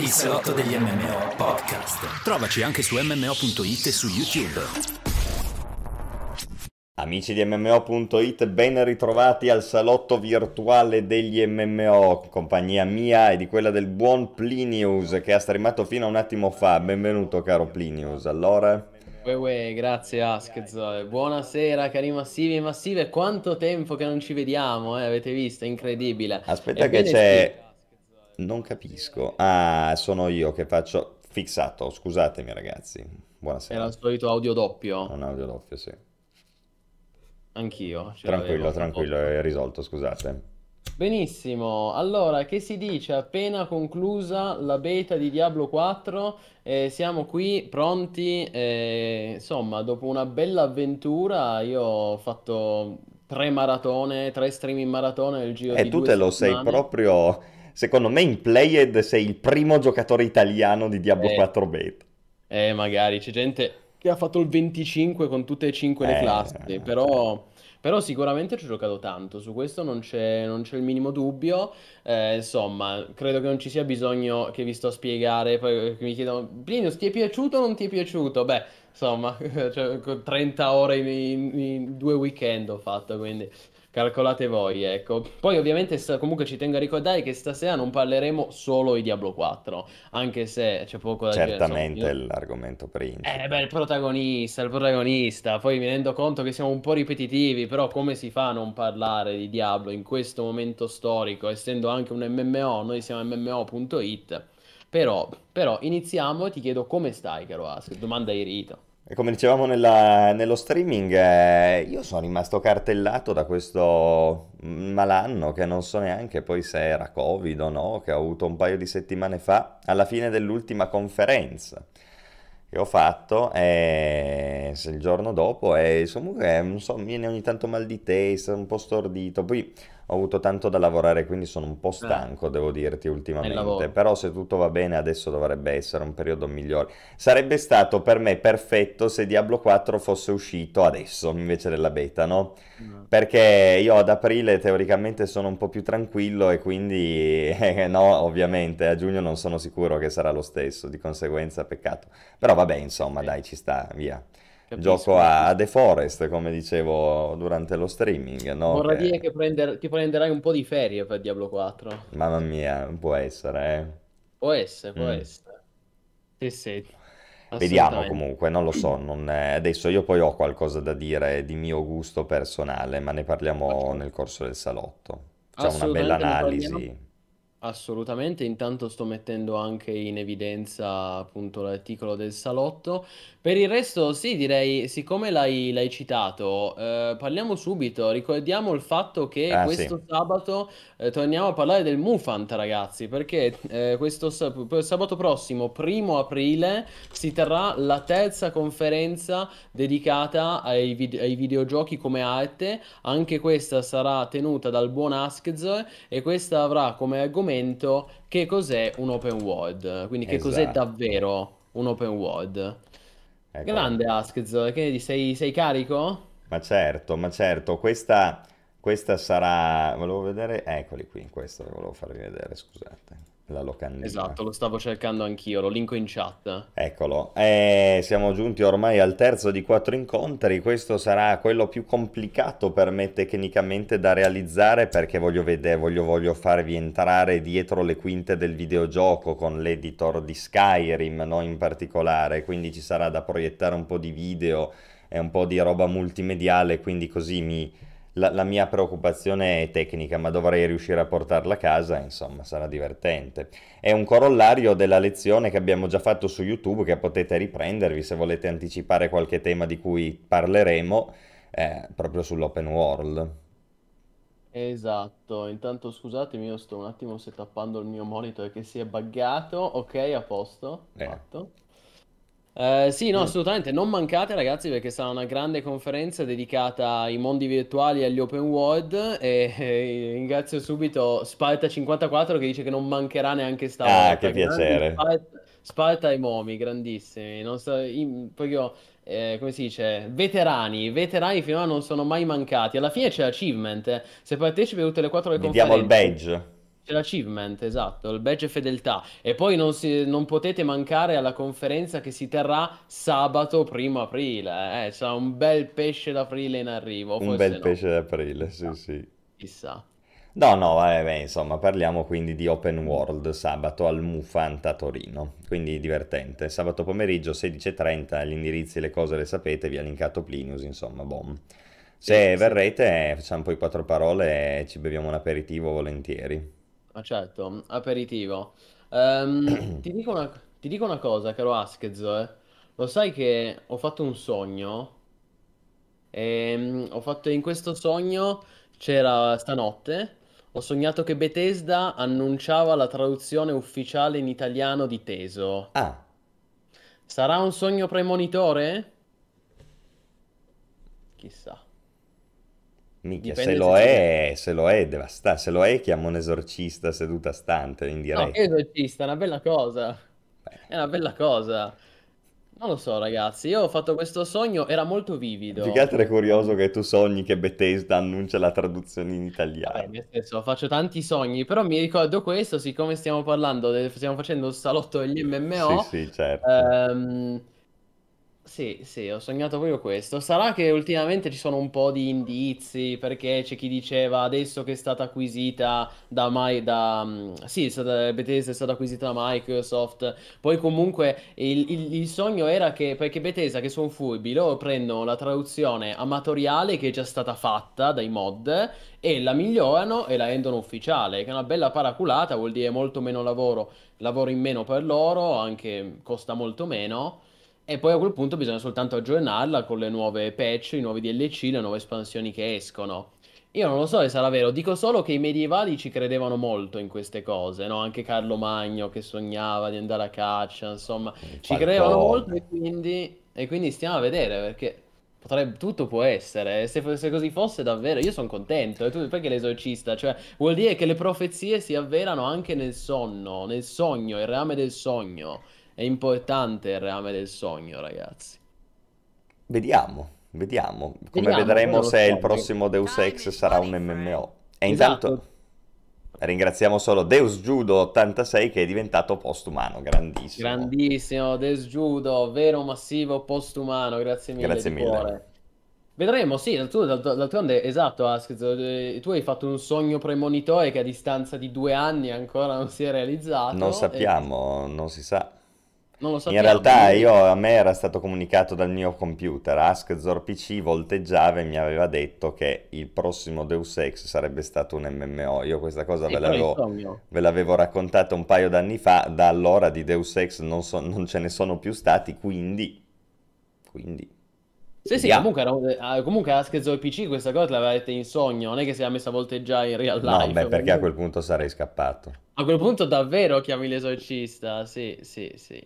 Il salotto degli MMO podcast. Trovaci anche su mmo.it e su YouTube. Amici di MMO.it, ben ritrovati al salotto virtuale degli MMO, compagnia mia e di quella del buon Plinius che ha streamato fino a un attimo fa. Benvenuto caro Plinius, allora... Uè, uè, grazie Askez. Buonasera cari massivi e massive, quanto tempo che non ci vediamo, eh? avete visto, è incredibile. Aspetta Ebbene che c'è... sì. Non capisco. Ah, sono io che faccio... Fissato, scusatemi ragazzi. Buonasera. Era il solito audio doppio, Un audio doppio, sì. anch'io. Tranquillo, tranquillo, è risolto, scusate. Benissimo, allora che si dice? Appena conclusa la beta di Diablo 4, eh, siamo qui pronti, eh, insomma, dopo una bella avventura, io ho fatto tre maratone, tre stream in maratona nel giro E di tu due te lo sei proprio... Secondo me in Played sei il primo giocatore italiano di Diablo Eh, 4 beta. Eh, magari c'è gente che ha fatto il 25 con tutte e cinque le Eh, classi, però, però sicuramente ci ho giocato tanto, su questo non c'è non c'è il minimo dubbio. Eh, insomma, credo che non ci sia bisogno che vi sto a spiegare, poi mi chiedono, Plinus, ti è piaciuto o non ti è piaciuto? Beh, insomma, cioè, con 30 ore in, in- in due weekend ho fatto, quindi calcolate voi, ecco. Poi ovviamente sta- comunque ci tengo a ricordare che stasera non parleremo solo di Diablo 4, anche se c'è poco da dire, Certamente è l'argomento eh principe. beh, il protagonista, il protagonista. Poi mi rendo conto che siamo un po' ripetitivi, però come si fa a non parlare di Diablo in questo momento storico, essendo anche un MMO, noi siamo MMO.it. Però, però iniziamo e ti chiedo come stai, caro Ask, domanda di rito. E come dicevamo nella- nello streaming, eh, io sono rimasto cartellato da questo malanno che non so neanche poi se era Covid o no, che ho avuto un paio di settimane fa, alla fine dell'ultima conferenza che ho fatto, e il giorno dopo, e comunque, non so, viene ogni tanto mal di testa, un po' stordito, poi ho avuto tanto da lavorare, quindi sono un po' Eh, stanco, devo dirti, ultimamente, però se tutto va bene adesso dovrebbe essere un periodo migliore. Sarebbe stato per me perfetto se Diablo 4 fosse uscito adesso invece della beta, no? Mm. Perché io ad aprile teoricamente sono un po' più tranquillo e quindi eh, no, ovviamente a giugno non sono sicuro che sarà lo stesso, di conseguenza peccato. Però vabbè, insomma, dai, ci sta, via. Capisco, Gioco a. The Forest, come dicevo durante lo streaming, no? Vorrà dire Che, che prender- ti prenderai un po' di ferie per Diablo 4. mamma mia, può essere, Può essere, eh. può Mm. essere. Sì, sì, Vediamo comunque, non lo so, non è- adesso io poi ho qualcosa da dire di mio gusto personale, ma ne parliamo nel corso del salotto. Facciamo una bella analisi. Assolutamente, intanto sto mettendo anche in evidenza appunto l'articolo del salotto. Per il resto, sì, direi, siccome l'hai l'hai citato, eh, parliamo subito. Ricordiamo il fatto che Ah sì, questo sabato eh, torniamo a parlare del Mufant, ragazzi, perché eh, questo sa- per sabato prossimo, primo aprile, si terrà la terza conferenza dedicata ai, vid- ai videogiochi come arte. Anche questa sarà tenuta dal buon Askz e questa avrà come argomento che cos'è un open world, quindi che cos'è esatto. davvero un open world. Ecco. Grande Askz, che ne dici? Sei, sei carico? Ma certo, ma certo, questa, questa sarà... Volevo vedere... Eccoli qui, questo volevo farvi vedere, scusate, la locandina. Esatto, lo stavo cercando anch'io, lo linko in chat. Eccolo, Eh, siamo giunti ormai al terzo di quattro incontri, questo sarà quello più complicato per me tecnicamente da realizzare perché voglio vedere, voglio, voglio farvi entrare dietro le quinte del videogioco con l'editor di Skyrim, no, in particolare, quindi ci sarà da proiettare un po' di video e un po' di roba multimediale, quindi così mi... La, la mia preoccupazione è tecnica, ma dovrei riuscire a portarla a casa, insomma, sarà divertente. È un corollario della lezione che abbiamo già fatto su YouTube, che potete riprendervi se volete anticipare qualche tema di cui parleremo, eh, proprio sull'open world. Esatto, intanto scusatemi, io sto un attimo settappando il mio monitor che si è buggato. Ok, a posto, Eh. fatto. Eh, sì, no, Mm. assolutamente, non mancate ragazzi perché sarà una grande conferenza dedicata ai mondi virtuali e agli open world e, e ringrazio subito Sparta54 che dice che non mancherà neanche Ah, stavolta. che Grandi piacere. Sparta, Sparta e Momi, grandissimi, non so, in- proprio, eh, come si dice, veterani, veterani finora non sono mai mancati, alla fine c'è achievement, eh. Se partecipi a tutte le quattro le Vi diamo il conferenze badge. C'è l'achievement, esatto, il badge fedeltà. E poi non, si- non potete mancare alla conferenza che si terrà sabato primo aprile. Eh, sarà un bel pesce d'aprile in arrivo, Un bel no. pesce d'aprile, sì, Chissà, sì. chissà. No, no, vabbè, beh, insomma, parliamo quindi di open world sabato al Mufanta Torino, quindi divertente. Sabato pomeriggio 16.30, gli indirizzi, le cose le sapete, vi ha linkato Plinius, insomma, bom. Se Sì, sì. verrete, facciamo poi quattro parole e ci beviamo un aperitivo volentieri. Ma certo, aperitivo. Ehm, ti dico una, ti dico una cosa, caro Askezo, eh. Lo sai che ho fatto un sogno? E, ho fatto in questo sogno, c'era stanotte, ho sognato che Bethesda annunciava la traduzione ufficiale in italiano di Teso. Ah, Sarà un sogno premonitore? Chissà. Minchia, se lo è, se lo è, devasta, se lo è, chiamo un esorcista seduta stante in No, diretta. che esorcista, è una bella cosa. Beh. È una bella cosa. Non lo so, ragazzi. Io ho fatto questo sogno, era molto Più vivido. che altro è curioso che tu sogni che Bethesda annuncia la traduzione in Vabbè, italiano. nel senso, faccio tanti sogni, però mi ricordo questo, siccome stiamo parlando, stiamo facendo il salotto degli Sì, MMO. sì, certo. ehm, sì, sì, ho sognato proprio questo. Sarà che ultimamente ci sono un po' di indizi, perché c'è chi diceva adesso che è stata acquisita da, Mai- da mm, sì, è stata- Bethesda è stata acquisita da Microsoft. Poi comunque il, il- il sogno era che, perché Bethesda che sono furbi, loro prendono la traduzione amatoriale che è già stata fatta dai mod e la migliorano e la rendono ufficiale, che è una bella paraculata, vuol dire molto meno lavoro, lavoro in meno per loro, anche costa molto meno. E poi a quel punto bisogna soltanto aggiornarla con le nuove patch, i nuovi DLC, le nuove espansioni che escono. Io non lo so se sarà vero, dico solo che i medievali ci credevano molto in queste cose, no? Anche Carlo Magno che sognava di andare a caccia, insomma, ci credevano molto e quindi, e quindi stiamo a vedere perché potrebbe, tutto può essere. Se, se così fosse davvero, io sono contento. E tu perché l'esorcista? Cioè, vuol dire che le profezie si avverano anche nel sonno, nel sogno, il reame del sogno. È importante il reame del sogno, ragazzi. Vediamo, vediamo. Come Vediamo, vedremo se so, il prossimo Deus Ex sarà un MMO. E Esatto. intanto ringraziamo solo Deus Judo 86 che è diventato postumano, grandissimo. Grandissimo, Des Judo, vero massivo postumano, grazie mille Grazie mille. cuore. Vedremo, sì, d'altronde, esatto, Askez, eh, tu hai fatto un sogno premonitore che a distanza di due anni ancora non si è realizzato. Non e- sappiamo, non si sa. Non lo In sappiamo. realtà io, a me era stato comunicato dal mio computer, AskZor PC volteggiava e mi aveva detto che il prossimo Deus Ex sarebbe stato un MMO. Io questa cosa ve l'avevo, ve l'avevo raccontata un paio d'anni fa, da allora di Deus Ex non, so- non ce ne sono più stati, quindi... quindi Sì, sì, comunque, era- ah, comunque Askez o il PC questa cosa l'aveva detta in sogno, non è che si era messa a volteggiare in real No, life. beh, perché a quel punto sarei scappato. A quel punto davvero chiami l'esorcista, sì, sì, sì,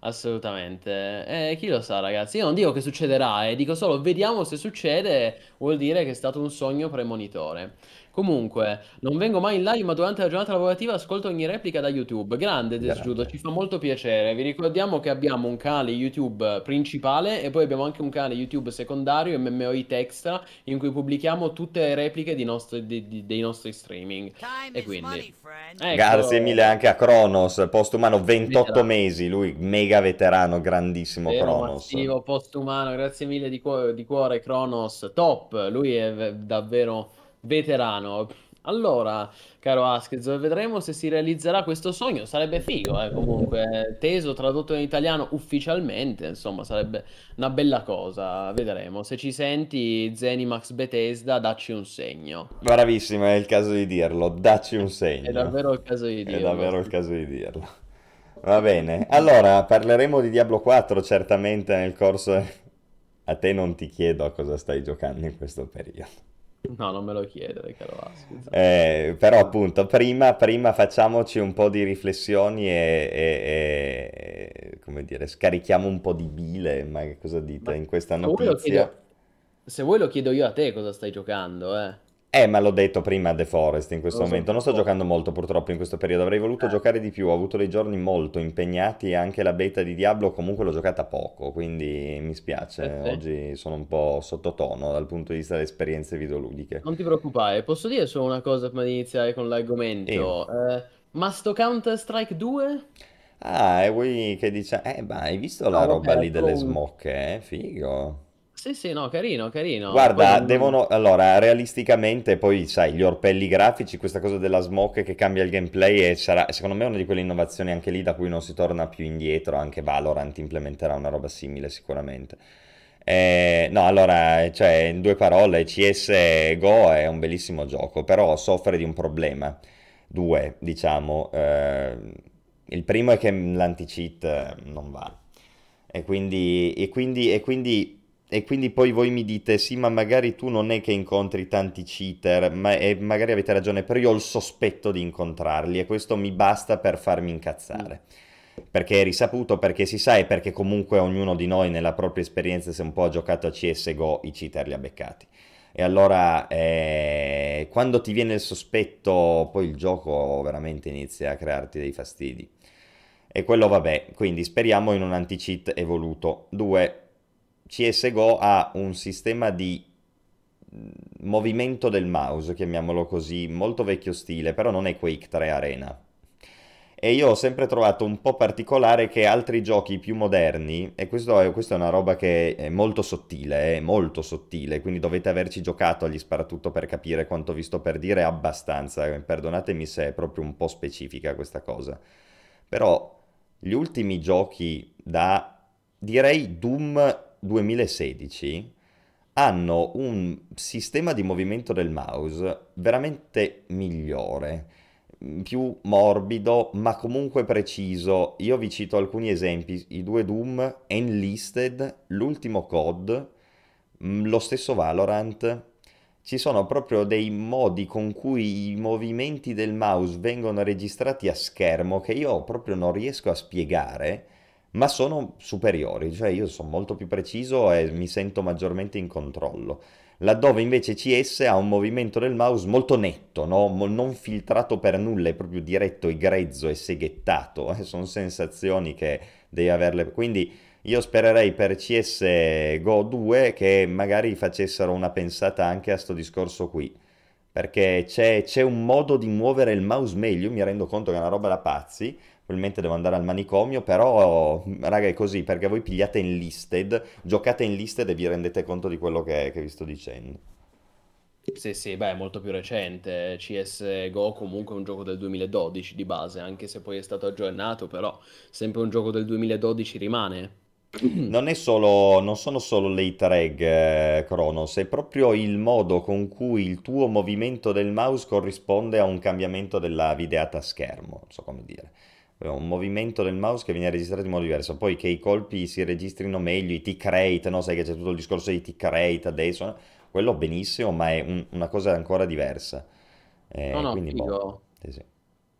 assolutamente. Eh, chi lo sa, ragazzi? Io non dico che succederà, eh, dico solo vediamo se succede, vuol dire che è stato un sogno premonitore. Comunque, non vengo mai in live, ma durante la giornata lavorativa ascolto ogni replica da YouTube. Grande Desgiudo, ci fa molto piacere. Vi ricordiamo che abbiamo un canale YouTube principale e poi abbiamo anche un canale YouTube secondario, MMOIT Extra, in cui pubblichiamo tutte le repliche di nostri- di- di- dei nostri streaming. Time E quindi- money. Ecco. Grazie mille anche a Kronos, postumano 28 Veterano. mesi, lui mega veterano, grandissimo Vero, Kronos. massivo, postumano, grazie mille di cuore, di cuore, Kronos, top, lui è ve- davvero veterano. Allora, caro Askez, vedremo se si realizzerà questo sogno, sarebbe figo, eh, comunque, teso, tradotto in italiano ufficialmente, insomma, sarebbe una bella cosa, vedremo. Se ci senti, Zenimax Bethesda, dacci un segno. Bravissimo, è il caso di dirlo, dacci un segno. È davvero il caso di È dirlo. davvero il caso di dirlo. Va bene, allora parleremo di Diablo 4 certamente nel corso... A te non ti chiedo a cosa stai giocando in questo periodo. No, non me lo chiedere, caro Askez. Eh, però appunto, prima, prima facciamoci un po' di riflessioni e, e- e- come dire, scarichiamo un po' di bile, ma che cosa dite Ma in questa se vuoi lo notizia? chiedo- se vuoi lo chiedo io a te cosa stai giocando, eh. Eh, ma l'ho detto prima a The Forest in questo Lo so, momento. Non sto so. giocando molto purtroppo in questo periodo. Avrei voluto Eh, giocare di più. Ho avuto dei giorni molto impegnati e anche la beta di Diablo comunque l'ho giocata poco, quindi mi spiace. sì. Oggi sono un po' sottotono dal punto di vista delle esperienze videoludiche. Non ti preoccupare, posso dire solo una cosa prima di iniziare con l'argomento? Eh, ma sto Counter-Strike 2? Ah, e voi che dici? Eh, ma hai visto la No, roba vabbè, lì delle smocche? Eh? Figo. Sì, sì, no, carino, carino. Poi Guarda, non... devono, allora, realisticamente, poi sai, gli orpelli grafici, questa cosa della smoke che cambia il gameplay e sarà, secondo me, una di quelle innovazioni anche lì da cui non si torna più indietro, anche Valorant implementerà una roba simile sicuramente. Eh, no, allora, cioè, in due parole, CSGO è un bellissimo gioco, però soffre di un problema, due, diciamo. Eh, il primo è che l'anti-cheat non va. E quindi, e quindi, e quindi, e quindi poi voi mi dite, sì, ma magari tu non è che incontri tanti cheater, ma e magari avete ragione, però io ho il sospetto di incontrarli e questo mi basta per farmi Mm. incazzare. Perché è risaputo, perché si sa e perché comunque ognuno di noi nella propria esperienza se un po' ha giocato a CSGO i cheater li ha beccati. E allora eh, quando ti viene il sospetto, poi il gioco veramente inizia a crearti dei fastidi. E quello vabbè, quindi speriamo in un anti-cheat evoluto. 2. CSGO ha un sistema di mm, movimento del mouse, chiamiamolo così, molto vecchio stile, però non è Quake 3 Arena. E io ho sempre trovato un po' particolare che altri giochi più moderni, e è, questa è una roba che è molto sottile, è molto sottile, quindi dovete averci giocato agli sparatutto per capire quanto vi sto per dire, abbastanza, perdonatemi se è proprio un po' specifica questa cosa. Però gli ultimi giochi da, direi, Doom 2016 hanno un sistema di movimento del mouse veramente migliore, più morbido, ma comunque preciso. Io vi cito alcuni esempi, i due Doom, Enlisted, l'ultimo COD, mm, lo stesso Valorant. Ci sono proprio dei modi con cui i movimenti del mouse vengono registrati a schermo che io proprio non riesco a spiegare, ma sono superiori, cioè io sono molto più preciso e mi sento maggiormente in controllo. Laddove invece CS ha un movimento del mouse molto netto, no? Non filtrato per nulla, è proprio diretto e grezzo e seghettato, eh, Sono sensazioni che devi averle. Quindi io spererei per CSGO 2 che magari facessero una pensata anche a sto discorso qui, perché c'è c'è un modo di muovere il mouse meglio, io mi rendo conto che è una roba da pazzi, probabilmente devo andare al manicomio, però raga è così, perché voi pigliate Enlisted, giocate Enlisted e vi rendete conto di quello che, che vi sto dicendo. Sì, sì, beh, è molto più recente. CSGO comunque è un gioco del 2012 di base, anche se poi è stato aggiornato, però sempre un gioco del 2012 rimane. Non è solo, non sono solo le reg, eh, Kronos, è proprio il modo con cui il tuo movimento del mouse corrisponde a un cambiamento della videata a schermo, non so come dire. Un movimento del mouse che viene registrato in modo diverso, poi che i colpi si registrino meglio, i tick rate, no? Sai che c'è tutto il discorso di tick rate adesso, no? quello benissimo, ma è un- una cosa ancora diversa. No, Eh, no, quindi, boh, sì, sì.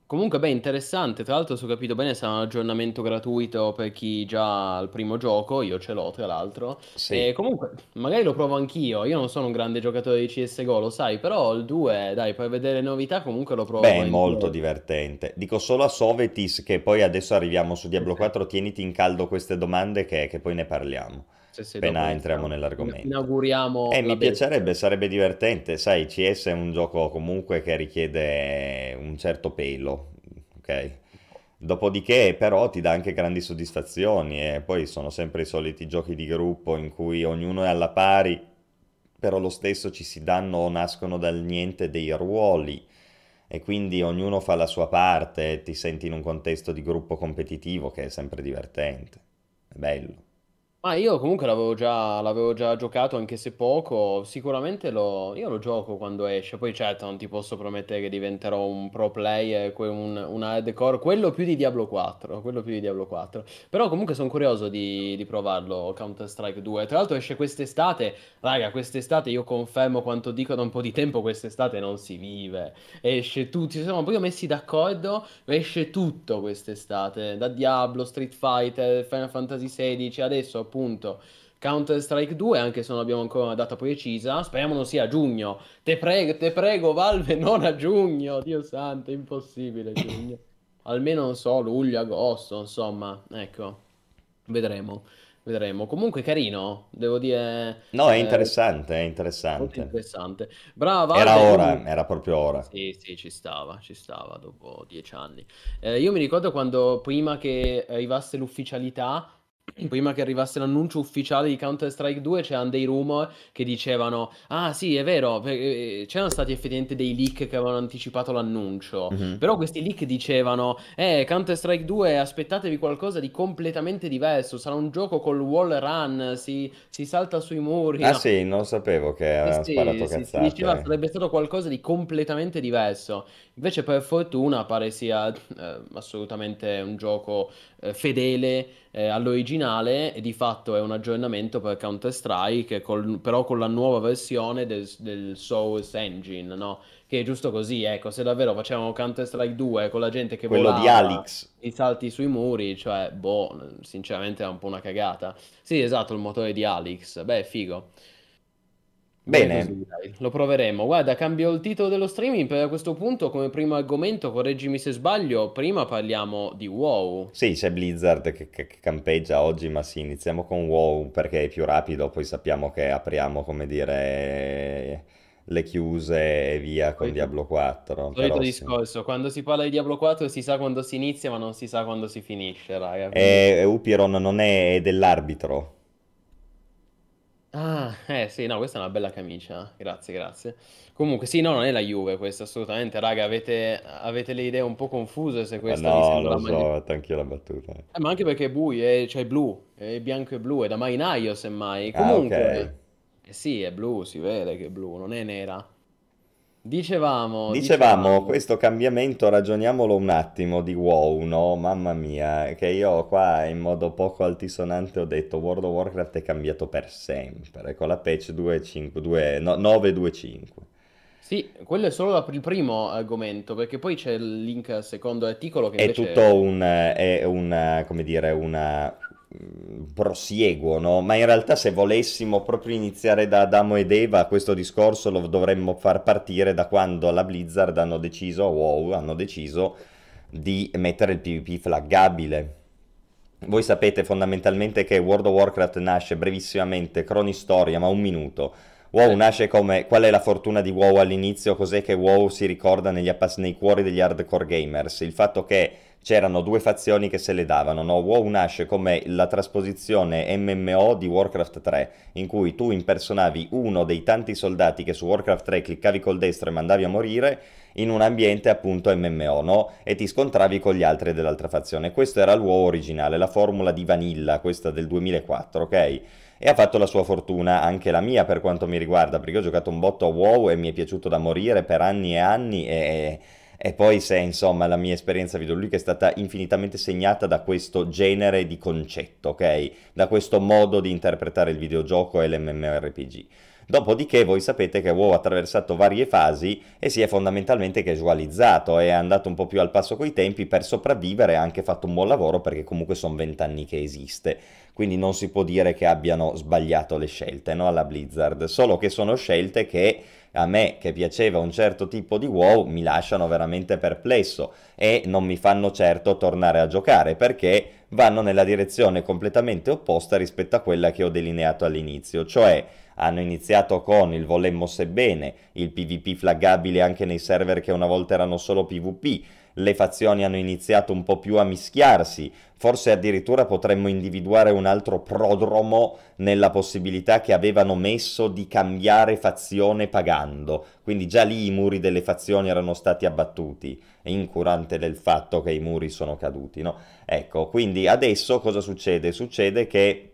Comunque, beh, interessante. Tra l'altro, se ho capito bene, sarà un aggiornamento gratuito per chi già ha il primo gioco. Io ce l'ho, tra l'altro. Sì. E comunque, magari lo provo anch'io. Io non sono un grande giocatore di CSGO, lo sai, però il 2, dai, per vedere novità, comunque lo provo Beh, è molto divertente. Dico solo a Sovetis che poi adesso arriviamo su Diablo sì. 4, tieniti in caldo queste domande che, che poi ne parliamo, Sì, dopo appena entriamo nell'argomento. Inauguriamo Eh, mi piacerebbe, sarebbe divertente. Sai, CS è un gioco comunque che richiede un certo pelo, ok? Dopodiché, però, ti dà anche grandi soddisfazioni e poi sono sempre i soliti giochi di gruppo in cui ognuno è alla pari, però lo stesso ci si danno o nascono dal niente dei ruoli e quindi ognuno fa la sua parte e ti senti in un contesto di gruppo competitivo che è sempre divertente. È bello. Ma io comunque l'avevo già, l'avevo già giocato, anche se poco. Sicuramente lo, io lo gioco quando esce. Poi, certo, non ti posso promettere che diventerò un pro player, que- un, un hardcore, quello più di Diablo 4. Quello più di Diablo 4. Però, comunque, sono curioso di, di provarlo. Counter-Strike 2. Tra l'altro, esce quest'estate. Raga, quest'estate io confermo quanto dico da un po' di tempo. Quest'estate non si vive. Esce tutto. Ci siamo proprio messi d'accordo. Esce tutto quest'estate. Da Diablo, Street Fighter, Final Fantasy XVI. Adesso, appunto. Counter Strike 2, anche se non abbiamo ancora una data precisa. Speriamo non sia a giugno. Te prego, te prego, Valve, non a giugno. Dio santo, è impossibile giugno. Almeno, non so, luglio, agosto, insomma. Ecco, vedremo. Vedremo. Comunque carino, devo dire. No, è eh, interessante, è molto interessante. interessante. Brava, Era io ora, era proprio ora. Sì, sì, ci stava, ci stava dopo dieci anni. Eh, io mi ricordo quando prima che arrivasse l'ufficialità, prima che arrivasse l'annuncio ufficiale di Counter-Strike 2, c'erano dei rumor che dicevano: Ah, sì, è vero, per- eh, c'erano stati effettivamente dei leak che avevano anticipato l'annuncio. Mhm. Però questi leak dicevano: Eh, Counter-Strike 2, aspettatevi qualcosa di completamente diverso. Sarà un gioco col wall run, si, si salta sui muri. Ah No. sì, non sapevo che aveva sì, sparato sì, si diceva cazzate. sarebbe stato qualcosa di completamente diverso. Invece, per fortuna, pare sia eh, assolutamente un gioco eh, fedele eh, all'originale e di fatto è un aggiornamento per Counter-Strike, col- però con la nuova versione del, del Source Engine, no? Che è giusto così, ecco, se davvero facevamo Counter-Strike 2 con la gente che Quello di volava, Alex. i salti sui muri, cioè, boh, sinceramente è un po' una cagata. Sì, esatto, il motore di Alex, beh, figo. Bene così, lo proveremo. Guarda, cambio il titolo dello streaming per a questo punto come primo argomento, correggimi se sbaglio, prima parliamo di WoW. sì, c'è Blizzard che, che- che campeggia oggi, ma sì, iniziamo con WoW perché è più rapido, poi sappiamo che apriamo, come dire, le chiuse e via con Solito, Diablo 4, solito però sì. discorso, quando si parla di Diablo 4 si sa quando si inizia ma non si sa quando si finisce, raga, quindi... E Upiron non è dell'arbitro. Ah, eh sì, no, questa è una bella camicia, grazie, grazie. Comunque, sì, no, non è la Juve questa, assolutamente, raga, avete, avete le idee un po' confuse se Ma questa vi no, sembra lo la so, maglia... ho fatto anch'io la battuta. Eh, ma anche perché è buio, è, cioè è blu, è bianco e blu, è da marinaio semmai. Ah, ok. Comunque, eh sì, è blu, si vede che è blu, non è nera. Dicevamo, Dicevamo, dicevamo, questo cambiamento, ragioniamolo un attimo di WoW, no? Mamma mia, che io qua in modo poco altisonante ho detto World of Warcraft è cambiato per sempre, con la patch 2.5, 2, no, 9.2.5. sì, quello è solo il primo argomento, perché poi c'è il link al secondo articolo che È invece... tutto un, è una, come dire, una mm, prosieguo, no? Ma in realtà se volessimo proprio iniziare da Adamo ed Eva, questo discorso lo dovremmo far partire da quando alla Blizzard hanno deciso, WoW, hanno deciso di mettere il PvP flaggabile. Voi sapete fondamentalmente che World of Warcraft nasce brevissimamente, cronistoria, ma un minuto. WoW nasce come qual è la fortuna di WoW all'inizio, cos'è che WoW si ricorda negli nei cuori degli hardcore gamers? Il fatto che c'erano due fazioni che se le davano, no? WoW nasce come la trasposizione MMO di Warcraft 3, in cui tu impersonavi uno dei tanti soldati che su Warcraft 3 cliccavi col destro e mandavi a morire in un ambiente appunto MMO, no? E ti scontravi con gli altri dell'altra fazione. Questo era il WoW originale, la formula di Vanilla, questa del 2004, ok? E ha fatto la sua fortuna, anche la mia per quanto mi riguarda, perché ho giocato un botto a WoW e mi è piaciuto da morire per anni e anni e, e poi se insomma la mia esperienza videoludica è stata infinitamente segnata da questo genere di concetto, ok? Da questo modo di interpretare il videogioco e l'MMORPG. Dopodiché voi sapete che WoW ha attraversato varie fasi e si è fondamentalmente casualizzato, è andato un po' più al passo coi tempi per sopravvivere ha anche fatto un buon lavoro perché comunque sono vent'anni che esiste, quindi non si può dire che abbiano sbagliato le scelte no, alla Blizzard, solo che sono scelte che a me che piaceva un certo tipo di WoW mi lasciano veramente perplesso e non mi fanno certo tornare a giocare perché vanno nella direzione completamente opposta rispetto a quella che ho delineato all'inizio, cioè hanno iniziato con il volemmo sebbene, il PvP flaggabile anche nei server che una volta erano solo PvP, le fazioni hanno iniziato un po' più a mischiarsi, forse addirittura potremmo individuare un altro prodromo nella possibilità che avevano messo di cambiare fazione pagando, quindi già lì i muri delle fazioni erano stati abbattuti, incurante del fatto che i muri sono caduti, no? Ecco, quindi adesso cosa succede? Succede che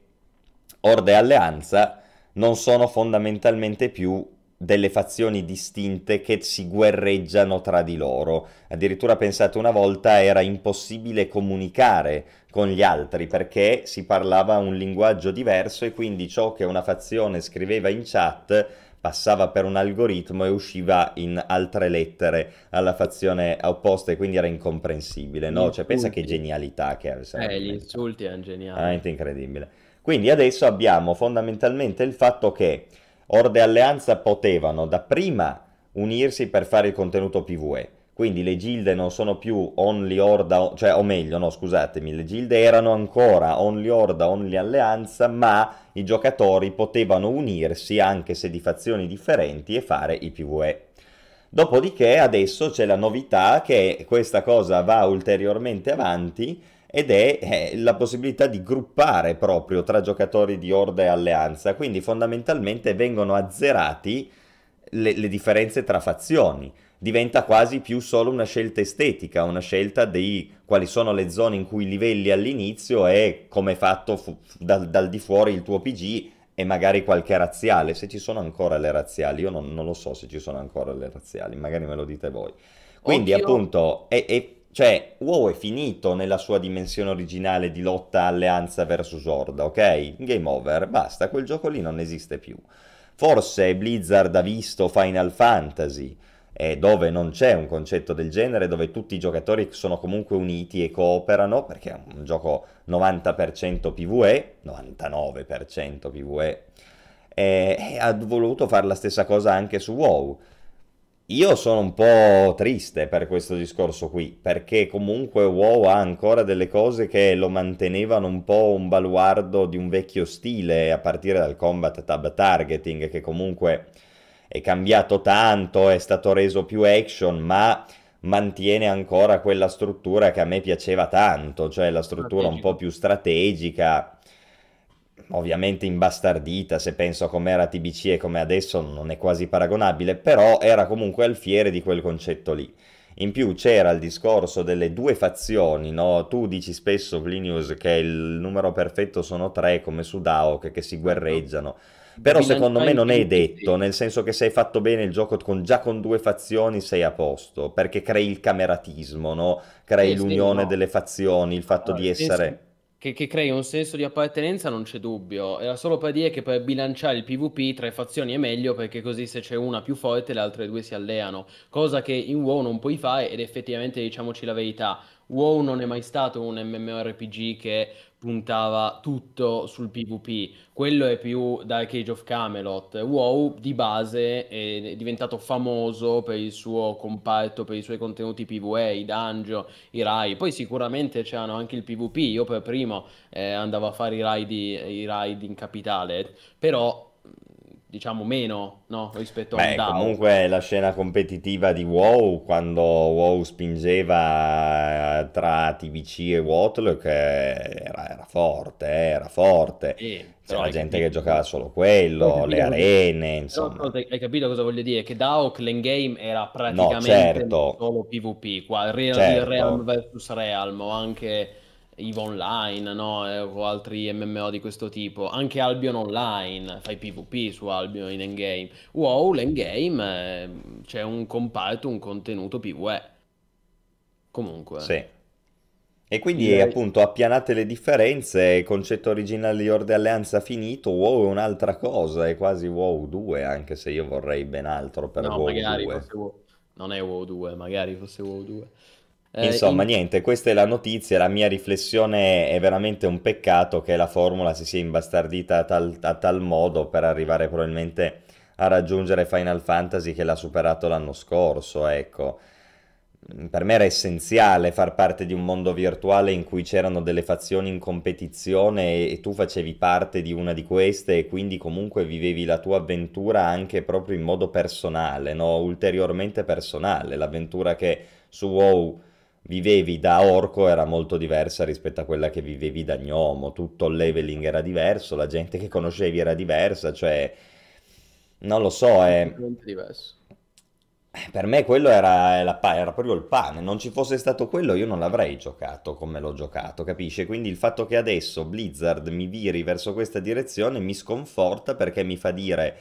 Orde Alleanza non sono fondamentalmente più delle fazioni distinte che si guerreggiano tra di loro. Addirittura pensate una volta era impossibile comunicare con gli altri perché si parlava un linguaggio diverso e quindi ciò che una fazione scriveva in chat passava per un algoritmo e usciva in altre lettere alla fazione opposta e quindi era incomprensibile, no? Cioè pensa che genialità che Eh, gli insulti erano geniali. Veramente incredibile. Quindi adesso abbiamo fondamentalmente il fatto che Orde e Alleanza potevano dapprima unirsi per fare il contenuto PvE. Quindi le gilde non sono più only Orda, cioè o meglio, no, scusatemi, le gilde erano ancora only Orda, only Alleanza, ma i giocatori potevano unirsi anche se di fazioni differenti e fare i PvE. Dopodiché adesso c'è la novità che questa cosa va ulteriormente avanti ed è eh, la possibilità di gruppare proprio tra giocatori di Orda e Alleanza, quindi fondamentalmente vengono azzerati le, le differenze tra fazioni diventa quasi più solo una scelta estetica, una scelta di quali sono le zone in cui livelli all'inizio e come è fatto fu- dal, dal, di fuori il tuo PG e magari qualche razziale, se ci sono ancora le razziali, io non, non lo so se ci sono ancora le razziali, magari me lo dite voi. Quindi Oddio. appunto, è, è, cioè, WoW è finito nella sua dimensione originale di lotta alleanza versus Orda, ok? Game over, basta, quel gioco lì non esiste più. Forse Blizzard ha visto Final Fantasy, eh, dove non c'è un concetto del genere, dove tutti i giocatori sono comunque uniti e cooperano, perché è un gioco 90% PvE, 99% PvE, e ha voluto fare la stessa cosa anche su WoW. Io sono un po' triste per questo discorso qui, perché comunque WoW ha ancora delle cose che lo mantenevano un po' un baluardo di un vecchio stile, a partire dal combat tab targeting, che comunque è cambiato tanto, è stato reso più action, ma mantiene ancora quella struttura che a me piaceva tanto, cioè la struttura un po' più strategica, ovviamente imbastardita, se penso a com'era TBC e come adesso non è quasi paragonabile, però era comunque alfiere di quel concetto lì. In più c'era il discorso delle due fazioni, no? Tu dici spesso, Plinius, che il numero perfetto sono tre, come su Daok, che si guerreggiano. Però secondo me non è detto, nel senso che se hai fatto bene il gioco con, già con due fazioni sei a posto, perché crei il cameratismo, no? crei l'unione delle fazioni, il fatto allora, di essere... Che, che, crei un senso di appartenenza non c'è dubbio, era solo per dire che per bilanciare il PvP tra le fazioni è meglio perché così se c'è una più forte le altre due si alleano, cosa che in WoW non puoi fare ed effettivamente diciamoci la verità, WoW non è mai stato un MMORPG che puntava tutto sul PvP, quello è più Dark Age of Camelot. WoW di base è diventato famoso per il suo comparto, per i suoi contenuti PvE, i dungeon, i raid. Poi sicuramente c'erano anche il PvP, io per primo eh, andavo a fare i raid, i raid in capitale, però diciamo meno no? rispetto Beh, a DAO. comunque la scena competitiva di WoW quando WoW spingeva tra TBC e Watlock era, era forte, eh, era forte. Eh, C'era gente capito. che giocava solo quello, le arene, insomma. Però, hai capito cosa voglio dire? Che DAO l'endgame era praticamente no, certo. solo PvP, qua, Real, certo. Realm vs Realm o anche EVE Online, no? Eh, o altri MMO di questo tipo. Anche Albion Online, fai PvP su Albion in endgame. WoW, l'endgame, eh, c'è un comparto, un contenuto PvE. Comunque. Sì. E quindi Direi... appunto appianate le differenze, il concetto originale di Orde Alleanza finito, WoW è un'altra cosa, è quasi WoW 2, anche se io vorrei ben altro per no, WoW magari 2. Fosse WoW... Non è WoW 2, magari fosse WoW 2. Eh, Insomma, in... niente, questa è la notizia, la mia riflessione è veramente un peccato che la formula si sia imbastardita a tal, a tal modo per arrivare probabilmente a raggiungere Final Fantasy che l'ha superato l'anno scorso, ecco. Per me era essenziale far parte di un mondo virtuale in cui c'erano delle fazioni in competizione e, e tu facevi parte di una di queste e quindi comunque vivevi la tua avventura anche proprio in modo personale, no? ulteriormente personale, l'avventura che su WoW vivevi da orco era molto diversa rispetto a quella che vivevi da gnomo, tutto il leveling era diverso, la gente che conoscevi era diversa, cioè non lo so, è... diverso. Eh, per me quello era, era, proprio il pane, non ci fosse stato quello io non l'avrei giocato come l'ho giocato, capisci? Quindi il fatto che adesso Blizzard mi viri verso questa direzione mi sconforta perché mi fa dire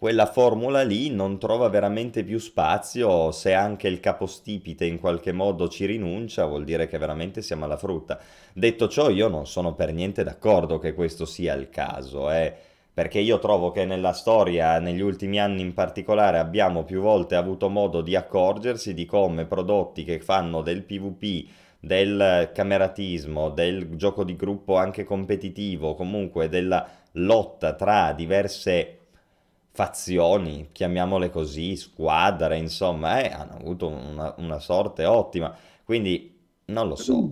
quella formula lì non trova veramente più spazio, se anche il capostipite in qualche modo ci rinuncia, vuol dire che veramente siamo alla frutta. Detto ciò, io non sono per niente d'accordo che questo sia il caso, eh, perché io trovo che nella storia, negli ultimi anni in particolare, abbiamo più volte avuto modo di accorgersi di come prodotti che fanno del PvP del cameratismo, del gioco di gruppo anche competitivo, comunque della lotta tra diverse fazioni, chiamiamole così, squadre, insomma, eh, hanno avuto una, una sorte ottima. Quindi non lo so.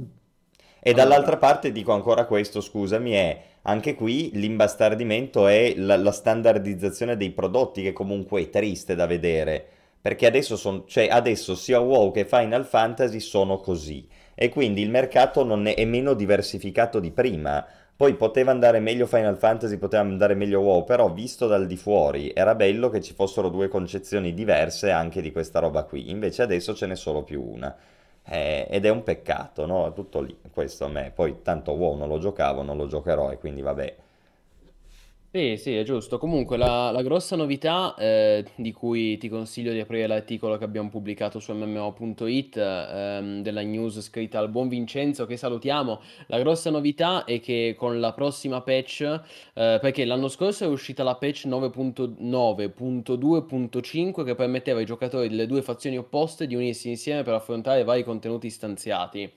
E dall'altra parte dico ancora questo, scusami, è anche qui l'imbastardimento è la, la standardizzazione dei prodotti che comunque è triste da vedere. Perché adesso, son, cioè adesso sia WoW che Final Fantasy sono così. E quindi il mercato non è, è meno diversificato di prima. Poi poteva andare meglio Final Fantasy, poteva andare meglio WoW, però visto dal di fuori era bello che ci fossero due concezioni diverse anche di questa roba qui. Invece adesso ce n'è solo più una. Eh, ed è un peccato, no? Tutto lì, questo a me. Poi tanto WoW non lo giocavo, non lo giocherò e quindi vabbè. Sì, sì, è giusto. Comunque, la, la grossa novità eh, di cui ti consiglio di aprire l'articolo che abbiamo pubblicato su MMO.it ehm, della news scritta al buon Vincenzo, che salutiamo. La grossa novità è che con la prossima patch, eh, perché l'anno scorso è uscita la patch 9.9.2.5 che permetteva ai giocatori delle due fazioni opposte di unirsi insieme per affrontare vari contenuti stanziati.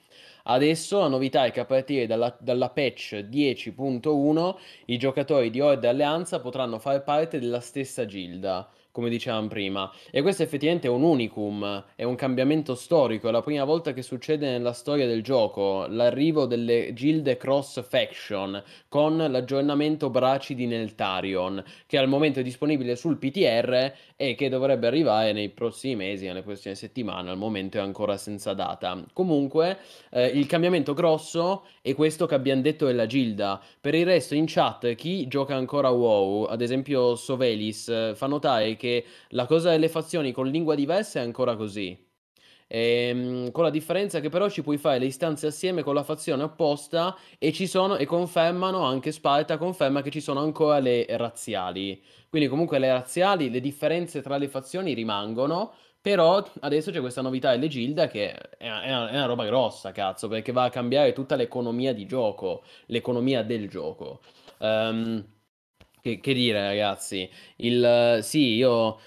Adesso la novità è che a partire dalla, dalla patch 10.1 i giocatori di Horde Alleanza potranno fare parte della stessa gilda come dicevamo prima. E questo effettivamente è un unicum, è un cambiamento storico, è la prima volta che succede nella storia del gioco, l'arrivo delle gilde cross faction con l'aggiornamento Braci di Neltarion, che al momento è disponibile sul PTR e che dovrebbe arrivare nei prossimi mesi, nelle prossime settimane, al momento è ancora senza data. Comunque, eh, il cambiamento grosso è questo che abbiamo detto della gilda. Per il resto in chat chi gioca ancora WoW, ad esempio Sovelis, eh, fa notare che la cosa delle fazioni con lingua diversa è ancora così. Ehm, con la differenza che però ci puoi fare le istanze assieme con la fazione opposta e ci sono e confermano anche Sparta conferma che ci sono ancora le razziali. Quindi comunque le razziali, le differenze tra le fazioni rimangono, però adesso c'è questa novità delle Gilda che è una, è una- roba grossa, cazzo, perché va a cambiare tutta l'economia di gioco, l'economia del gioco. Ehm, che, che dire, ragazzi? Il, sì, io...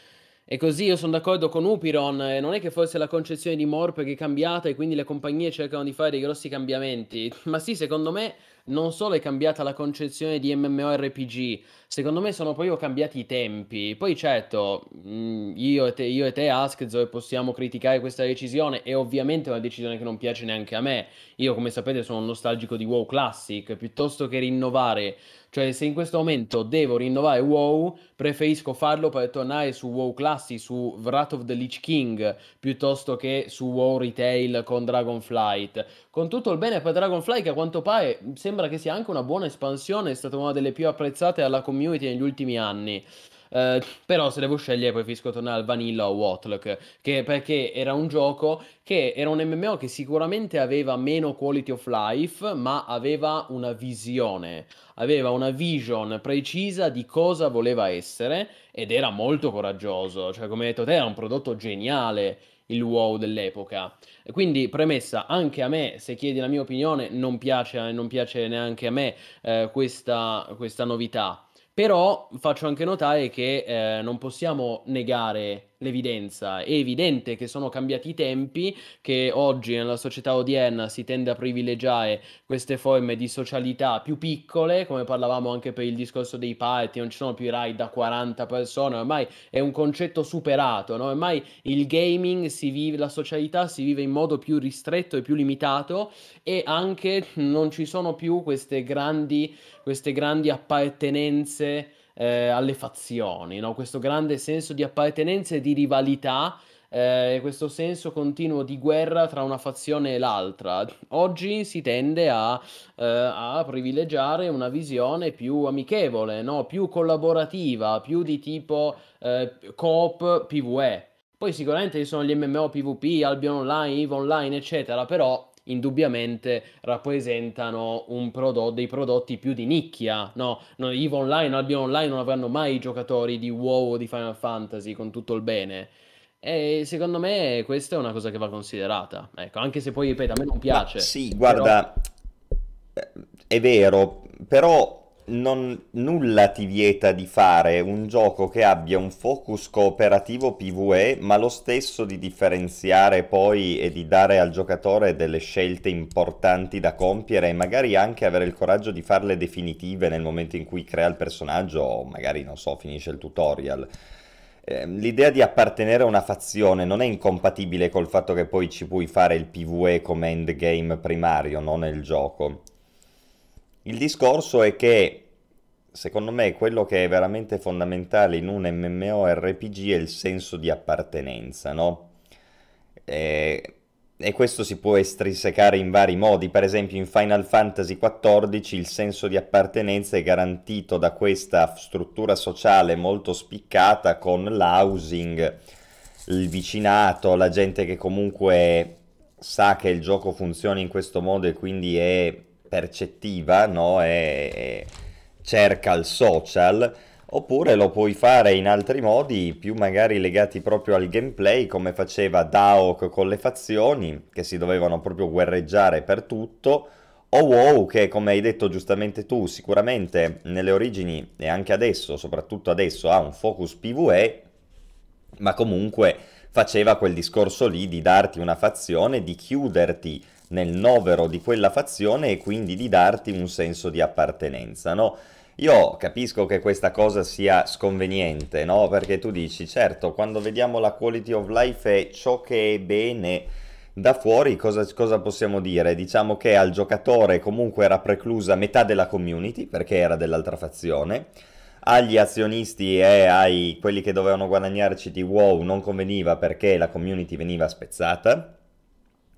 E così io sono d'accordo con Upiron, eh, non è che forse la concezione di Morp che è cambiata e quindi le compagnie cercano di fare dei grossi cambiamenti, ma sì, secondo me non solo è cambiata la concezione di MMORPG, secondo me sono proprio cambiati i tempi. Poi certo, mh, io e te, io e te Askzor possiamo criticare questa decisione, è ovviamente una decisione che non piace neanche a me. Io, come sapete, sono un nostalgico di WoW Classic, piuttosto che rinnovare cioè, se in questo momento devo rinnovare WoW, preferisco farlo per tornare su WoW Classic, su Wrath of the Lich King, piuttosto che su WoW Retail con Dragonflight. Con tutto il bene per Dragonflight, che a quanto pare sembra che sia anche una buona espansione, è stata una delle più apprezzate dalla community negli ultimi anni. Uh, però se devo scegliere preferisco tornare al Vanilla o Watlock che perché era un gioco che era un MMO che sicuramente aveva meno quality of life ma aveva una visione aveva una vision precisa di cosa voleva essere ed era molto coraggioso. Cioè come hai detto te era un prodotto geniale il wow dell'epoca. Quindi premessa anche a me se chiedi la mia opinione non piace, non piace neanche a me eh, questa, questa novità però faccio anche notare che eh, non possiamo negare l'evidenza. È evidente che sono cambiati i tempi, che oggi nella società odierna si tende a privilegiare queste forme di socialità più piccole, come parlavamo anche per il discorso dei party, non ci sono più i ride da 40 persone, ormai è un concetto superato, no? ormai il gaming si vive, la socialità si vive in modo più ristretto e più limitato e anche non ci sono più queste grandi, queste grandi appartenenze eh, alle fazioni, no? questo grande senso di appartenenza e di rivalità, eh, questo senso continuo di guerra tra una fazione e l'altra. Oggi si tende a, eh, a privilegiare una visione più amichevole, no? più collaborativa, più di tipo eh, coop PvE. Poi sicuramente ci sono gli MMO PvP, Albion Online, EVE Online, eccetera, però indubbiamente rappresentano un prodotto, dei prodotti più di nicchia, no? no EVE Online, Albion Online non avranno mai i giocatori di WoW o di Final Fantasy con tutto il bene. E secondo me questa è una cosa che va considerata. Ecco, anche se poi, ripeto, a me non piace. Ma sì, guarda, però... è vero, però non, nulla ti vieta di fare un gioco che abbia un focus cooperativo PvE, ma lo stesso di differenziare poi e di dare al giocatore delle scelte importanti da compiere e magari anche avere il coraggio di farle definitive nel momento in cui crea il personaggio o magari, non so, finisce il tutorial. Ehm, l'idea di appartenere a una fazione non è incompatibile col fatto che poi ci puoi fare il PvE come endgame primario, non nel gioco. Il discorso è che, secondo me, quello che è veramente fondamentale in un MMORPG è il senso di appartenenza, no? E, e questo si può estrinsecare in vari modi, per esempio in Final Fantasy XIV il senso di appartenenza è garantito da questa struttura sociale molto spiccata con l'housing, il vicinato, la gente che comunque sa che il gioco funziona in questo modo e quindi è percettiva no? e, e cerca il social, oppure lo puoi fare in altri modi, più magari legati proprio al gameplay, come faceva Daok con le fazioni, che si dovevano proprio guerreggiare per tutto, o WoW, che come hai detto giustamente tu, sicuramente nelle origini e anche adesso, soprattutto adesso, ha un focus PvE, ma comunque faceva quel discorso lì di darti una fazione, di chiuderti nel novero di quella fazione e quindi di darti un senso di appartenenza, no? Io capisco che questa cosa sia sconveniente, no? Perché tu dici, certo, quando vediamo la quality of life è ciò che è bene da fuori, cosa, cosa possiamo dire? Diciamo che al giocatore comunque era preclusa metà della community, perché era dell'altra fazione, agli azionisti e ai quelli che dovevano guadagnarci di WoW non conveniva perché la community veniva spezzata,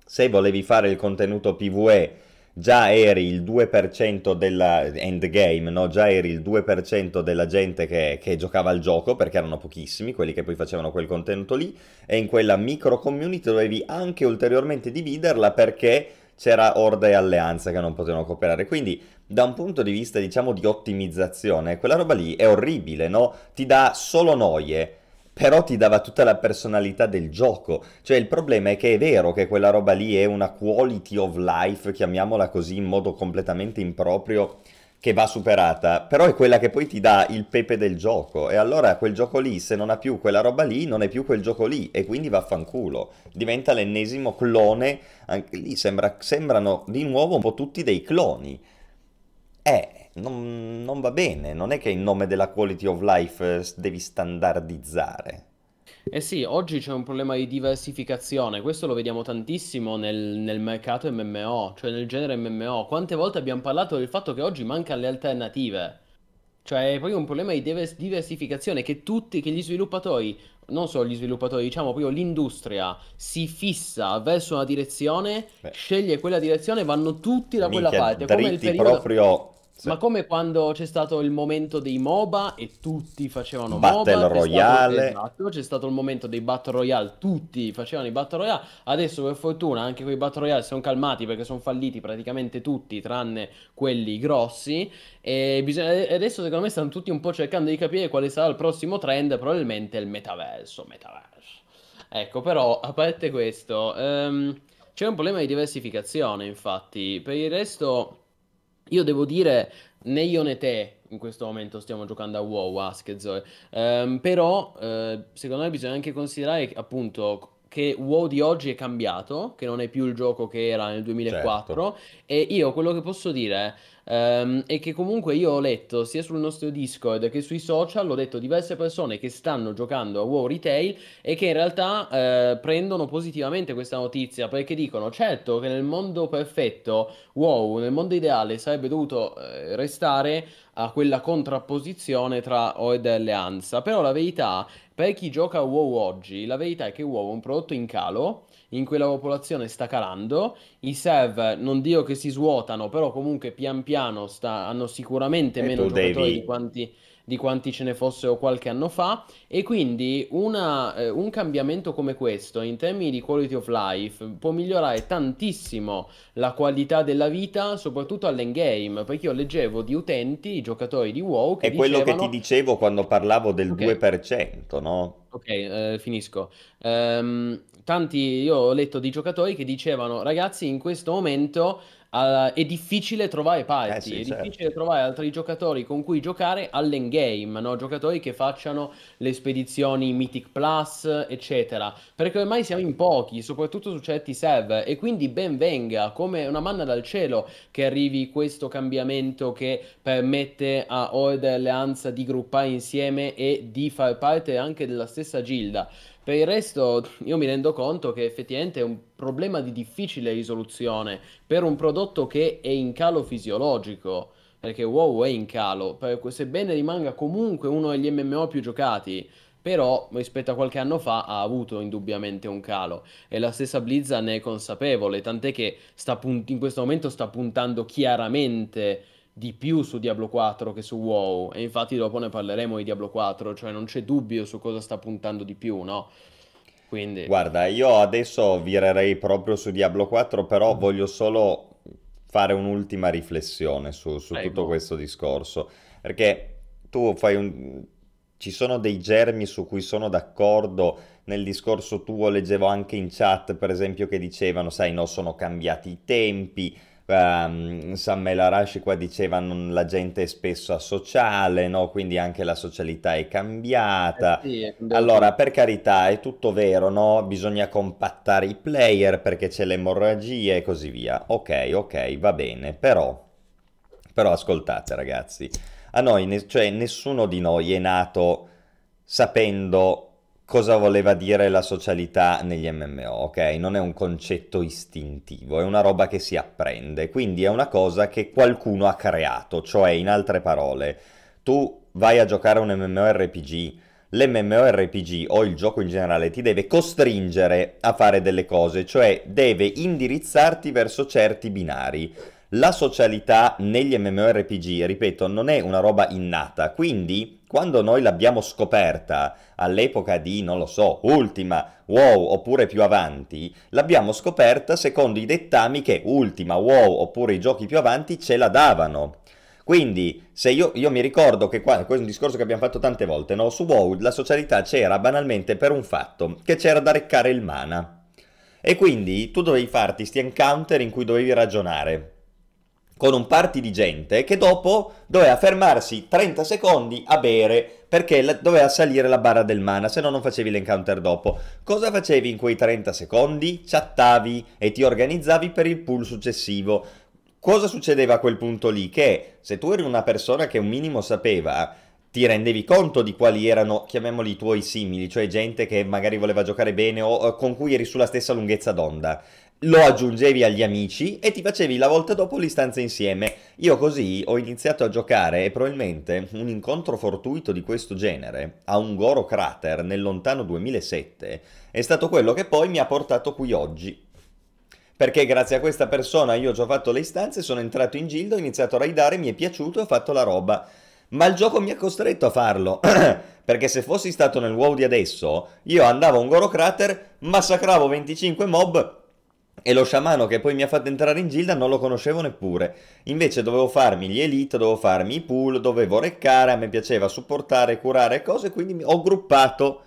se volevi fare il contenuto PvE già eri il 2% della endgame, no? già eri il 2% della gente che, che, giocava al gioco, perché erano pochissimi quelli che poi facevano quel contenuto lì, e in quella micro community dovevi anche ulteriormente dividerla perché c'era Orde e Alleanza che non potevano cooperare. Quindi, da un punto di vista, diciamo, di ottimizzazione, quella roba lì è orribile, no? Ti dà solo noie però ti dava tutta la personalità del gioco. Cioè il problema è che è vero che quella roba lì è una quality of life, chiamiamola così in modo completamente improprio, che va superata, però è quella che poi ti dà il pepe del gioco e allora quel gioco lì, se non ha più quella roba lì, non è più quel gioco lì e quindi vaffanculo. Diventa l'ennesimo clone, anche lì sembra, sembrano di nuovo un po' tutti dei cloni. Eh, non, non va bene, non è che in nome della quality of life eh, devi standardizzare. Eh sì, oggi c'è un problema di diversificazione, questo lo vediamo tantissimo nel, nel mercato MMO, cioè nel genere MMO. Quante volte abbiamo parlato del fatto che oggi mancano le alternative? Cioè è proprio un problema di diversificazione che tutti, che gli sviluppatori, non solo gli sviluppatori, diciamo proprio l'industria, si fissa verso una direzione, Beh. sceglie quella direzione, vanno tutti da quella parte. Come il periodo... proprio sì. Ma come quando c'è stato il momento dei MOBA e tutti facevano Battle MOBA, Royale. C'è stato, esatto, c'è stato il momento dei Battle Royale, tutti facevano i Battle Royale. Adesso per fortuna anche quei Battle Royale sono calmati perché sono falliti praticamente tutti, tranne quelli grossi. E bisogna... adesso secondo me stanno tutti un po' cercando di capire quale sarà il prossimo trend, probabilmente il metaverso. Metaverso. Ecco, però, a parte questo, um, c'è un problema di diversificazione, infatti. Per il resto io devo dire, né io né te in questo momento stiamo giocando a WoW, Ask e Zoe, um, però uh, secondo me bisogna anche considerare appunto che WoW di oggi è cambiato, che non è più il gioco che era nel 2004 certo. e io quello che posso dire Um, e che comunque io ho letto sia sul nostro Discord che sui social, ho detto diverse persone che stanno giocando a WoW Retail e che in realtà eh, prendono positivamente questa notizia perché dicono certo che nel mondo perfetto WoW, nel mondo ideale sarebbe dovuto eh, restare a quella contrapposizione tra Horde e Alleanza, però la verità per chi gioca a WoW oggi, la verità è che WoW è un prodotto in calo in cui la popolazione sta calando, i server non dico che si svuotano, però comunque pian piano sta, hanno sicuramente e meno giocatori devi... di quanti di quanti ce ne fossero qualche anno fa e quindi una, eh, un cambiamento come questo in termini di quality of life può migliorare tantissimo la qualità della vita soprattutto all'endgame perché io leggevo di utenti, giocatori di WoW che è quello dicevano... che ti dicevo quando parlavo del okay. 2% no? ok, eh, finisco um, tanti, io ho letto di giocatori che dicevano, ragazzi, in questo momento uh, è difficile trovare party, Eh sì, è certo. difficile trovare altri giocatori con cui giocare all'endgame, no? Giocatori che facciano le spedizioni Mythic Plus, eccetera. Perché ormai siamo in pochi, soprattutto su certi server, e quindi ben venga, come una manna dal cielo, che arrivi questo cambiamento che permette a Horde e Alleanza di gruppare insieme e di far parte anche della stessa gilda. Per il resto, io mi rendo conto che effettivamente è un problema di difficile risoluzione per un prodotto che è in calo fisiologico. Perché WoW è in calo, sebbene rimanga comunque uno degli MMO più giocati, però rispetto a qualche anno fa ha avuto indubbiamente un calo. E la stessa Blizzard ne è consapevole, tant'è che punt- in questo momento sta puntando chiaramente di più su Diablo 4 che su WoW. E infatti dopo ne parleremo di Diablo 4, cioè non c'è dubbio su cosa sta puntando di più, no? Quindi... Guarda, io adesso virerei proprio su Diablo 4, però Mm. voglio solo fare un'ultima riflessione su, su tutto questo discorso, perché tu fai un... ci sono dei germi su cui sono d'accordo, nel discorso tuo leggevo anche in chat, per esempio, che dicevano, sai, no, sono cambiati i tempi, Um, Sam El Arashi qua diceva non- la gente è spesso asociale, no? Quindi anche la socialità è cambiata. Eh sì, è Allora, per carità, è tutto vero, no? Bisogna compattare i player perché c'è l'emorragia e così via. Ok, ok, va bene, però, però ascoltate ragazzi, a noi, ne- cioè nessuno di noi è nato sapendo cosa voleva dire la socialità negli MMO, ok? Non è un concetto istintivo, è una roba che si apprende, quindi è una cosa che qualcuno ha creato, cioè in altre parole, tu vai a giocare un MMORPG, l'MMORPG o il gioco in generale ti deve costringere a fare delle cose, cioè deve indirizzarti verso certi binari. La socialità negli MMORPG, ripeto, non è una roba innata, quindi quando noi l'abbiamo scoperta all'epoca di, non lo so, Ultima, WoW oppure più avanti, l'abbiamo scoperta secondo i dettami che Ultima, WoW oppure i giochi più avanti ce la davano. Quindi, se io, io mi ricordo che qua, questo è un discorso che abbiamo fatto tante volte, no? Su WoW la socialità c'era banalmente per un fatto, che c'era da reccare il mana. E quindi tu dovevi farti sti encounter in cui dovevi ragionare con un party di gente che dopo doveva fermarsi 30 secondi a bere perché doveva salire la barra del mana, se no non facevi l'encounter dopo. Cosa facevi in quei 30 secondi? Chattavi e ti organizzavi per il pool successivo. Cosa succedeva a quel punto lì? Che se tu eri una persona che un minimo sapeva, ti rendevi conto di quali erano, chiamiamoli i tuoi simili, cioè gente che magari voleva giocare bene o con cui eri sulla stessa lunghezza d'onda. Lo aggiungevi agli amici e ti facevi la volta dopo l'istanza insieme. Io così ho iniziato a giocare e probabilmente un incontro fortuito di questo genere a un Goro Crater nel lontano 2007 è stato quello che poi mi ha portato qui oggi. Perché grazie a questa persona io ho già fatto le istanze, sono entrato in gildo, ho iniziato a raidare, mi è piaciuto e ho fatto la roba. Ma il gioco mi ha costretto a farlo. Perché se fossi stato nel WoW di adesso, io andavo a un Goro Crater, massacravo 25 mob e lo sciamano che poi mi ha fatto entrare in gilda non lo conoscevo neppure. Invece dovevo farmi gli elite, dovevo farmi i pool, dovevo reccare, a me piaceva supportare, curare cose, quindi mi- ho gruppato.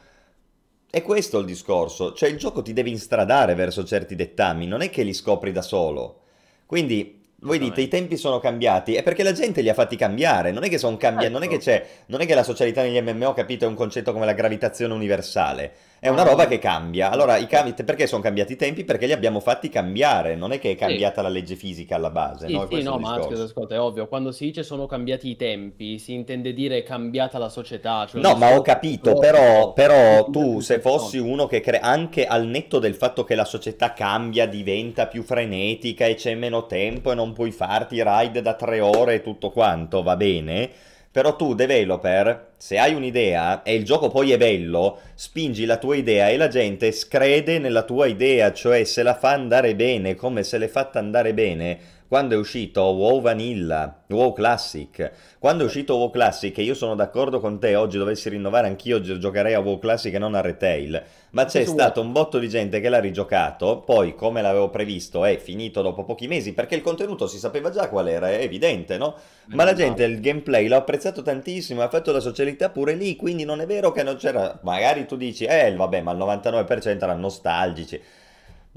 E questo è il discorso, cioè il gioco ti deve instradare verso certi dettami, non è che li scopri da solo. Quindi voi dite i tempi sono cambiati, è perché la gente li ha fatti cambiare, non è che sono cambiati, non è che c'è, non è che la socialità negli MMO, capito, è un concetto come la gravitazione universale, è una roba che cambia. Allora, i cambi, perché sono cambiati i tempi? Perché li abbiamo fatti cambiare, non è che è cambiata la legge fisica alla base, Sì, no? sì, no, ma scusa, ascolta, è ovvio, quando si dice sono cambiati i tempi, si intende dire è cambiata la società. Cioè No, ma ho capito, filosofico, però, però di tu se fossi uno che crea anche al netto del fatto che la società cambia, diventa più frenetica e c'è meno tempo e non puoi farti raid da tre ore e tutto quanto, va bene? Però tu, developer, se hai un'idea e il gioco poi è bello, spingi la tua idea e la gente crede nella tua idea, cioè se la fa andare bene, come se l'è fatta andare bene, quando è uscito WoW Vanilla, WoW Classic, quando è uscito WoW Classic, e io sono d'accordo con te, oggi dovessi rinnovare anch'io, giocherei a WoW Classic e non a Retail, ma c'è stato un botto di gente che l'ha rigiocato, poi come l'avevo previsto è finito dopo pochi mesi, perché il contenuto si sapeva già qual era, è evidente, no? Ma la gente il gameplay l'ha apprezzato tantissimo, ha fatto la socialità pure lì, quindi non è vero che non c'era, magari tu dici, eh vabbè, ma il 99% erano nostalgici.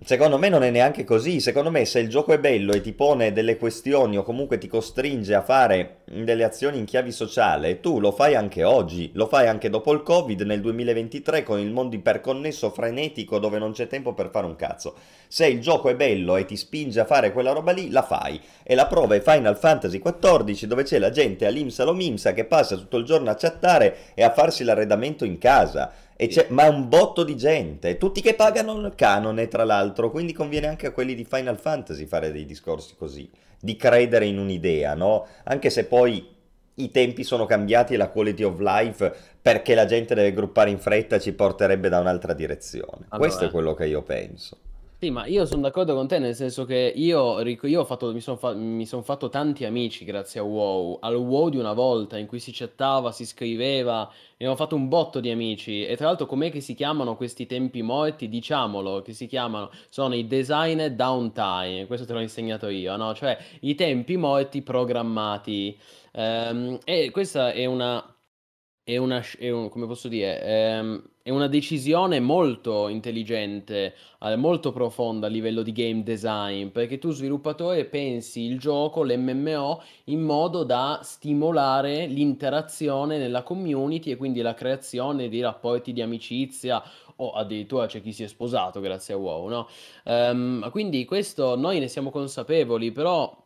Secondo me non è neanche così, secondo me se il gioco è bello e ti pone delle questioni o comunque ti costringe a fare delle azioni in chiave sociale, tu lo fai anche oggi, lo fai anche dopo il Covid nel 2023 con il mondo iperconnesso frenetico dove non c'è tempo per fare un cazzo. Se il gioco è bello e ti spinge a fare quella roba lì, la fai. E la prova è Final Fantasy XIV dove c'è la gente all'Imsa l'Omimsa che passa tutto il giorno a chattare e a farsi l'arredamento in casa ma è un botto di gente, tutti che pagano il canone tra l'altro, quindi conviene anche a quelli di Final Fantasy fare dei discorsi così, di credere in un'idea, no? Anche se poi i tempi sono cambiati e la quality of life perché la gente deve gruppare in fretta ci porterebbe da un'altra direzione. Allora, Questo è quello che io penso. Sì, ma io sono d'accordo con te, nel senso che io, io fatto, mi sono fa- son fatto tanti amici grazie a WoW, al WoW di una volta in cui si chattava, si scriveva, e ho fatto un botto di amici. E tra l'altro, com'è che si chiamano questi tempi morti? Diciamolo, che si chiamano, sono i designer downtime, questo te l'ho insegnato io, no? Cioè i tempi morti programmati. Ehm, e questa è una è una, è un, come posso dire, ehm, è una decisione molto intelligente, eh, molto profonda a livello di game design, perché tu sviluppatore pensi il gioco, l'MMO, in modo da stimolare l'interazione nella community e quindi la creazione di rapporti di amicizia o addirittura c'è chi si è sposato grazie a WoW, no? Ehm, quindi questo noi ne siamo consapevoli, però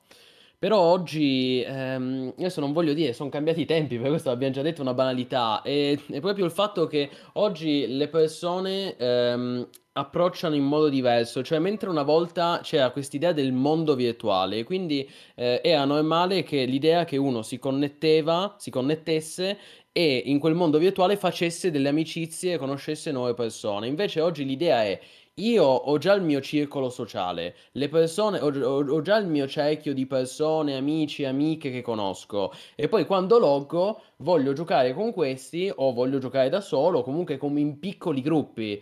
però oggi, ehm, adesso non voglio dire, sono cambiati i tempi, per questo abbiamo già detto una banalità, e, è proprio il fatto che oggi le persone ehm, approcciano in modo diverso, cioè mentre una volta c'era quest'idea del mondo virtuale, quindi eh, era normale che l'idea che uno si connetteva, si connettesse e in quel mondo virtuale facesse delle amicizie e conoscesse nuove persone. Invece oggi l'idea è io ho già il mio circolo sociale, le persone, ho, ho- ho già il mio cerchio di persone, amici, amiche che conosco. E poi quando loggo voglio giocare con questi o voglio giocare da solo, comunque come in piccoli gruppi.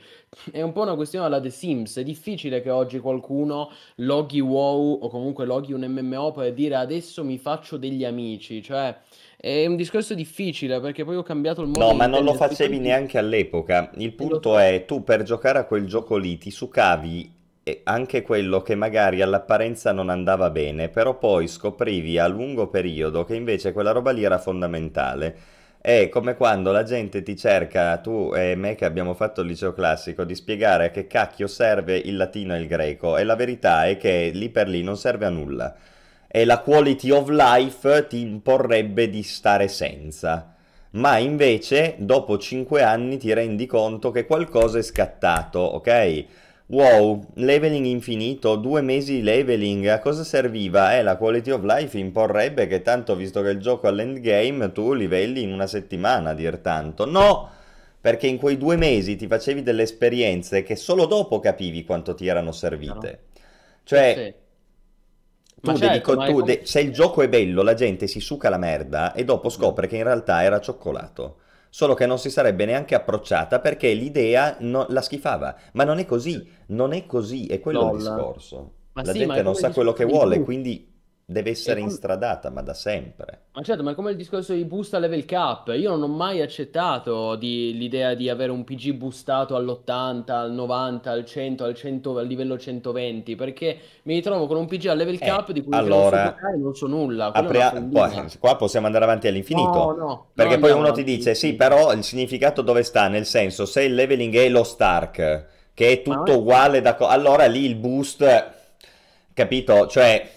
È un po' una questione alla The Sims, è difficile che oggi qualcuno loghi WoW o comunque loghi un MMO per dire adesso mi faccio degli amici, cioè è un discorso difficile perché poi ho cambiato il modo No, ma non lo facevi tutti neanche all'epoca. Il punto è, tu per giocare a quel gioco lì ti succavi eh, anche quello che magari all'apparenza non andava bene, però poi scoprivi a lungo periodo che invece quella roba lì era fondamentale. È come quando la gente ti cerca, tu e me che abbiamo fatto il liceo classico, di spiegare a che cacchio serve il latino e il greco, e la verità è che lì per lì non serve a nulla e la quality of life ti imporrebbe di stare senza. Ma invece, dopo 5 anni ti rendi conto che qualcosa è scattato, ok? Wow, leveling infinito, due mesi di leveling, a cosa serviva? Eh, la quality of life imporrebbe che tanto, visto che il gioco all'endgame, tu livelli in una settimana, a dir tanto. No! Perché in quei due mesi ti facevi delle esperienze che solo dopo capivi quanto ti erano servite. Cioè, tu devi, certo, co- ma è tu de- se il gioco è bello, la gente si suca la merda e dopo scopre che in realtà era cioccolato. Solo che non si sarebbe neanche approcciata perché l'idea no- la schifava. Ma non è così, non è così, è quello il LOL. discorso. Ma La sì, gente non il sa quello che vuole, Boost. quindi deve essere come... instradata, ma da sempre. Ma certo, ma è come il discorso di boost a level cap. Io non ho mai accettato di- l'idea di avere un PG boostato all'80, al 90, al 100, al 100, al livello 120, perché mi ritrovo con un PG a level Eh, cap di cui che non so allora, e non so nulla. Apria- poi, qua possiamo andare avanti No, all'infinito. no, non Perché poi andiamo uno ti dice, sì, però il significato dove sta? Nel senso, se il leveling è lo Stark, che è tutto è... uguale da... co- allora lì il boost, capito? Cioè,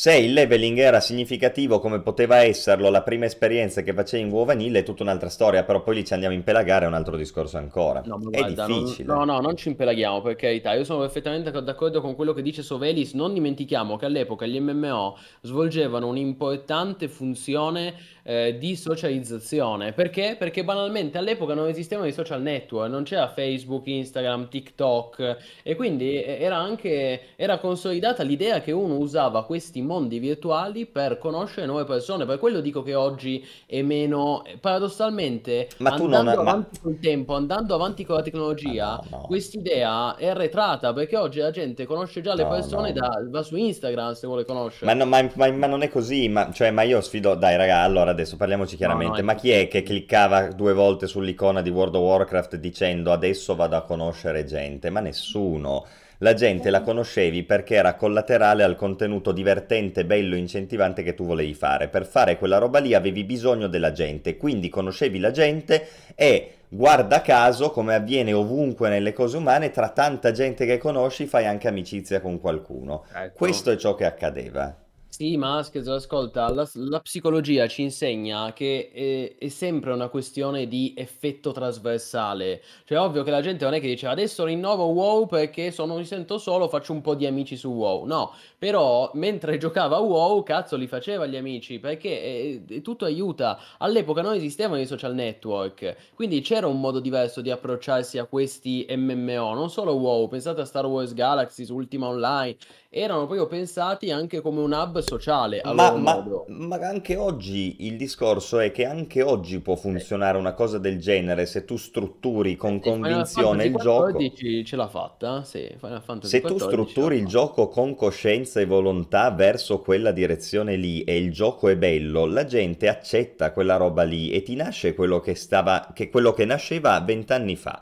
Se il leveling era significativo come poteva esserlo la prima esperienza che facevi in WoW Vanilla è tutta un'altra storia, però poi lì ci andiamo a impelagare, è un altro discorso ancora. No, ma È guarda, non- difficile. no, no, non ci impelaghiamo per carità. Io sono perfettamente d'accordo con quello che dice Sovelis. Non dimentichiamo che all'epoca gli MMO svolgevano un'importante funzione eh, di socializzazione. Perché? Perché banalmente all'epoca non esistevano i social network, non c'era Facebook, Instagram, TikTok e quindi eh, era anche era consolidata l'idea che uno usava questi mondi virtuali per conoscere nuove persone. Per quello dico che oggi è meno paradossalmente Ma tu non... andando Ma... avanti col tempo, andando avanti con la ma tecnologia, no, no. quest'idea è arretrata perché oggi la gente conosce già le No, persone, da, va su Instagram se vuole Ma, conoscere. no- ma- ma- ma non è così, ma, cioè, ma io sfido, dai raga, allora adesso parliamoci chiaramente, ma chi è che cliccava due volte sull'icona di World of Warcraft dicendo adesso vado a conoscere gente? Ma nessuno. La gente la conoscevi perché era collaterale al contenuto divertente, bello, incentivante che tu volevi fare. Per fare quella roba lì avevi bisogno della gente, quindi conoscevi la gente e guarda caso, come avviene ovunque nelle cose umane, tra tanta gente che conosci fai anche amicizia con qualcuno. Ecco. Questo è ciò che accadeva. Sì, ma Askez, ascolta, la, la psicologia ci insegna che è, è sempre una questione di effetto trasversale. Cioè, ovvio che la gente non è che dice adesso rinnovo WoW perché sono, mi sento solo, faccio un po' di amici su WoW. No, però mentre giocava a WoW, cazzo, li faceva gli amici perché eh, eh, tutto aiuta. All'epoca non esistevano i social network, quindi c'era un modo diverso di approcciarsi a questi MMO, non solo WoW, pensate a Star Wars Galaxy Ultima Online, erano proprio pensati anche come un hub sociale Ma, ma- ma anche oggi il discorso è che anche oggi può funzionare una cosa del genere se tu strutturi con Sì, Final convinzione il gioco. Ce l'ha fatta, sì, Final Fantasy Se tu strutturi il gioco con coscienza e volontà verso quella direzione lì e il gioco è bello, la gente accetta quella roba lì e ti nasce quello che stava, che quello che nasceva vent'anni fa.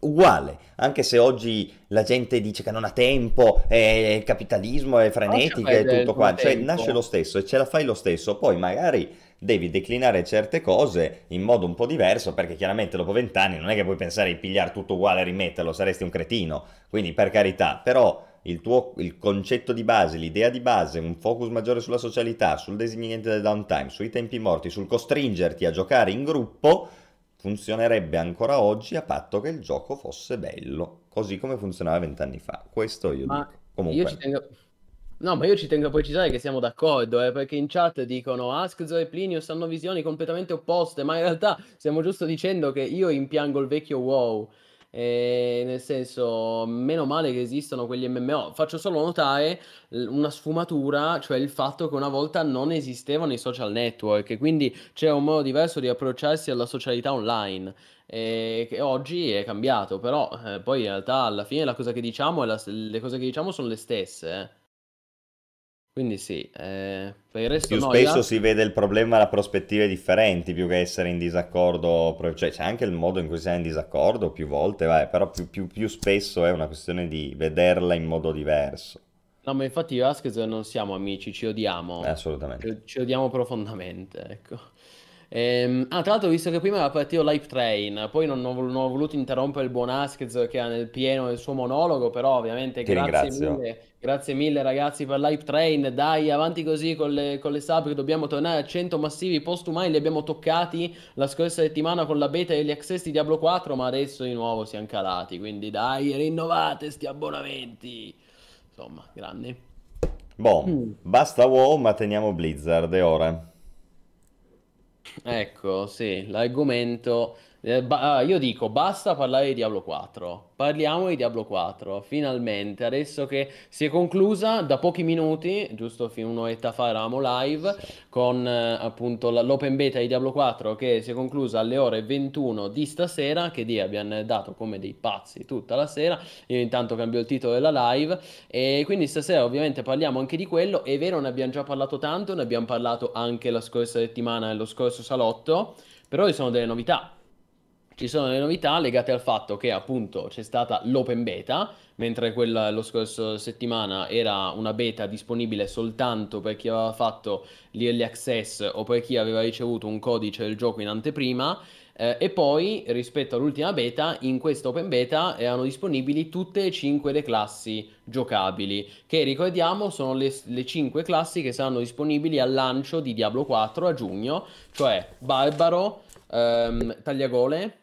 Uguale, anche se oggi la gente dice che non ha tempo, è il capitalismo è frenetica e tutto tuo qua, cioè nasce lo stesso e ce la fai lo stesso, poi magari devi declinare certe cose in modo un po' diverso perché chiaramente dopo vent'anni non è che puoi pensare di pigliare tutto uguale e rimetterlo, saresti un cretino, quindi per carità, però il tuo il concetto di base, l'idea di base, un focus maggiore sulla socialità, sul designiente del downtime, sui tempi morti, sul costringerti a giocare in gruppo, funzionerebbe ancora oggi a patto che il gioco fosse bello, così come funzionava vent'anni fa. Questo io Ma dico. io Comunque, tengo... No, ma io ci tengo a precisare che siamo d'accordo, eh, perché in chat dicono Askzo e Plinius hanno visioni completamente opposte, ma in realtà stiamo giusto dicendo che io impiango il vecchio WoW, eh, nel senso, meno male che esistono quegli MMO. Faccio solo notare una sfumatura, cioè il fatto che una volta non esistevano i social network, e quindi c'era un modo diverso di approcciarsi alla socialità online. E che oggi è cambiato, però eh, poi in realtà alla fine la cosa che diciamo è la- le cose che diciamo sono le stesse. eh. Quindi sì, eh, per il resto più no, spesso io- si vede il problema da prospettive differenti più che essere in disaccordo, cioè c'è anche il modo in cui si è in disaccordo più volte, vai, però più, più- più spesso è una questione di vederla in modo diverso. No, ma infatti io e Vasquez non siamo amici, ci odiamo. Assolutamente. Ci, ci odiamo profondamente, ecco. Ehm, ah, tra l'altro, visto che prima era partito l'Hype Train, poi non ho, non ho voluto interrompere il buon Vasquez che era nel pieno del suo monologo, però ovviamente Ti grazie ringrazio. mille, grazie mille ragazzi per l'Hype Train, dai avanti così con le, con le sub che dobbiamo tornare a 100 massivi postumani, li abbiamo toccati la scorsa settimana con la beta e gli access di Diablo 4, ma adesso di nuovo siamo calati, quindi dai, rinnovate sti abbonamenti. Insomma, grandi. Boh, Mm. basta WoW, ma teniamo Blizzard, è ora. Ecco, sì, l'argomento... eh, ba- ah, io dico, basta parlare di Diablo 4. Parliamo di Diablo 4, finalmente, adesso che si è conclusa da pochi minuti, giusto fino a un'oretta fa eravamo live, con eh, appunto la- l'open beta di Diablo 4 che si è conclusa alle ore 21 di stasera, che di abbiamo dato come dei pazzi tutta la sera, io intanto cambio il titolo della live, e quindi stasera ovviamente parliamo anche di quello, è vero ne abbiamo già parlato tanto, ne abbiamo parlato anche la scorsa settimana nello scorso salotto, però ci sono delle novità. Ci sono delle novità legate al fatto che appunto c'è stata l'open beta, mentre quella lo scorso settimana era una beta disponibile soltanto per chi aveva fatto l'early access o per chi aveva ricevuto un codice del gioco in anteprima. Eh, e poi rispetto all'ultima beta, in questa open beta erano disponibili tutte e cinque le classi giocabili, che ricordiamo sono le, le 5 classi che saranno disponibili al lancio di Diablo 4 a giugno, cioè Barbaro, ehm, Tagliagole,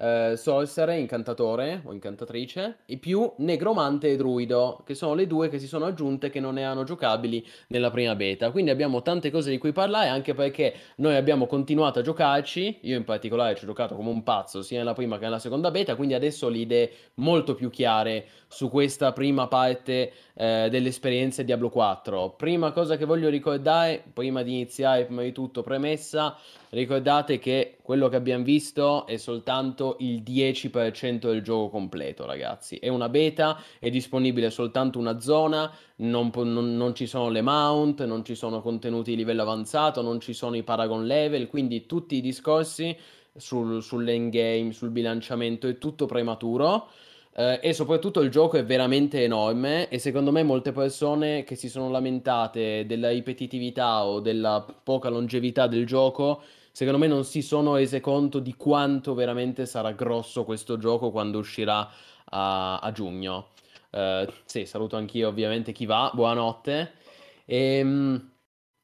eh, Sorcerer, Incantatore o Incantatrice, e più Negromante e Druido, che sono le due che si sono aggiunte che non erano giocabili nella prima beta. Quindi abbiamo tante cose di cui parlare, anche perché noi abbiamo continuato a giocarci, io in particolare ci ho giocato come un pazzo sia nella prima che nella seconda beta, quindi adesso ho le idee molto più chiare su questa prima parte eh, dell'esperienza Diablo 4. Prima cosa che voglio ricordare, prima di iniziare, prima di tutto, premessa, ricordate che quello che abbiamo visto è soltanto il 10% del gioco completo, ragazzi. È una beta, è disponibile soltanto una zona, non, non, non ci sono le mount, non ci sono contenuti di livello avanzato, non ci sono i paragon level, quindi tutti i discorsi sul, sull'endgame, sul bilanciamento è tutto prematuro. Eh, e soprattutto il gioco è veramente enorme e secondo me molte persone che si sono lamentate della ripetitività o della poca longevità del gioco, secondo me non si sono rese conto di quanto veramente sarà grosso questo gioco quando uscirà a, a giugno. Eh, sì, saluto anch'io ovviamente chi va, buonanotte. Ehm,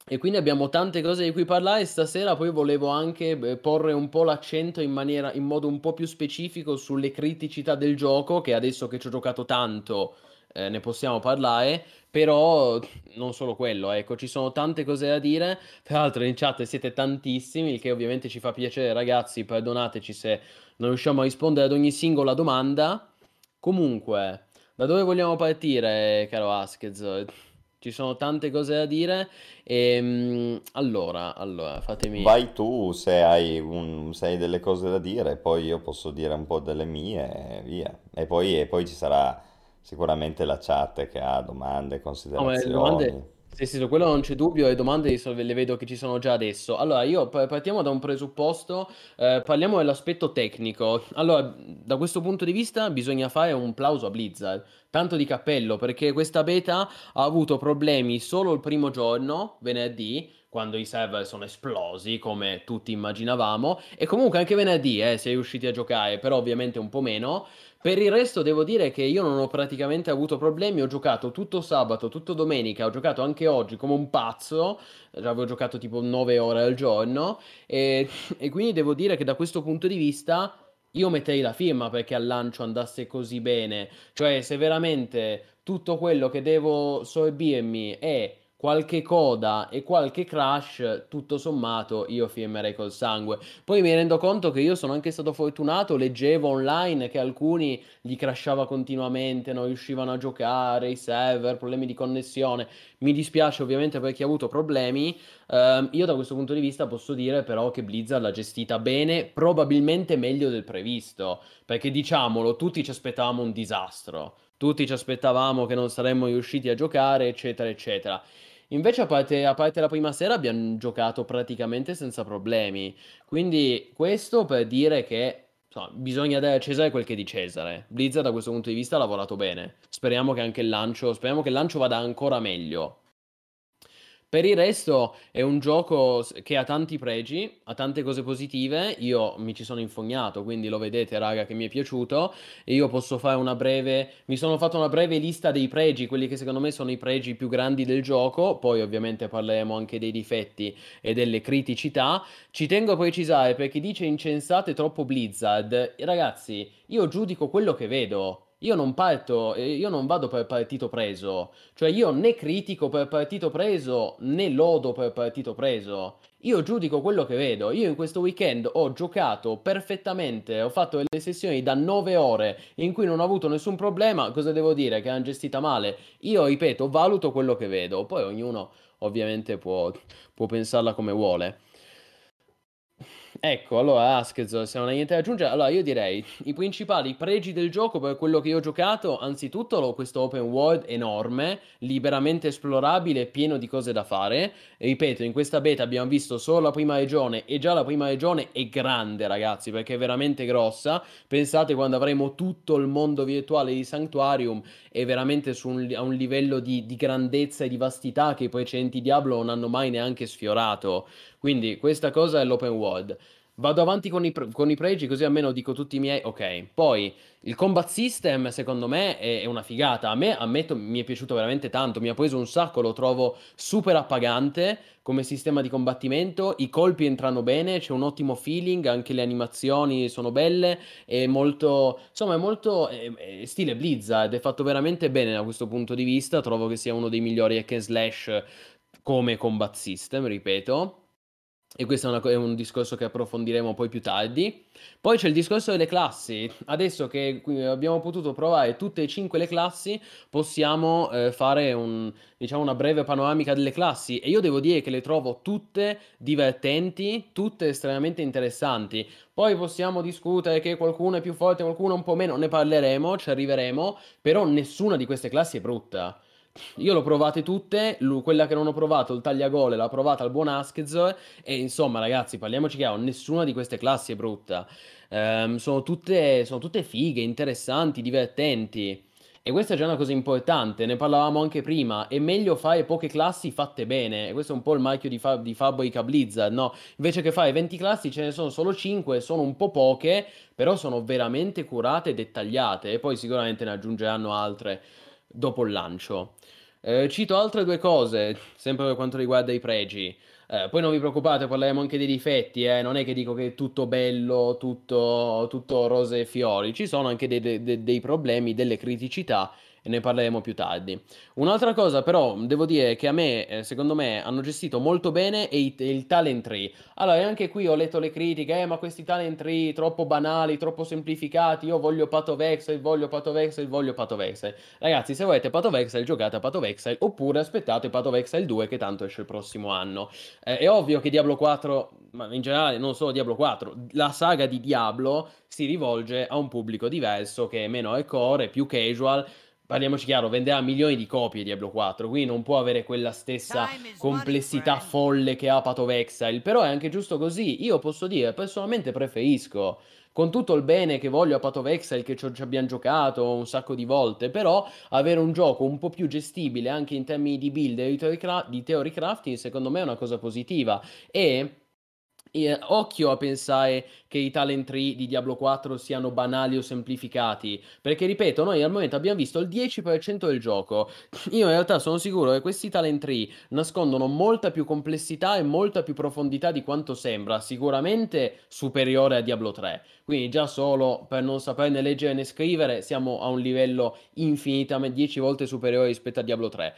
e quindi abbiamo tante cose di cui parlare stasera, poi volevo anche porre un po' l'accento in maniera, in modo un po' più specifico sulle criticità del gioco, che adesso che ci ho giocato tanto eh, ne possiamo parlare, però non solo quello, ecco, ci sono tante cose da dire, tra l'altro in chat siete tantissimi, il che ovviamente ci fa piacere ragazzi, perdonateci se non riusciamo a rispondere ad ogni singola domanda. Comunque, da dove vogliamo partire, caro Askez? Ci sono tante cose da dire. E, ehm, allora, allora, fatemi... Vai tu se hai, un- se hai delle cose da dire, poi io posso dire un po' delle mie e via. E poi, e poi ci sarà sicuramente la chat che ha domande, No, ma le domande, considerazioni. Sì, sì, su quello non c'è dubbio, le domande le vedo che ci sono già adesso. Allora, io partiamo da un presupposto, eh, parliamo dell'aspetto tecnico. Allora, da questo punto di vista bisogna fare un plauso a Blizzard, tanto di cappello, perché questa beta ha avuto problemi solo il primo giorno, venerdì, quando i server sono esplosi, come tutti immaginavamo, e comunque anche venerdì, eh, si è riusciti a giocare, però ovviamente un po' meno. Per il resto devo dire che io non ho praticamente avuto problemi, ho giocato tutto sabato, tutto domenica, ho giocato anche oggi come un pazzo, avevo giocato tipo 9 ore al giorno e, e quindi devo dire che da questo punto di vista io metterei la firma perché al lancio andasse così bene, cioè se veramente tutto quello che devo sorbirmi è qualche coda e qualche crash, tutto sommato io firmerei col sangue. Poi mi rendo conto che io sono anche stato fortunato, leggevo online che alcuni gli crashava continuamente, non riuscivano a giocare, i server, problemi di connessione. Mi dispiace ovviamente per chi ha avuto problemi. Uh, io da questo punto di vista posso dire però che Blizzard l'ha gestita bene, probabilmente meglio del previsto, perché diciamolo, tutti ci aspettavamo un disastro. Tutti ci aspettavamo che non saremmo riusciti a giocare, eccetera, eccetera. Invece, a parte, a parte la prima sera, abbiamo giocato praticamente senza problemi. Quindi, questo per dire che insomma, bisogna dare a Cesare quel che è di Cesare. Blizzard, da questo punto di vista, ha lavorato bene. Speriamo che anche il lancio, speriamo che il lancio vada ancora meglio. Per il resto è un gioco che ha tanti pregi, ha tante cose positive, io mi ci sono infognato, quindi lo vedete raga che mi è piaciuto io posso fare una breve, mi sono fatto una breve lista dei pregi, quelli che secondo me sono i pregi più grandi del gioco, poi ovviamente parleremo anche dei difetti e delle criticità. Ci tengo a precisare per chi dice incensate troppo Blizzard, ragazzi, io giudico quello che vedo. Io non parto, io non vado per partito preso, cioè io né critico per partito preso né lodo per partito preso. Io giudico quello che vedo. Io in questo weekend ho giocato perfettamente, ho fatto delle sessioni da 9 ore in cui non ho avuto nessun problema. Cosa devo dire? Che hanno gestita male. Io, ripeto, valuto quello che vedo. Poi ognuno ovviamente può, può pensarla come vuole. Ecco, allora Askez, se non hai niente da aggiungere, allora io direi i principali pregi del gioco per quello che io ho giocato, anzitutto l'ho questo open world enorme, liberamente esplorabile, pieno di cose da fare. E ripeto, in questa beta abbiamo visto solo la prima regione e già la prima regione è grande, ragazzi, perché è veramente grossa. Pensate quando avremo tutto il mondo virtuale di Sanctuarium è veramente un, a un livello di, di grandezza e di vastità che i precedenti Diablo non hanno mai neanche sfiorato. Quindi questa cosa è l'open world. Vado avanti con i, con i, pregi così almeno dico tutti i miei. Ok, poi il combat system secondo me è, è una figata. A me, ammetto, mi è piaciuto veramente tanto. Mi ha preso un sacco, lo trovo super appagante come sistema di combattimento. I colpi entrano bene, c'è un ottimo feeling, anche le animazioni sono belle. È molto, insomma, è molto è, è stile Blizzard. È fatto veramente bene da questo punto di vista. Trovo che sia uno dei migliori hack and slash come combat system, ripeto e questo è, una, è, un discorso che approfondiremo poi più tardi. Poi c'è il discorso delle classi. Adesso che abbiamo potuto provare tutte e cinque le classi, possiamo eh, fare un, diciamo, una breve panoramica delle classi. E io devo dire che le trovo tutte divertenti, tutte estremamente interessanti. Poi possiamo discutere che qualcuno è più forte, qualcuno un po' meno, ne parleremo, ci arriveremo. Però nessuna di queste classi è brutta. Io l'ho provate tutte, quella che non ho provato, il tagliagole, l'ha provata il buon Askez e insomma ragazzi, parliamoci chiaro, nessuna di queste classi è brutta. Um, sono, tutte, sono tutte fighe, interessanti, divertenti. E questa è già una cosa importante, ne parlavamo anche prima, è meglio fare poche classi fatte bene, questo è un po' il marchio di, fa- di Fabrica Blizzard, no? Invece che fare 20 classi ce ne sono solo 5, sono un po' poche, però sono veramente curate e dettagliate, e poi sicuramente ne aggiungeranno altre dopo il lancio. Eh, cito altre due cose, sempre per quanto riguarda i pregi. Eh, poi non vi preoccupate, parleremo anche dei difetti, eh? non è che dico che è tutto bello, tutto, tutto rose e fiori, ci sono anche dei, dei, dei problemi, delle criticità e ne parleremo più tardi. Un'altra cosa però devo dire che a me, eh, secondo me, hanno gestito molto bene è, il, talent tree. Allora, anche qui ho letto le critiche, eh, ma questi talent tree troppo banali, troppo semplificati, io voglio Pato Vexel, voglio Pato Vexel, voglio Pato Vexel. Ragazzi, se volete Pato Vexel, giocate a Pato Vexel, oppure aspettate Pato Vexel 2 che tanto esce il prossimo anno. Eh, è ovvio che Diablo 4, ma in generale non solo Diablo 4, la saga di Diablo si rivolge a un pubblico diverso che è meno hardcore, più casual, parliamoci chiaro, venderà milioni di copie di Diablo 4, quindi non può avere quella stessa complessità folle che ha Path of Exile, però è anche giusto così. Io posso dire, personalmente preferisco con tutto il bene che voglio a Path of Exile che ci abbiamo giocato un sacco di volte, però avere un gioco un po' più gestibile anche in termini di build e di theory crafting secondo me è una cosa positiva e eh, occhio a pensare che i talent tree di Diablo 4 siano banali o semplificati, perché ripeto, noi al momento abbiamo visto il 10% del gioco. Io in realtà sono sicuro che questi talent tree nascondono molta più complessità e molta più profondità di quanto sembra, sicuramente superiore a Diablo 3. Quindi già solo per non saperne leggere né scrivere siamo a un livello infinitamente 10 volte superiore rispetto a Diablo 3.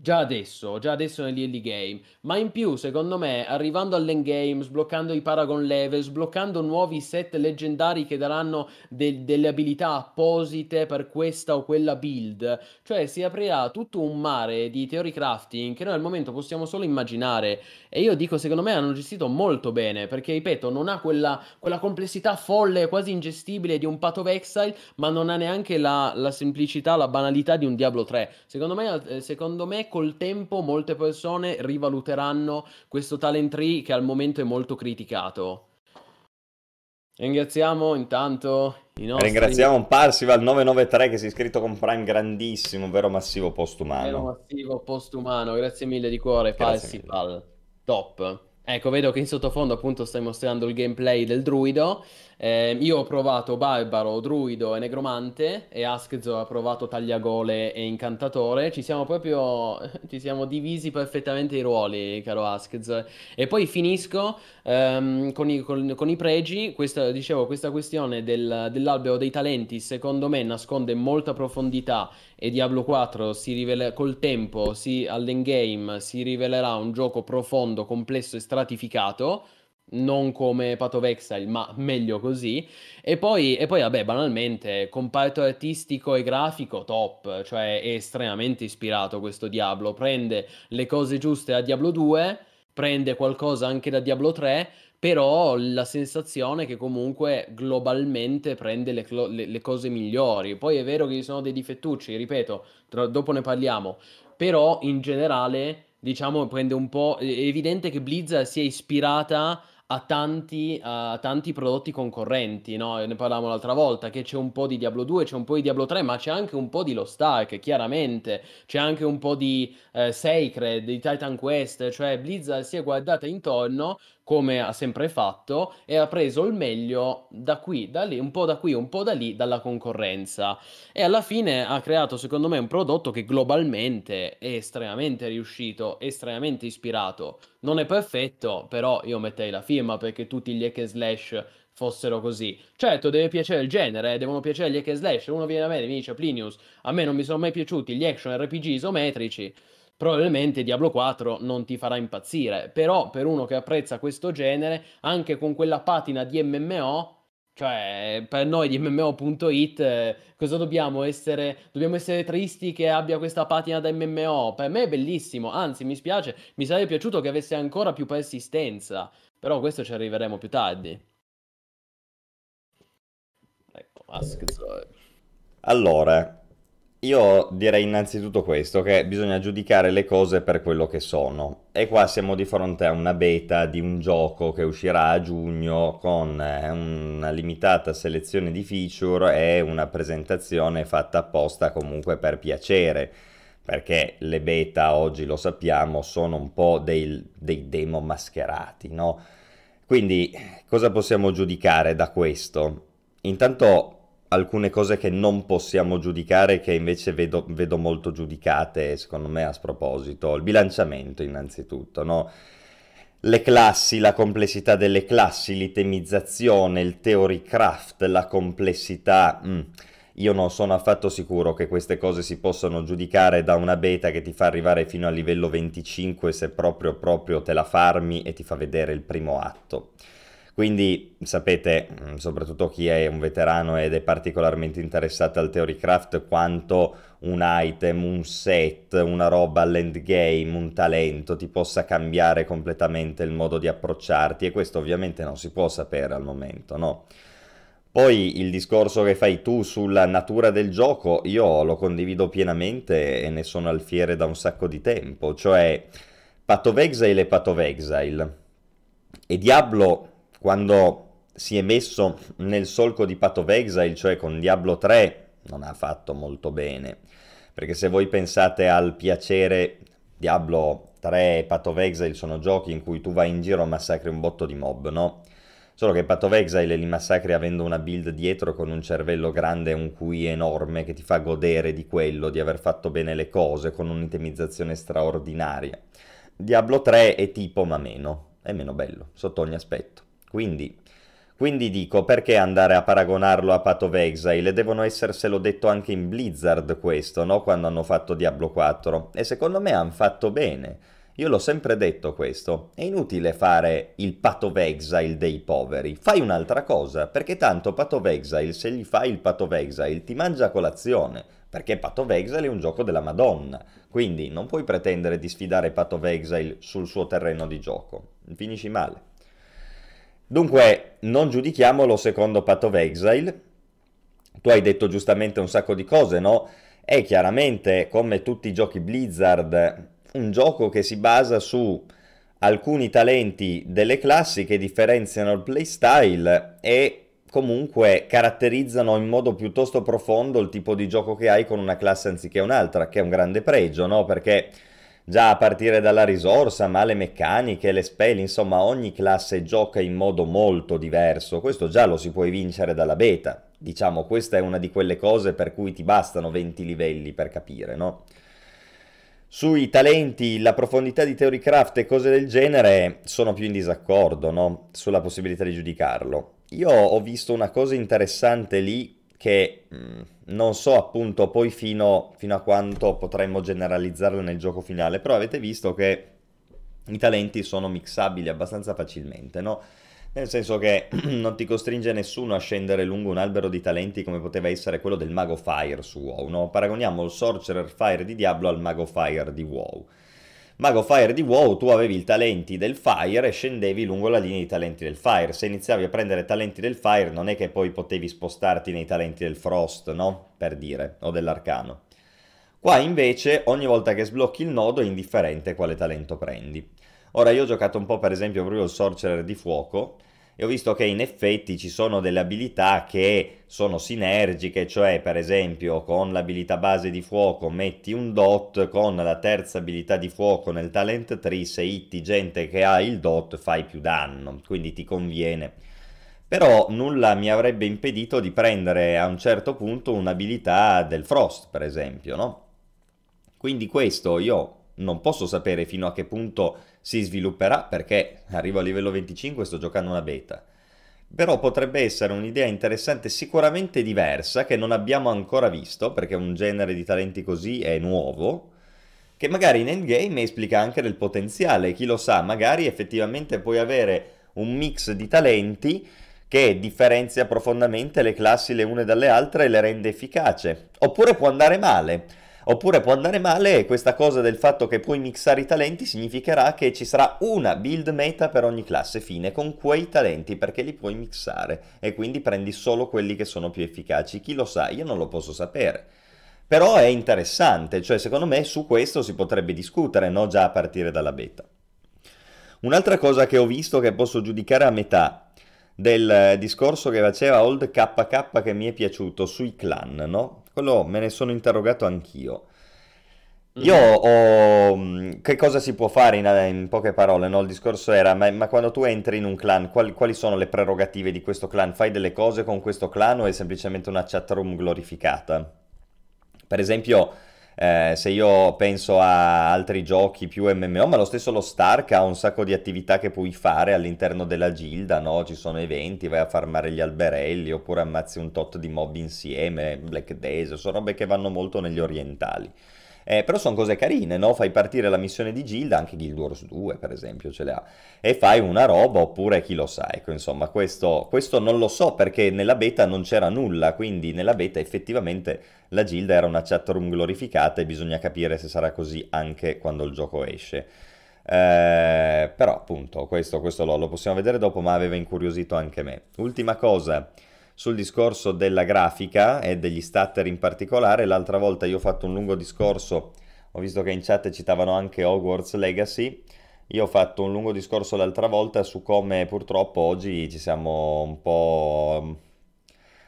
Già adesso, già adesso nell'early game, ma in più secondo me arrivando all'endgame, sbloccando i Paragon level, sbloccando nuovi set leggendari che daranno de- delle abilità apposite per questa o quella build, cioè si aprirà tutto un mare di theory crafting che noi al momento possiamo solo immaginare e io dico secondo me hanno gestito molto bene perché ripeto non ha quella, quella complessità folle, quasi ingestibile di un Path of Exile, ma non ha neanche la, la semplicità, la banalità di un Diablo 3. Secondo me, eh, secondo me col tempo molte persone rivaluteranno questo talent tree che al momento è molto criticato. Ringraziamo intanto i nostri... Ringraziamo un Parsival 993 che si è iscritto con Prime grandissimo, vero massivo postumano. Vero massivo postumano, grazie mille di cuore Parsival. Top. Ecco, vedo che in sottofondo appunto stai mostrando il gameplay del druido. Eh, io ho provato Barbaro, Druido e Negromante e Askzo ha provato Tagliagole e Incantatore. Ci siamo proprio ci siamo divisi perfettamente i ruoli, caro Askzo. E poi finisco ehm, con, i, con, con, i, pregi. Questa, dicevo, questa questione del, dell'albero dei talenti secondo me nasconde molta profondità e Diablo 4 si rivela, col tempo, si, all'endgame, si rivelerà un gioco profondo, complesso e stratificato non come Path of Exile, ma meglio così. E poi, e poi, vabbè, banalmente, comparto artistico e grafico top, cioè è estremamente ispirato questo Diablo, prende le cose giuste a Diablo 2, prende qualcosa anche da Diablo 3, però la sensazione è che comunque globalmente prende le, le, le cose migliori. Poi è vero che ci sono dei difettucci, ripeto, tra, dopo ne parliamo, però in generale diciamo prende un po'... È evidente che Blizzard si è ispirata a tanti, a tanti prodotti concorrenti, no? Ne parlavamo l'altra volta, che c'è un po' di Diablo 2, c'è un po' di Diablo 3, ma c'è anche un po' di Lost Ark, chiaramente, c'è anche un po' di eh, Sacred, di Titan Quest, cioè Blizzard si è guardata intorno come ha sempre fatto, e ha preso il meglio da qui, da lì, un po' da qui, un po' da lì, dalla concorrenza. E alla fine ha creato, secondo me, un prodotto che globalmente è estremamente riuscito, estremamente ispirato. Non è perfetto, però io metterei la firma perché tutti gli hack and slash fossero così. Certo, deve piacere il genere, eh, devono piacere gli hack and slash. Uno viene da me e mi dice, Plinius, a me non mi sono mai piaciuti gli action RPG isometrici probabilmente Diablo 4 non ti farà impazzire, però per uno che apprezza questo genere, anche con quella patina di MMO, cioè per noi di MMO.it cosa dobbiamo essere? Dobbiamo essere tristi che abbia questa patina da MMO? Per me è bellissimo, anzi mi spiace, mi sarebbe piaciuto che avesse ancora più persistenza, però questo ci arriveremo più tardi. Ecco, Ask Allora, io direi innanzitutto questo, che bisogna giudicare le cose per quello che sono. E qua siamo di fronte a una beta di un gioco che uscirà a giugno con eh, una limitata selezione di feature e una presentazione fatta apposta comunque per piacere. Perché le beta oggi lo sappiamo sono un po' dei, dei demo mascherati, no? Quindi cosa possiamo giudicare da questo? Intanto alcune cose che non possiamo giudicare che invece vedo, vedo molto giudicate secondo me a sproposito il bilanciamento innanzitutto no? le classi, la complessità delle classi, l'itemizzazione, il theory craft, la complessità. Mm. Io non sono affatto sicuro che queste cose si possano giudicare da una beta che ti fa arrivare fino al livello 25 se proprio proprio te la farmi e ti fa vedere il primo atto. Quindi sapete, mm, soprattutto chi è un veterano ed è particolarmente interessato al Theorycraft, quanto un item, un set, una roba all'endgame, un talento ti possa cambiare completamente il modo di approcciarti e questo ovviamente non si può sapere al momento, no? Poi il discorso che fai tu sulla natura del gioco, io lo condivido pienamente e ne sono alfiere da un sacco di tempo, cioè Path of Exile è Path of Exile e Diablo quando si è messo nel solco di Path of Exile, cioè con Diablo 3, non ha fatto molto bene. Perché se voi pensate al piacere, Diablo 3 e Path of Exile sono giochi in cui tu vai in giro e massacri un botto di mob, no? Solo che Path of Exile li massacri avendo una build dietro con un cervello grande e un QI enorme che ti fa godere di quello, di aver fatto bene le cose, con un'itemizzazione straordinaria. Diablo 3 è tipo ma meno, è meno bello, sotto ogni aspetto. Quindi, quindi dico, perché andare a paragonarlo a Path of Exile? Devono esserselo detto anche in Blizzard questo, no? Quando hanno fatto Diablo 4. E secondo me hanno fatto bene. Io l'ho sempre detto questo, è inutile fare il Path of Exile dei poveri, fai un'altra cosa, perché tanto Path of Exile, se gli fai il Path of Exile, ti mangia colazione, perché Path of Exile è un gioco della Madonna, quindi non puoi pretendere di sfidare Path of Exile sul suo terreno di gioco, finisci male. Dunque, non giudichiamolo secondo Path of Exile. Tu hai detto giustamente un sacco di cose, no? È chiaramente, come tutti i giochi Blizzard, un gioco che si basa su alcuni talenti delle classi che differenziano il playstyle e comunque caratterizzano in modo piuttosto profondo il tipo di gioco che hai con una classe anziché un'altra, che è un grande pregio, no? Perché già a partire dalla risorsa, ma le meccaniche, le spell, insomma ogni classe gioca in modo molto diverso, questo già lo si può vincere dalla beta, diciamo questa è una di quelle cose per cui ti bastano 20 livelli per capire, no? Sui talenti, la profondità di Theorycraft e cose del genere sono più in disaccordo, no? Sulla possibilità di giudicarlo. Io ho visto una cosa interessante lì che mh, non so appunto poi fino, fino a quanto potremmo generalizzarla nel gioco finale, però avete visto che i talenti sono mixabili abbastanza facilmente, no? Nel senso che non ti costringe nessuno a scendere lungo un albero di talenti come poteva essere quello del Mago Fire su WoW, no? Paragoniamo il Sorcerer Fire di Diablo al Mago Fire di WoW. Mago Fire di WoW tu avevi i talenti del Fire e scendevi lungo la linea dei talenti del Fire. Se iniziavi a prendere talenti del Fire non è che poi potevi spostarti nei talenti del Frost, no? Per dire, o dell'Arcano. Qua invece ogni volta che sblocchi il nodo è indifferente quale talento prendi. Ora io ho giocato un po' per esempio proprio il Sorcerer di Fuoco e ho visto che in effetti ci sono delle abilità che sono sinergiche, cioè per esempio con l'abilità base di fuoco metti un dot, con la terza abilità di fuoco nel talent tree se hitti gente che ha il dot fai più danno, quindi ti conviene. Però nulla mi avrebbe impedito di prendere a un certo punto un'abilità del Frost, per esempio, no? Quindi questo io non posso sapere fino a che punto si svilupperà perché arrivo a livello 25 e sto giocando una beta. Però potrebbe essere un'idea interessante, sicuramente diversa, che non abbiamo ancora visto, perché un genere di talenti così è nuovo, che magari in endgame esplica anche del potenziale, chi lo sa, magari effettivamente puoi avere un mix di talenti che differenzia profondamente le classi le une dalle altre e le rende efficace. Oppure può andare male. Oppure può andare male questa cosa del fatto che puoi mixare i talenti significherà che ci sarà una build meta per ogni classe fine con quei talenti perché li puoi mixare e quindi prendi solo quelli che sono più efficaci. Chi lo sa? Io non lo posso sapere. Però è interessante, cioè secondo me su questo si potrebbe discutere, no? già a partire dalla beta. Un'altra cosa che ho visto che posso giudicare a metà del discorso che faceva Old KK che mi è piaciuto sui clan, no? Quello me ne sono interrogato anch'io. Io ho... Mm, che cosa si può fare in, in poche parole? No? Il discorso era, ma, ma, quando tu entri in un clan, quali, quali, sono le prerogative di questo clan? Fai delle cose con questo clan o è semplicemente una chatroom glorificata? Per esempio, eh, se io penso a altri giochi più MMO, ma lo stesso lo Stark ha un sacco di attività che puoi fare all'interno della gilda, no? Ci sono eventi, vai a farmare gli alberelli, oppure ammazzi un tot di mob insieme, Black Days, sono robe che vanno molto negli orientali. Eh, però sono cose carine, no? Fai partire la missione di Gilda, anche Guild Wars 2 per esempio ce le ha, e fai una roba oppure chi lo sa, ecco insomma questo, questo non lo so perché nella beta non c'era nulla, quindi nella beta effettivamente la Gilda era una chatroom glorificata e bisogna capire se sarà così anche quando il gioco esce. Eh, però appunto questo, questo lo, lo possiamo vedere dopo ma aveva incuriosito anche me. Ultima cosa sul discorso della grafica e degli statter in particolare. L'altra volta io ho fatto un lungo discorso, ho visto che in chat citavano anche Hogwarts Legacy. Io ho fatto un lungo discorso l'altra volta su come purtroppo oggi ci siamo un po'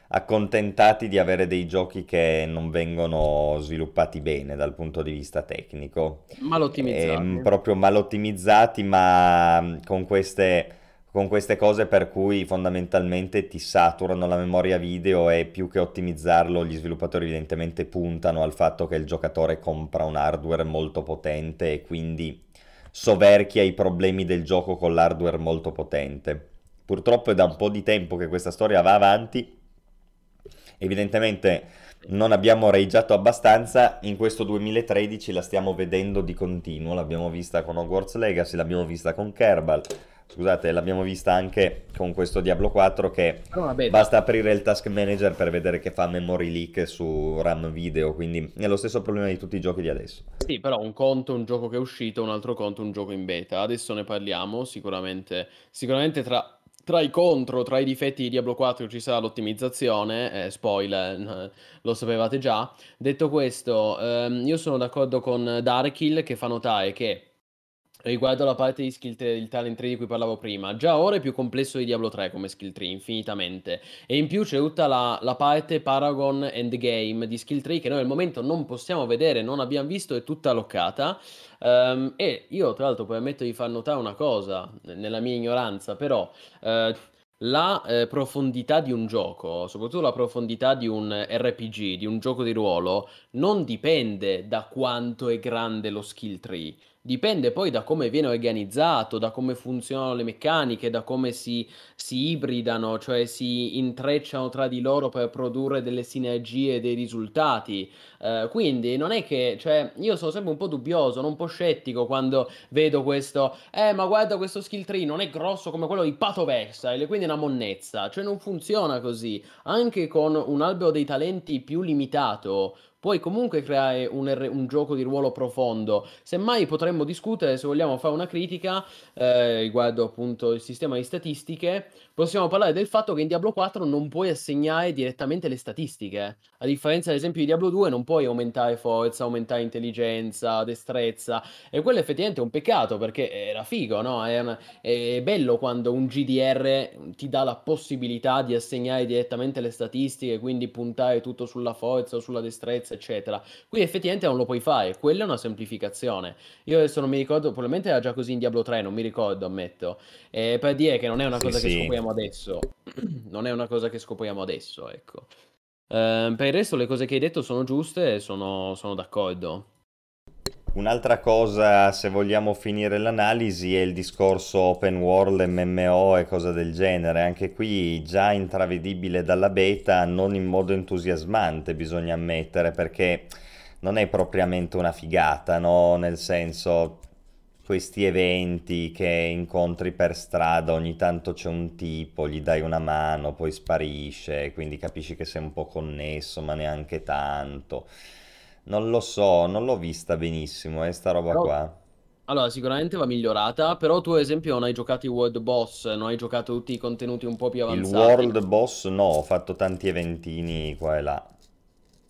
accontentati di avere dei giochi che non vengono sviluppati bene dal punto di vista tecnico. Mal ottimizzati. Eh, proprio mal ottimizzati, ma con queste con queste cose per cui fondamentalmente ti saturano la memoria video e più che ottimizzarlo gli sviluppatori evidentemente puntano al fatto che il giocatore compra un hardware molto potente e quindi soverchia i problemi del gioco con l'hardware molto potente. Purtroppo è da un po' di tempo che questa storia va avanti, evidentemente non abbiamo ragiato abbastanza, in questo 2013 la stiamo vedendo di continuo, l'abbiamo vista con Hogwarts Legacy, l'abbiamo vista con Kerbal, Scusate, l'abbiamo vista anche con questo Diablo 4 che basta aprire il task manager per vedere che fa memory leak su RAM video, quindi è lo stesso problema di tutti i giochi di adesso. Sì, però un conto è un gioco che è uscito, un altro conto è un gioco in beta. Adesso ne parliamo, sicuramente, sicuramente tra, tra i contro, tra i difetti di Diablo 4 ci sarà l'ottimizzazione, eh, spoiler, lo sapevate già. Detto questo, ehm, io sono d'accordo con Darkill che fa notare che Riguardo alla parte di skill tree, il talent tree di cui parlavo prima, già ora è più complesso di Diablo 3 come skill tree, infinitamente. E in più c'è tutta la, la parte Paragon Endgame di skill tree che noi al momento non possiamo vedere, non abbiamo visto, è tutta loccata. Um, e io tra l'altro permetto di far notare una cosa, nella mia ignoranza, però... Uh, la eh, profondità di un gioco, soprattutto la profondità di un RPG, di un gioco di ruolo, non dipende da quanto è grande lo skill tree, Dipende poi da come viene organizzato, da come funzionano le meccaniche, da come si, si ibridano, cioè si intrecciano tra di loro per produrre delle sinergie e dei risultati. Eh, quindi non è che, cioè, io sono sempre un po' dubbioso, un po' scettico quando vedo questo, eh, ma guarda questo skill tree non è grosso come quello di Pato Versile, quindi è una monnezza. Cioè non funziona così. Anche con un albero dei talenti più limitato puoi comunque creare un, R- un gioco di ruolo profondo. Semmai potremmo discutere, se vogliamo fare una critica eh, riguardo appunto il sistema di statistiche, possiamo parlare del fatto che in Diablo 4 non puoi assegnare direttamente le statistiche. A differenza, ad esempio, di Diablo 2, non puoi aumentare forza, aumentare intelligenza, destrezza. E quello effettivamente è un peccato perché era figo, no? È, una- è bello quando un GDR ti dà la possibilità di assegnare direttamente le statistiche, quindi puntare tutto sulla forza o sulla destrezza, eccetera. Qui effettivamente non lo puoi fare. Quella è una semplificazione. Io adesso non mi ricordo, probabilmente era già così in Diablo 3, non mi ricordo, ammetto. Eh, per dire che non è una Sì, cosa che sì. scopriamo adesso. Non è una cosa che scopriamo adesso, ecco. Ehm, per il resto le cose che hai detto sono giuste e sono, sono d'accordo. Un'altra cosa, se vogliamo finire l'analisi, è il discorso open world, MMO e cose del genere. Anche qui già intravedibile dalla beta, non in modo entusiasmante, bisogna ammettere, perché non è propriamente una figata, no? Nel senso, questi eventi che incontri per strada, ogni tanto c'è un tipo, gli dai una mano, poi sparisce, quindi capisci che sei un po' connesso, ma neanche tanto. Non lo so, non l'ho vista benissimo, eh, sta roba Però, qua. allora, sicuramente va migliorata, però tu ad esempio non hai giocato i World Boss, non hai giocato tutti i contenuti un po' più Il avanzati. World Boss no, ho fatto tanti eventini qua e là.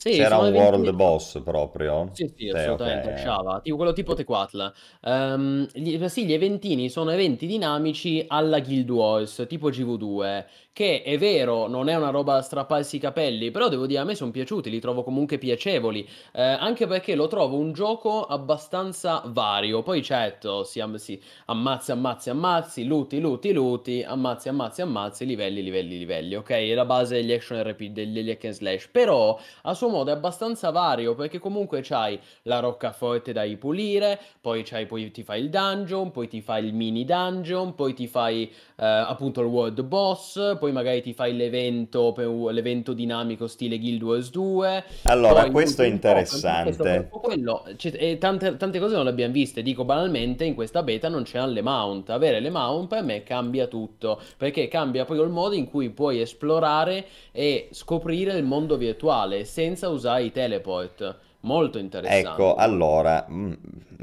Sì, C'era un World eventi... Boss proprio? Sì, sì, assolutamente, ok. usciva, tipo quello tipo Tequatl. Ehm, gli, sì, gli eventini sono eventi dinamici alla Guild Wars, tipo GV2, che è vero, non è una roba da strapparsi i capelli, però devo dire, a me sono piaciuti, li trovo comunque piacevoli, eh, anche perché lo trovo un gioco abbastanza vario. Poi certo, si, am- si ammazzi, ammazzi, ammazzi, luti, luti, luti, ammazzi, ammazzi, ammazzi, livelli, livelli, livelli, ok? È la base degli action RPG, degli hack and slash, però a suo modo è abbastanza vario perché comunque c'hai la roccaforte da ripulire, poi, c'hai, poi ti fai il dungeon, poi ti fai il mini dungeon, poi ti fai eh, appunto il world boss, poi magari ti fai l'evento, per- l'evento dinamico stile Guild Wars 2, Allora, poi questo è un po', interessante. quello, e tante, tante cose non le abbiamo viste, dico banalmente in questa beta non c'erano le mount, avere le mount per me cambia tutto, perché cambia proprio il modo in cui puoi esplorare e scoprire il mondo virtuale senza usare i teleport. Molto Ecco, interessante. allora, mm,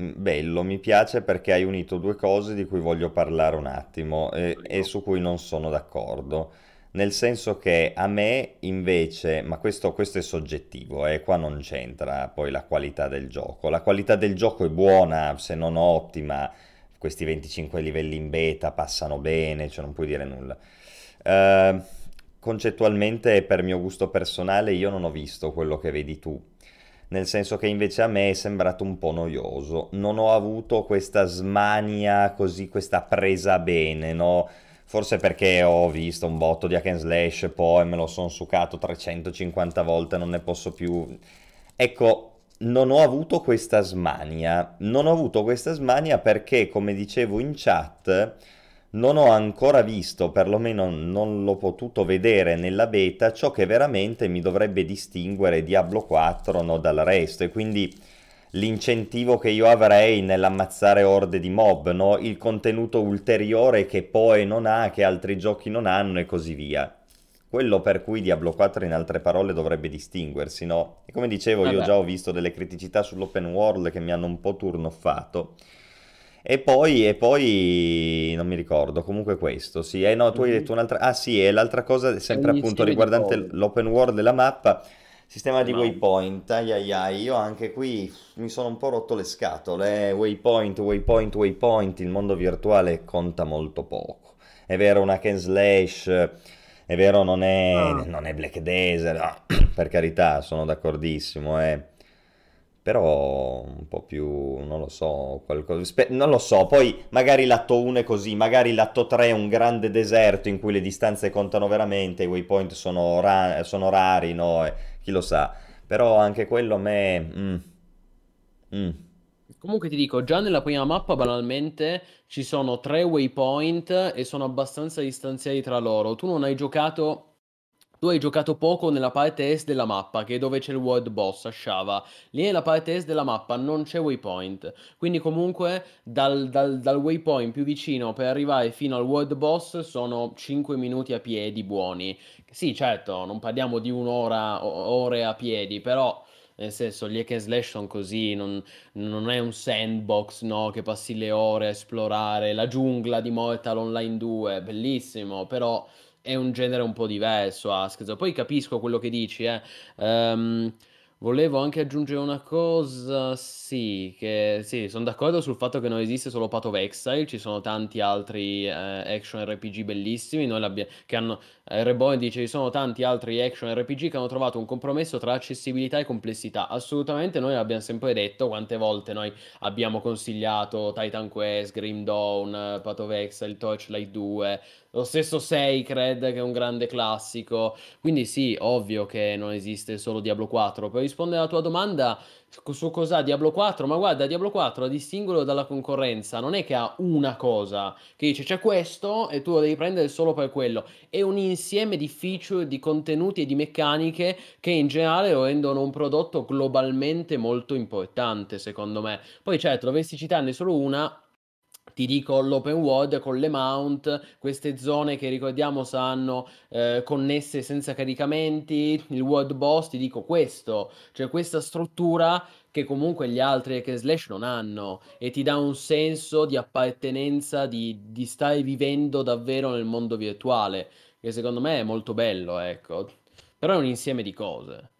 mm, bello, mi piace perché hai unito due cose di cui voglio parlare un attimo e, e su cui non sono d'accordo. Nel senso che a me invece, ma questo, questo è soggettivo, eh, qua non c'entra poi la qualità del gioco. La qualità del gioco è buona, se non ottima, questi 25 livelli in beta passano bene, cioè non puoi dire nulla. Eh, concettualmente, per mio gusto personale, io non ho visto quello che vedi tu. Nel senso che invece a me è sembrato un po' noioso. Non ho avuto questa smania così, questa presa bene, no? Forse perché ho visto un botto di hack and slash, poi me lo sono succato 350 volte, non ne posso più. Ecco, non ho avuto questa smania. Non ho avuto questa smania perché, come dicevo in chat, non ho ancora visto, perlomeno non l'ho potuto vedere nella beta, ciò che veramente mi dovrebbe distinguere Diablo 4 no, dal resto. E quindi l'incentivo che io avrei nell'ammazzare orde di mob, no? Il contenuto ulteriore che poi non ha, che altri giochi non hanno e così via. Quello per cui Diablo 4 in altre parole dovrebbe distinguersi, no? E come dicevo, io Vabbè. già ho visto delle criticità sull'open world che mi hanno un po' turnoffato. E poi, e poi non mi ricordo, comunque questo, sì, eh no, tu hai Mhm. detto un'altra, ah sì, e l'altra cosa, È sempre un appunto riguardante l'open world e la mappa, sistema di mount. waypoint, ai ai ai, io anche qui mi sono un po' rotto le scatole, eh, waypoint, waypoint, waypoint, il mondo virtuale conta molto poco. È vero, una and slash, è vero, non è, Ah. non è Black Desert, no, per carità, sono d'accordissimo, eh. Però un po' più, non lo so, qualcosa, spe- non lo so, poi magari l'atto 1 è così, magari l'atto 3 è un grande deserto in cui le distanze contano veramente, i waypoint sono, ra- sono rari, no? E chi lo sa, però anche quello a me... mm, mm. Comunque ti dico, già nella prima mappa banalmente ci sono tre waypoint e sono abbastanza distanziati tra loro. Tu non hai giocato, tu hai giocato poco nella parte est della mappa, che è dove c'è il world boss a Shava. Lì nella parte est della mappa non c'è waypoint. Quindi comunque dal, dal- dal waypoint più vicino per arrivare fino al world boss sono 5 minuti a piedi buoni. Sì, certo, non parliamo di un'ora, o- ore a piedi, però nel senso gli hack and slash sono così, non, non è un sandbox, no, che passi le ore a esplorare la giungla di Mortal Online 2, bellissimo, però è un genere un po' diverso, Ask. Poi capisco quello che dici, eh. Um, Volevo anche aggiungere una cosa, sì, che sì, sono d'accordo sul fatto che non esiste solo Path of Exile, ci sono tanti altri eh, action RPG bellissimi, noi l'abbiamo, che hanno, eh, Reborn dice ci sono tanti altri action RPG che hanno trovato un compromesso tra accessibilità e complessità, assolutamente noi l'abbiamo sempre detto, quante volte noi abbiamo consigliato Titan Quest, Grim Dawn, Path of Exile, Torchlight 2, lo stesso Sacred che è un grande classico. Quindi sì, ovvio che non esiste solo Diablo 4. Per rispondere alla tua domanda su cos'ha Diablo 4, ma guarda, Diablo 4 a distinguerlo dalla concorrenza non è che ha una cosa che dice c'è questo e tu lo devi prendere solo per quello, è un insieme di feature, di contenuti e di meccaniche che in generale lo rendono un prodotto globalmente molto importante, secondo me. Poi certo, dovessi citarne solo una, ti dico l'open world con le mount, queste zone che ricordiamo saranno eh, connesse senza caricamenti, il world boss, ti dico questo, cioè questa struttura che comunque gli altri hack slash non hanno e ti dà un senso di appartenenza, di, di stare vivendo davvero nel mondo virtuale, che secondo me è molto bello, ecco. Però è un insieme di cose.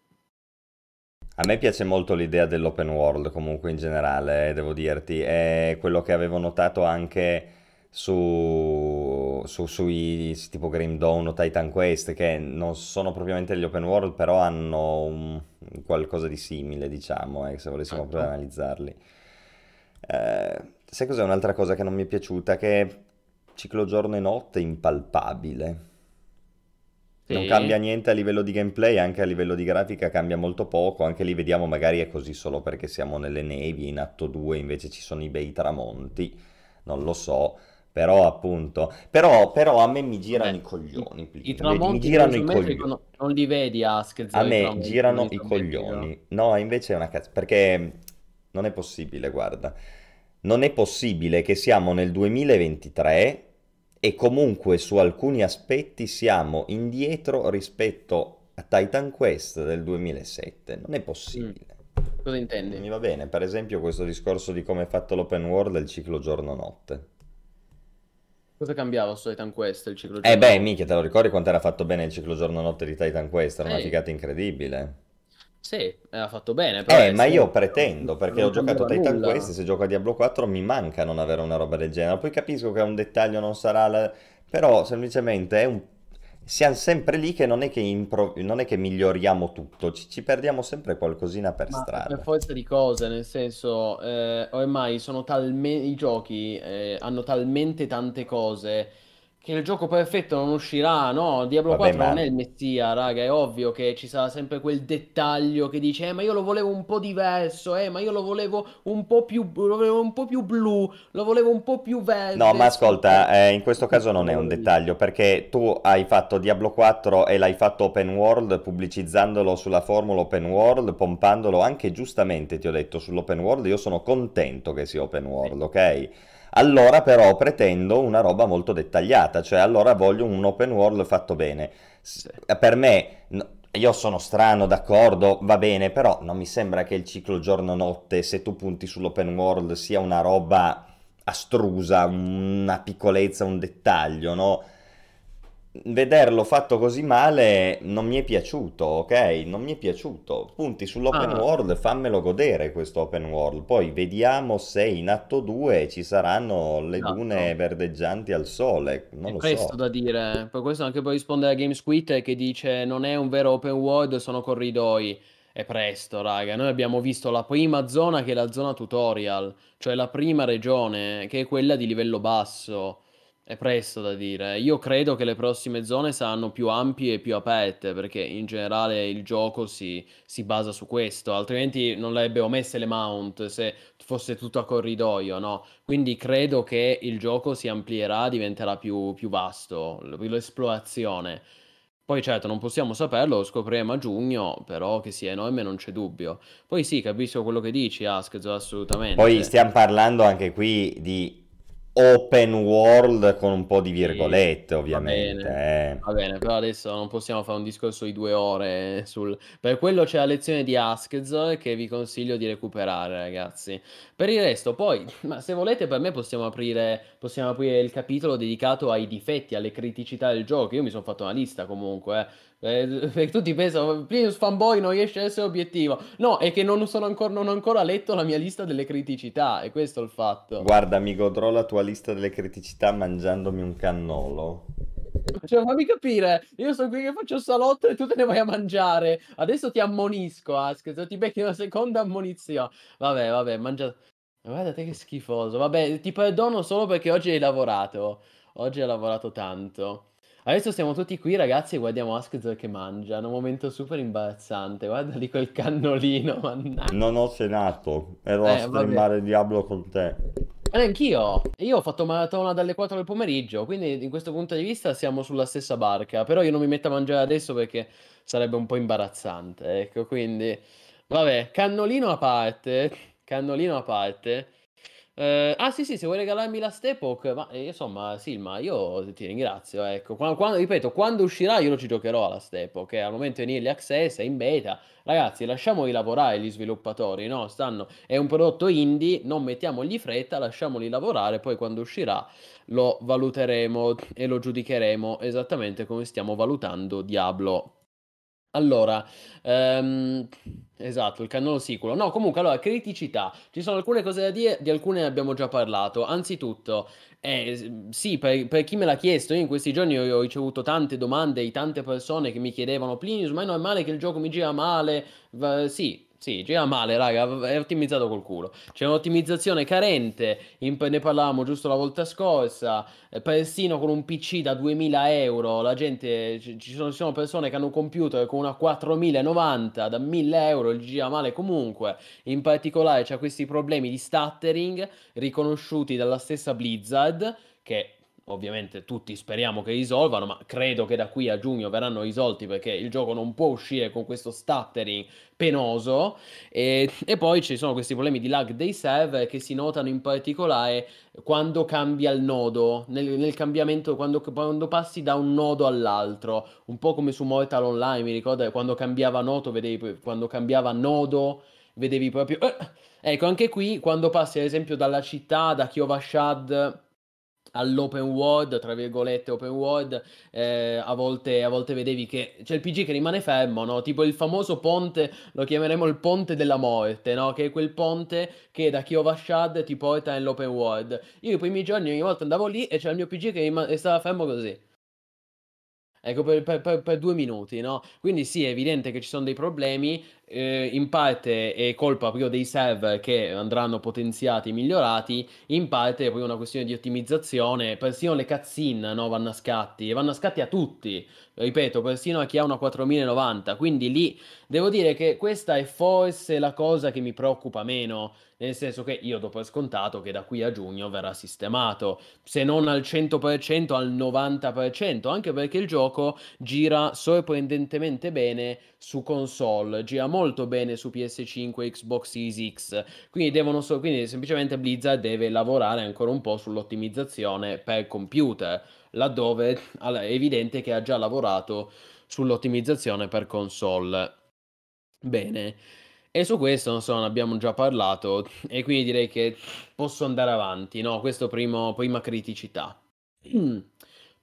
A me piace molto l'idea dell'open world comunque in generale, devo dirti, è quello che avevo notato anche su, su sui tipo Grim Dawn o Titan Quest, che non sono propriamente gli open world, però hanno un, qualcosa di simile, diciamo, eh, se volessimo Ecco. proprio analizzarli. Eh, sai cos'è un'altra cosa che non mi è piaciuta? Che ciclo giorno e notte impalpabile. Non cambia Sì. niente a livello di gameplay, anche a livello di grafica cambia molto poco, anche lì vediamo magari è così solo perché siamo nelle nevi, in atto 2 invece ci sono i bei tramonti, non lo so, però appunto, però, però a me mi girano Beh, i coglioni, i vedi, mi tramonti girano i coglioni. no- non li vedi A zero i me tramonti girano i coglioni. No, invece è una cazzo, perché non è possibile, guarda. Non è possibile che siamo nel 2023 e comunque su alcuni aspetti siamo indietro rispetto a Titan Quest del 2007. Non è Mm, possibile. Cosa intendi? Mi va bene, per esempio, questo discorso di come è fatto l'open world il ciclo giorno-notte. Cosa cambiava su Titan Quest il ciclo Eh beh, giorno-notte? mica, te lo ricordi quanto era fatto bene il ciclo giorno-notte di Titan Quest? Era una Sì, figata incredibile. Sì, era fatto bene, però Eh, ma io pretendo, perché ho giocato Titan Quest nulla. se gioco a Diablo 4 mi manca non avere una roba del genere. Poi capisco che è un dettaglio, non sarà la... Però semplicemente è un... Siamo sempre lì che non è che, impro- non è che miglioriamo tutto, ci, ci perdiamo sempre qualcosina per Ma per strada. forza di cose, nel senso, eh, ormai sono talmente i giochi eh, hanno talmente tante cose che il gioco perfetto non uscirà, no? Diablo Vabbè, 4 non è ma... il messia, raga, è ovvio che ci sarà sempre quel dettaglio che dice, eh, ma io lo volevo un po' diverso, eh, ma io lo volevo un po' più, lo volevo un po' più blu, lo volevo un po' più No, verde, ma ascolta, eh, in questo caso non è un dettaglio, perché tu hai fatto Diablo 4 e l'hai fatto open world, pubblicizzandolo sulla formula open world, pompandolo anche giustamente, ti ho detto, sull'open world, io sono contento che sia open world, ok? Allora però pretendo una roba molto dettagliata, cioè allora voglio un open world fatto bene. Sì. Per me, io sono strano, d'accordo, va bene, però non mi sembra che il ciclo giorno-notte, se tu punti sull'open world, sia una roba astrusa, una piccolezza, un dettaglio, no? Vederlo fatto così male non mi è piaciuto, ok? Non mi è piaciuto. Punti sull'open Ah, world, fammelo godere questo open world. Poi vediamo se in atto 2 ci saranno le dune esatto. verdeggianti al sole. È Non lo presto so. da dire, per questo anche per rispondere a GameSquid che dice non è un vero open world, sono corridoi. È presto, raga. Noi abbiamo visto la prima zona che è la zona tutorial, cioè la prima regione che è quella di livello basso. È presto da dire. Io credo che le prossime zone saranno più ampie e più aperte, perché in generale il gioco si, si basa su questo, altrimenti non le avrebbero messe le mount se fosse tutto a corridoio, no? Quindi credo che il gioco si amplierà, diventerà più, più vasto, l'esplorazione. Poi certo non possiamo saperlo, lo scopriremo a giugno, però che sia enorme non c'è dubbio. Poi sì, capisco quello che dici, Ask, Poi assolutamente. stiamo parlando anche qui di open world con un po' di virgolette, va ovviamente. bene, eh. va bene, però adesso non possiamo fare un discorso di due ore sul... Per quello c'è la lezione di Askz che vi consiglio di recuperare, ragazzi. Per il resto, poi, ma se volete, per me possiamo aprire, possiamo aprire il capitolo dedicato ai difetti, alle criticità del gioco. Io mi sono fatto una lista comunque, eh. Eh, perché tutti pensano, Plinius fanboy non riesce a essere obiettivo. No, è che non, sono ancora, non ho ancora letto la mia lista delle criticità, e questo è il fatto. Guarda, mi godrò la tua lista delle criticità mangiandomi un cannolo. Cioè, fammi capire, io sono qui che faccio il salotto e tu te ne vai a mangiare. Adesso ti ammonisco, Ask, se ti becchi una seconda ammonizione. Vabbè, vabbè, mangia... Guarda te che schifoso. Vabbè, ti perdono solo perché oggi hai lavorato. Oggi hai lavorato tanto. Adesso siamo tutti qui, ragazzi, e guardiamo Askz che mangia. È un momento super imbarazzante. Guarda lì quel cannolino, mannaggia. Non ho cenato, ero a Eh, vabbè. streamare Diablo con te. Eh, anch'io. Io ho fatto maratona dalle 4 del pomeriggio, quindi in questo punto di vista siamo sulla stessa barca. Però io non mi metto a mangiare adesso perché sarebbe un po' imbarazzante. Ecco, quindi... Vabbè, cannolino a parte. Cannolino a parte. Eh, ah sì sì, se vuoi regalarmi la Stepok, ma eh, insomma Silma, io ti ringrazio, ecco, Qua- quando, ripeto, quando uscirà io lo ci giocherò alla Stepok, eh, al momento è in early access, è in beta, ragazzi lasciamoli lavorare gli sviluppatori, no? Stanno, è un prodotto indie, non mettiamogli fretta, lasciamoli lavorare, poi quando uscirà lo valuteremo e lo giudicheremo esattamente come stiamo valutando Diablo. Allora, ehm, esatto, il cannolo sicuro. No, comunque, allora, criticità. Ci sono alcune cose da dire, di alcune ne abbiamo già parlato. Anzitutto, eh, sì, per, per chi me l'ha chiesto, io in questi giorni ho, ho ricevuto tante domande di tante persone che mi chiedevano, Plinius, ma è normale che il gioco mi gira male? Va- sì, sì, gira male, raga, è ottimizzato col culo. C'è un'ottimizzazione carente, in- ne parlavamo giusto la volta scorsa, eh, persino con un PC da 2000 euro, la gente, ci ci sono, ci sono persone che hanno un computer con una 4090 da 1000 euro, il gira male comunque, in particolare c'è questi problemi di stuttering riconosciuti dalla stessa Blizzard, che ovviamente tutti speriamo che risolvano, ma credo che da qui a giugno verranno risolti perché il gioco non può uscire con questo stuttering penoso. E, e poi ci sono questi problemi di lag dei server che si notano in particolare quando cambia il nodo, nel, nel cambiamento, quando, quando passi da un nodo all'altro, un po' come su Mortal Online, mi ricordo quando cambiava nodo, vedevi, quando cambiava nodo, vedevi proprio... eh! Ecco, anche qui, quando passi ad esempio dalla città, da Kiovashad all'open world, tra virgolette open world, eh, a volte, a volte vedevi che c'è il PG che rimane fermo, no? Tipo il famoso ponte, lo chiameremo il ponte della morte, no? Che è quel ponte che da Kiovashad ti porta nell'open world. Io i primi giorni ogni volta andavo lì e c'era il mio PG che e stava fermo così. Ecco, per- per- per due minuti, no? Quindi sì, è evidente che ci sono dei problemi, eh, in parte è colpa proprio dei server che andranno potenziati, migliorati, in parte è proprio una questione di ottimizzazione, persino le cutscene, no, vanno a scatti, e vanno a scatti a tutti, ripeto, persino a chi ha una 4090, quindi lì devo dire che questa è forse la cosa che mi preoccupa meno, nel senso che io do per scontato che da qui a giugno verrà sistemato, se non al 100% al 90%, anche perché il gioco gira sorprendentemente bene su console, gira molto bene su PS5 Xbox Series X, quindi devono so- quindi semplicemente Blizzard deve lavorare ancora un po' sull'ottimizzazione per computer, laddove è evidente che ha già lavorato sull'ottimizzazione per console. Bene. E su questo, insomma, ne abbiamo già parlato e quindi direi che posso andare avanti, no? Questo primo, prima criticità.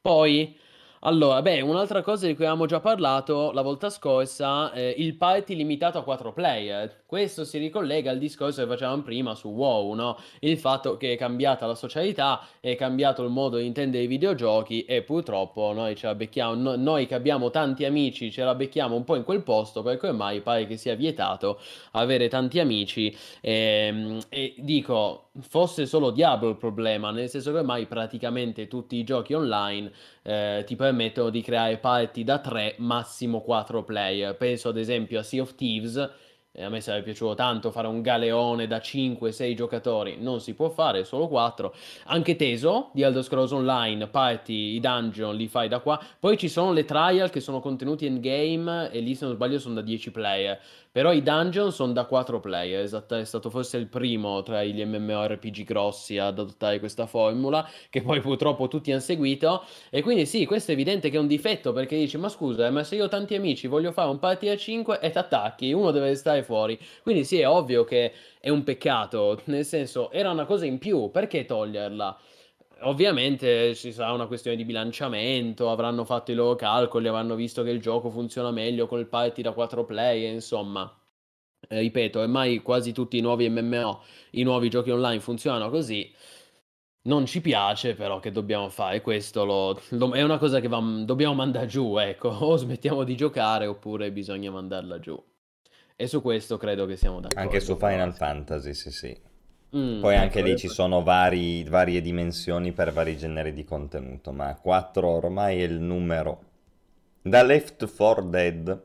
Poi, allora, beh, un'altra cosa di cui avevamo già parlato la volta scorsa, eh, il party limitato a 4 player. Questo si ricollega al discorso che facevamo prima su WoW, no? Il fatto che è cambiata la socialità, è cambiato il modo di intendere i videogiochi e purtroppo noi ce la becchiamo, no- noi che abbiamo tanti amici ce la becchiamo un po' in quel posto perché ormai pare che sia vietato avere tanti amici Ehm, E, dico, fosse solo Diablo il problema, nel senso che ormai praticamente tutti i giochi online eh, ti permettono di creare party da 3, massimo 4 player. Penso ad esempio a Sea of Thieves, a me sarebbe piaciuto tanto fare un galeone da 5-6 giocatori, non si può fare, solo 4. Anche teso di Elder Scrolls Online, parti, i dungeon li fai da qua. Poi ci sono le trial che sono contenuti in game e lì se non sbaglio sono da 10 player. Però i dungeon sono da 4 player, esatto, è stato forse il primo tra gli MMORPG grossi ad adottare questa formula, che poi purtroppo tutti hanno seguito. E quindi sì, questo è evidente che è un difetto perché dici, ma scusa, ma se io ho tanti amici voglio fare un party a 5 e ti attacchi, uno deve stare fuori. Quindi sì, è ovvio che è un peccato, nel senso, era una cosa in più, perché toglierla? Ovviamente ci sarà una questione di bilanciamento, avranno fatto i loro calcoli, avranno visto che il gioco funziona meglio col party da 4 player, insomma. Eh, ripeto, ormai quasi tutti i nuovi MMO, i nuovi giochi online funzionano così. Non ci piace, però che dobbiamo fare? Questo lo, lo, è una cosa che va, dobbiamo mandare giù, ecco. O smettiamo di giocare oppure bisogna mandarla giù. E su questo credo che siamo d'accordo. Anche su Final Fantasy, sì, sì. Mm, Poi anche ecco, lì ci sono vari, varie dimensioni per vari generi di contenuto, ma 4 ormai è il numero. Da Left 4 Dead.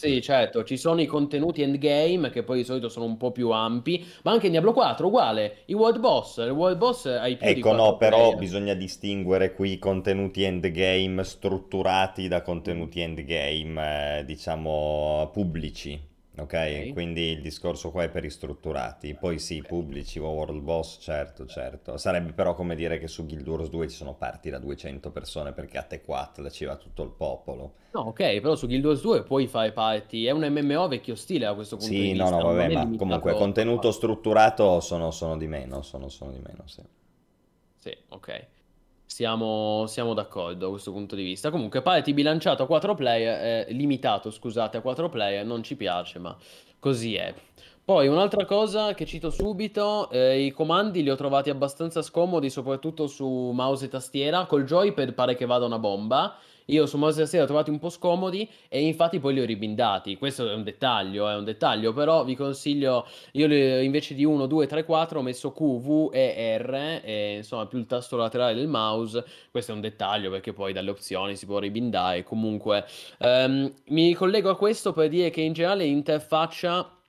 Sì, certo, ci sono i contenuti endgame che poi di solito sono un po' più ampi, ma anche in Diablo 4 uguale, i world boss, il world boss hai più ecco, no, però player. bisogna distinguere qui contenuti endgame strutturati da contenuti endgame, eh, diciamo, pubblici. Ok, quindi il discorso qua è per i strutturati, poi sì, okay. pubblici, World Boss, certo, certo. Sarebbe però come dire che su Guild Wars 2 ci sono parti da 200 persone perché a T4 ci va tutto il popolo. No, ok, però su Guild Wars 2 puoi fare parti, è un MMO vecchio stile a questo punto sì, di vista. Sì, no, no, vabbè, ma comunque contenuto strutturato sono, sono, di meno, sono, sono di meno, sì. Sì, ok. Siamo, siamo, d'accordo da questo punto di vista. Comunque, party bilanciato a 4 player, eh, limitato, scusate, a 4 player, non ci piace, ma così è. Poi un'altra cosa che cito subito, eh, i comandi li ho trovati abbastanza scomodi, soprattutto su mouse e tastiera. Col joypad pare che vada una bomba. Io su Mouse Sera ho trovati un po' scomodi e infatti poi li ho ribindati. Questo è un dettaglio, è un dettaglio, però vi consiglio, io li, invece di 1, 2, 3, 4 ho messo Q, V e R, e, insomma più il tasto laterale del mouse. Questo è un dettaglio perché poi dalle opzioni si può ribindare. Comunque um, mi collego a questo per dire che in generale l'interfaccia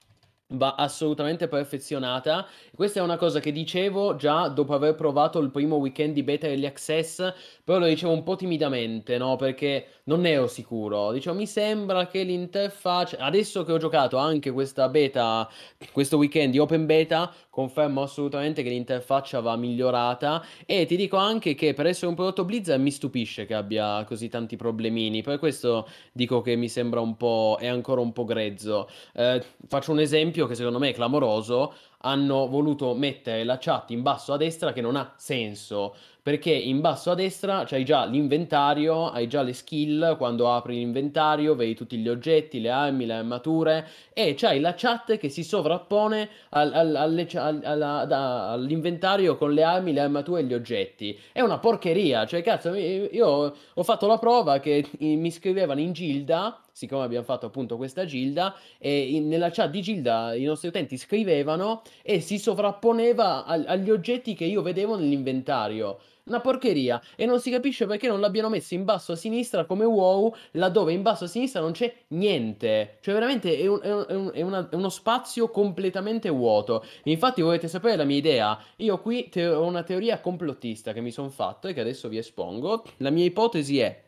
va assolutamente perfezionata. Questa è una cosa che dicevo già dopo aver provato il primo weekend di beta degli access, però lo dicevo un po' timidamente, no? Perché non ero sicuro. Dicevo, mi sembra che l'interfaccia... Adesso che ho giocato anche questa beta, questo weekend di open beta, confermo assolutamente che l'interfaccia va migliorata e ti dico anche che per essere un prodotto Blizzard mi stupisce che abbia così tanti problemini. Per questo dico che mi sembra un po'... è ancora un po' grezzo. Eh, faccio un esempio che secondo me è clamoroso hanno voluto mettere la chat in basso a destra che non ha senso perché in basso a destra c'hai già l'inventario, hai già le skill, quando apri l'inventario vedi tutti gli oggetti, le armi, le armature e c'hai la chat che si sovrappone al, al, alle, al, alla, all'inventario con le armi, le armature e gli oggetti. È una porcheria, cioè cazzo, io ho fatto la prova che mi scrivevano in Gilda siccome abbiamo fatto appunto questa gilda, e in, nella chat di gilda i nostri utenti scrivevano e si sovrapponeva a, agli oggetti che io vedevo nell'inventario. Una porcheria. E non si capisce perché non l'abbiano messo in basso a sinistra come WoW, laddove in basso a sinistra non c'è niente. Cioè, veramente è, un, è, un, è, una, è uno spazio completamente vuoto. Infatti, volete sapere la mia idea? Io qui te- ho una teoria complottista che mi sono fatto e che adesso vi espongo. La mia ipotesi è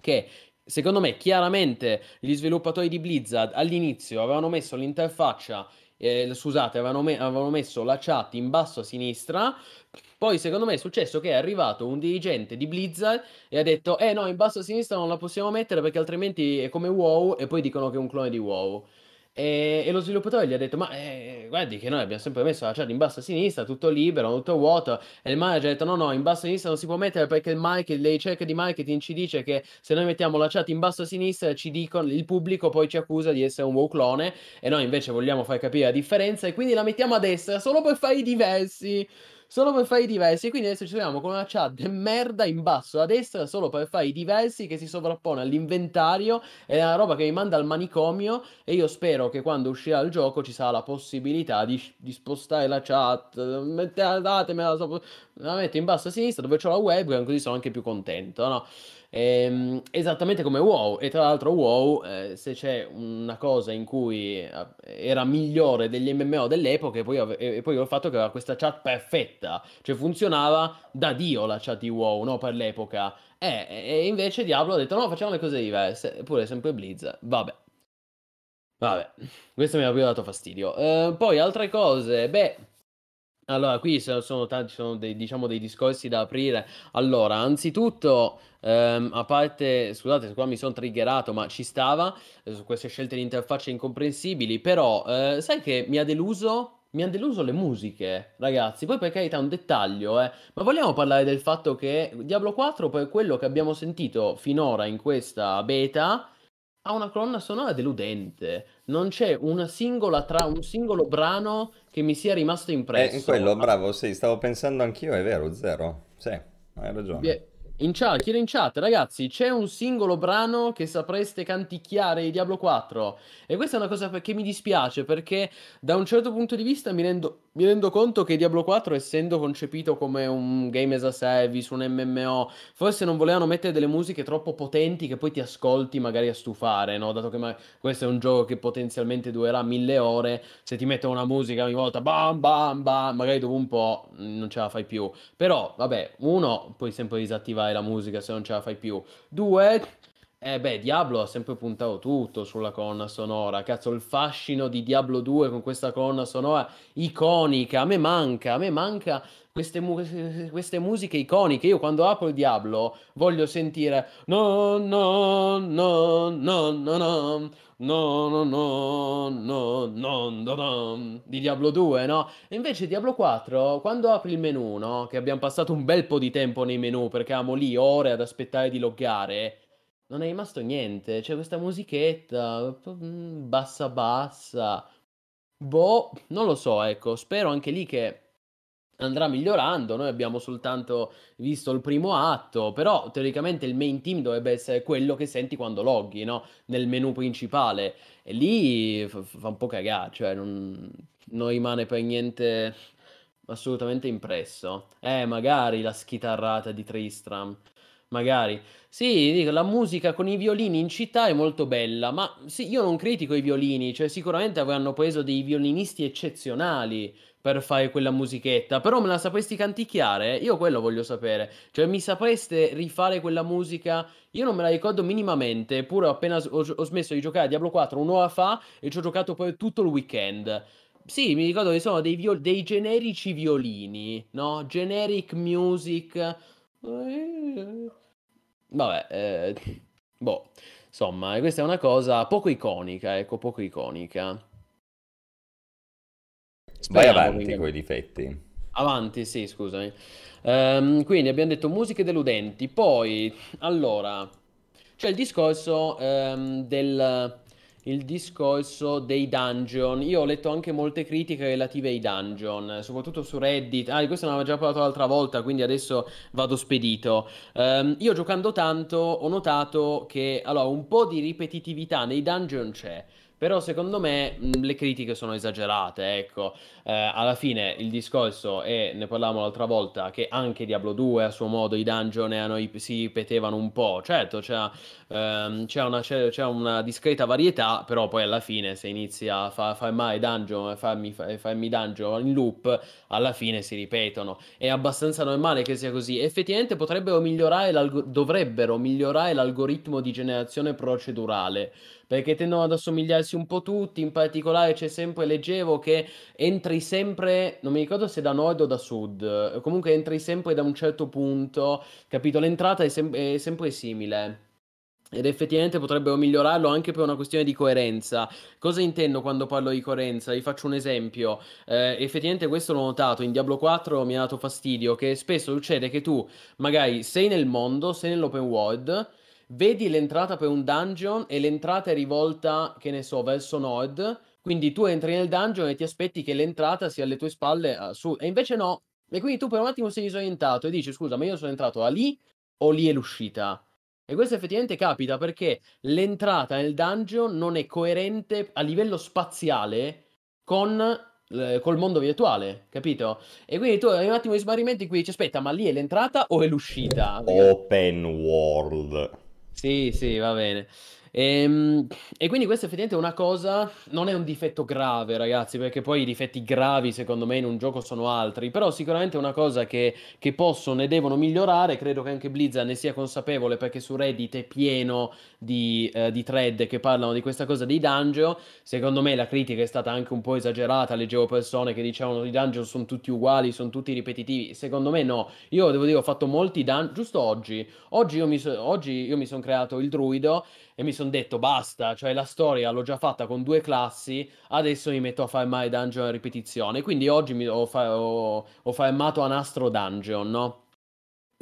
che secondo me chiaramente gli sviluppatori di Blizzard all'inizio avevano messo l'interfaccia eh, scusate, avevano, me- avevano, messo la chat in basso a sinistra. Poi, secondo me, è successo che è arrivato un dirigente di Blizzard e ha detto: Eh no, in basso a sinistra non la possiamo mettere perché altrimenti è come WoW. E poi dicono che è un clone di WoW. E, e, lo sviluppatore gli ha detto: Ma eh, guardi, che noi abbiamo sempre messo la chat in basso a sinistra, tutto libero, tutto vuoto. E il manager ha detto: No, no, in basso a sinistra non si può mettere perché il market, le ricerche di marketing ci dice che se noi mettiamo la chat in basso a sinistra, ci dicono il pubblico poi ci accusa di essere un wow clone. E noi invece vogliamo far capire la differenza. E quindi la mettiamo a destra solo per fare i diversi. Solo per fare i diversi. Quindi adesso ci troviamo con una chat merda in basso a destra solo per fare i diversi che si sovrappone all'inventario. È una roba che mi manda al manicomio. E io spero che quando uscirà il gioco ci sarà la possibilità di, di spostare la chat. Datemela, la metto in basso a sinistra dove c'ho la webcam, così sono anche più contento, no? Ehm, esattamente come WoW, e tra l'altro WoW, eh, se c'è una cosa in cui eh, era migliore degli MMO dell'epoca, e poi, ave- e poi il fatto che aveva questa chat perfetta, cioè funzionava da Dio la chat di WoW, no? Per l'epoca. Eh, e invece Diablo ha detto no, facciamo le cose diverse, eppure sempre Blizz, vabbè. Vabbè, questo mi ha più dato fastidio. Eh, poi altre cose, beh... Allora, qui sono tanti, sono dei, diciamo, dei discorsi da aprire. Allora, anzitutto, ehm, a parte, scusate, qua mi sono triggerato, ma ci stava eh, su queste scelte di interfacce incomprensibili, però, eh, sai che mi ha deluso? Mi hanno deluso le musiche, ragazzi. Poi per carità un dettaglio, eh. Ma vogliamo parlare del fatto che Diablo 4, per quello che abbiamo sentito finora in questa beta, ha una colonna sonora deludente. Non c'è una singola tra un singolo brano che mi sia rimasto impresso. Eh, quello, bravo, sì, stavo pensando anch'io, è vero, zero. Sì, hai ragione. In chat, chiedo in chat, ragazzi, c'è un singolo brano che sapreste canticchiare di Diablo 4? E questa è una cosa che mi dispiace perché da un certo punto di vista mi rendo, mi rendo conto che Diablo 4, essendo concepito come un game as a service, un MMO, forse non volevano mettere delle musiche troppo potenti che poi ti ascolti magari a stufare, no? Dato che ma- questo è un gioco che potenzialmente durerà mille ore, se ti mettono una musica ogni volta bam bam bam, magari dopo un po' non ce la fai più. Però, vabbè, uno, puoi sempre disattivare la musica se non ce la fai più. Due, eh beh, Diablo ha sempre puntato tutto sulla colonna sonora. Cazzo, il fascino di Diablo 2 con questa colonna sonora iconica. A me manca, a me manca queste, mu- queste musiche iconiche. Io quando apro il Diablo voglio sentire no, no, no, no, no, no no, no, no, no, no, no, no, di Diablo 2, no? E invece Diablo 4, quando apri il menu, no? Che abbiamo passato un bel po' di tempo nei menu perché avevamo lì ore ad aspettare di loggare, non è rimasto niente. C'è questa musichetta, bassa bassa. Boh, non lo so, ecco, spero anche lì che andrà migliorando. Noi abbiamo soltanto visto il primo atto, però teoricamente il main team dovrebbe essere quello che senti quando loghi, no? Nel menu principale. E lì fa, fa un po' cagare, cioè non, non rimane per niente assolutamente impresso. Eh, magari la schitarrata di Tristram. Magari. Sì, dico, la musica con i violini in città è molto bella, ma sì, io non critico i violini, cioè sicuramente avranno preso dei violinisti eccezionali per fare quella musichetta, però me la sapresti canticchiare? Io quello voglio sapere. Cioè, mi sapreste rifare quella musica? Io non me la ricordo minimamente, eppure ho appena ho, ho smesso di giocare a Diablo 4 un'ora fa e ci ho giocato poi tutto il weekend. Sì, mi ricordo che sono dei, viol- dei generici violini, no? Generic music. Vabbè, eh, boh, insomma, questa è una cosa poco iconica, ecco, poco iconica. Vai avanti con i difetti. Avanti, sì, scusami. Ehm, quindi abbiamo detto musiche deludenti. Poi, allora, c'è il discorso ehm, del il discorso dei dungeon. Io ho letto anche molte critiche relative ai dungeon, soprattutto su Reddit. Ah, di questo ne avevo già parlato l'altra volta, quindi adesso vado spedito. Um, io giocando tanto ho notato che allora, un po' di ripetitività nei dungeon c'è. Però secondo me mh, le critiche sono esagerate, ecco. Eh, alla fine il discorso è, ne parlavamo l'altra volta, che anche Diablo 2 a suo modo i dungeon erano, si ripetevano un po'. Certo, c'è, ehm, c'è, una, c'è, c'è, una, discreta varietà, però poi alla fine se inizi a fa, farmi dungeon, farmi, farmi dungeon in loop, alla fine si ripetono. È abbastanza normale che sia così. Effettivamente potrebbero migliorare, dovrebbero migliorare l'algoritmo di generazione procedurale perché tendono ad assomigliarsi un po' tutti, in particolare c'è sempre, leggevo che entri sempre, non mi ricordo se da nord o da sud, comunque entri sempre da un certo punto, capito? L'entrata è, sem- è sempre simile. Ed effettivamente potrebbero migliorarlo anche per una questione di coerenza. Cosa intendo quando parlo di coerenza? Vi faccio un esempio. Eh, effettivamente questo l'ho notato, in Diablo 4 mi ha dato fastidio, che spesso succede che tu magari sei nel mondo, sei nell'open world, vedi l'entrata per un dungeon e l'entrata è rivolta, che ne so, verso nord, quindi tu entri nel dungeon e ti aspetti che l'entrata sia alle tue spalle a sud, e invece no, E quindi tu per un attimo sei disorientato e dici, scusa, ma io sono entrato a lì o lì è l'uscita? E questo effettivamente capita perché l'entrata nel dungeon non è coerente a livello spaziale con eh, col mondo virtuale, capito? E quindi tu hai un attimo di smarrimento in cui dici aspetta, ma lì è l'entrata o è l'uscita? Open world. Sì, sì, va bene. Ehm, e quindi questo effettivamente è una cosa, non è un difetto grave, ragazzi, perché poi i difetti gravi secondo me in un gioco sono altri, però sicuramente è una cosa che, che possono e devono migliorare, credo che anche Blizzard ne sia consapevole perché su Reddit è pieno di, eh, di thread che parlano di questa cosa dei dungeon, secondo me la critica è stata anche un po' esagerata, leggevo persone che dicevano i dungeon sono tutti uguali, sono tutti ripetitivi, secondo me no, io devo dire ho fatto molti dungeon, giusto oggi, oggi io mi, so, oggi io mi sono creato il druido e mi sono detto basta, cioè la storia l'ho già fatta con due classi, adesso mi metto a fare mai dungeon a ripetizione. Quindi oggi mi, ho, fa- ho, ho farmato Anastro Dungeon, no?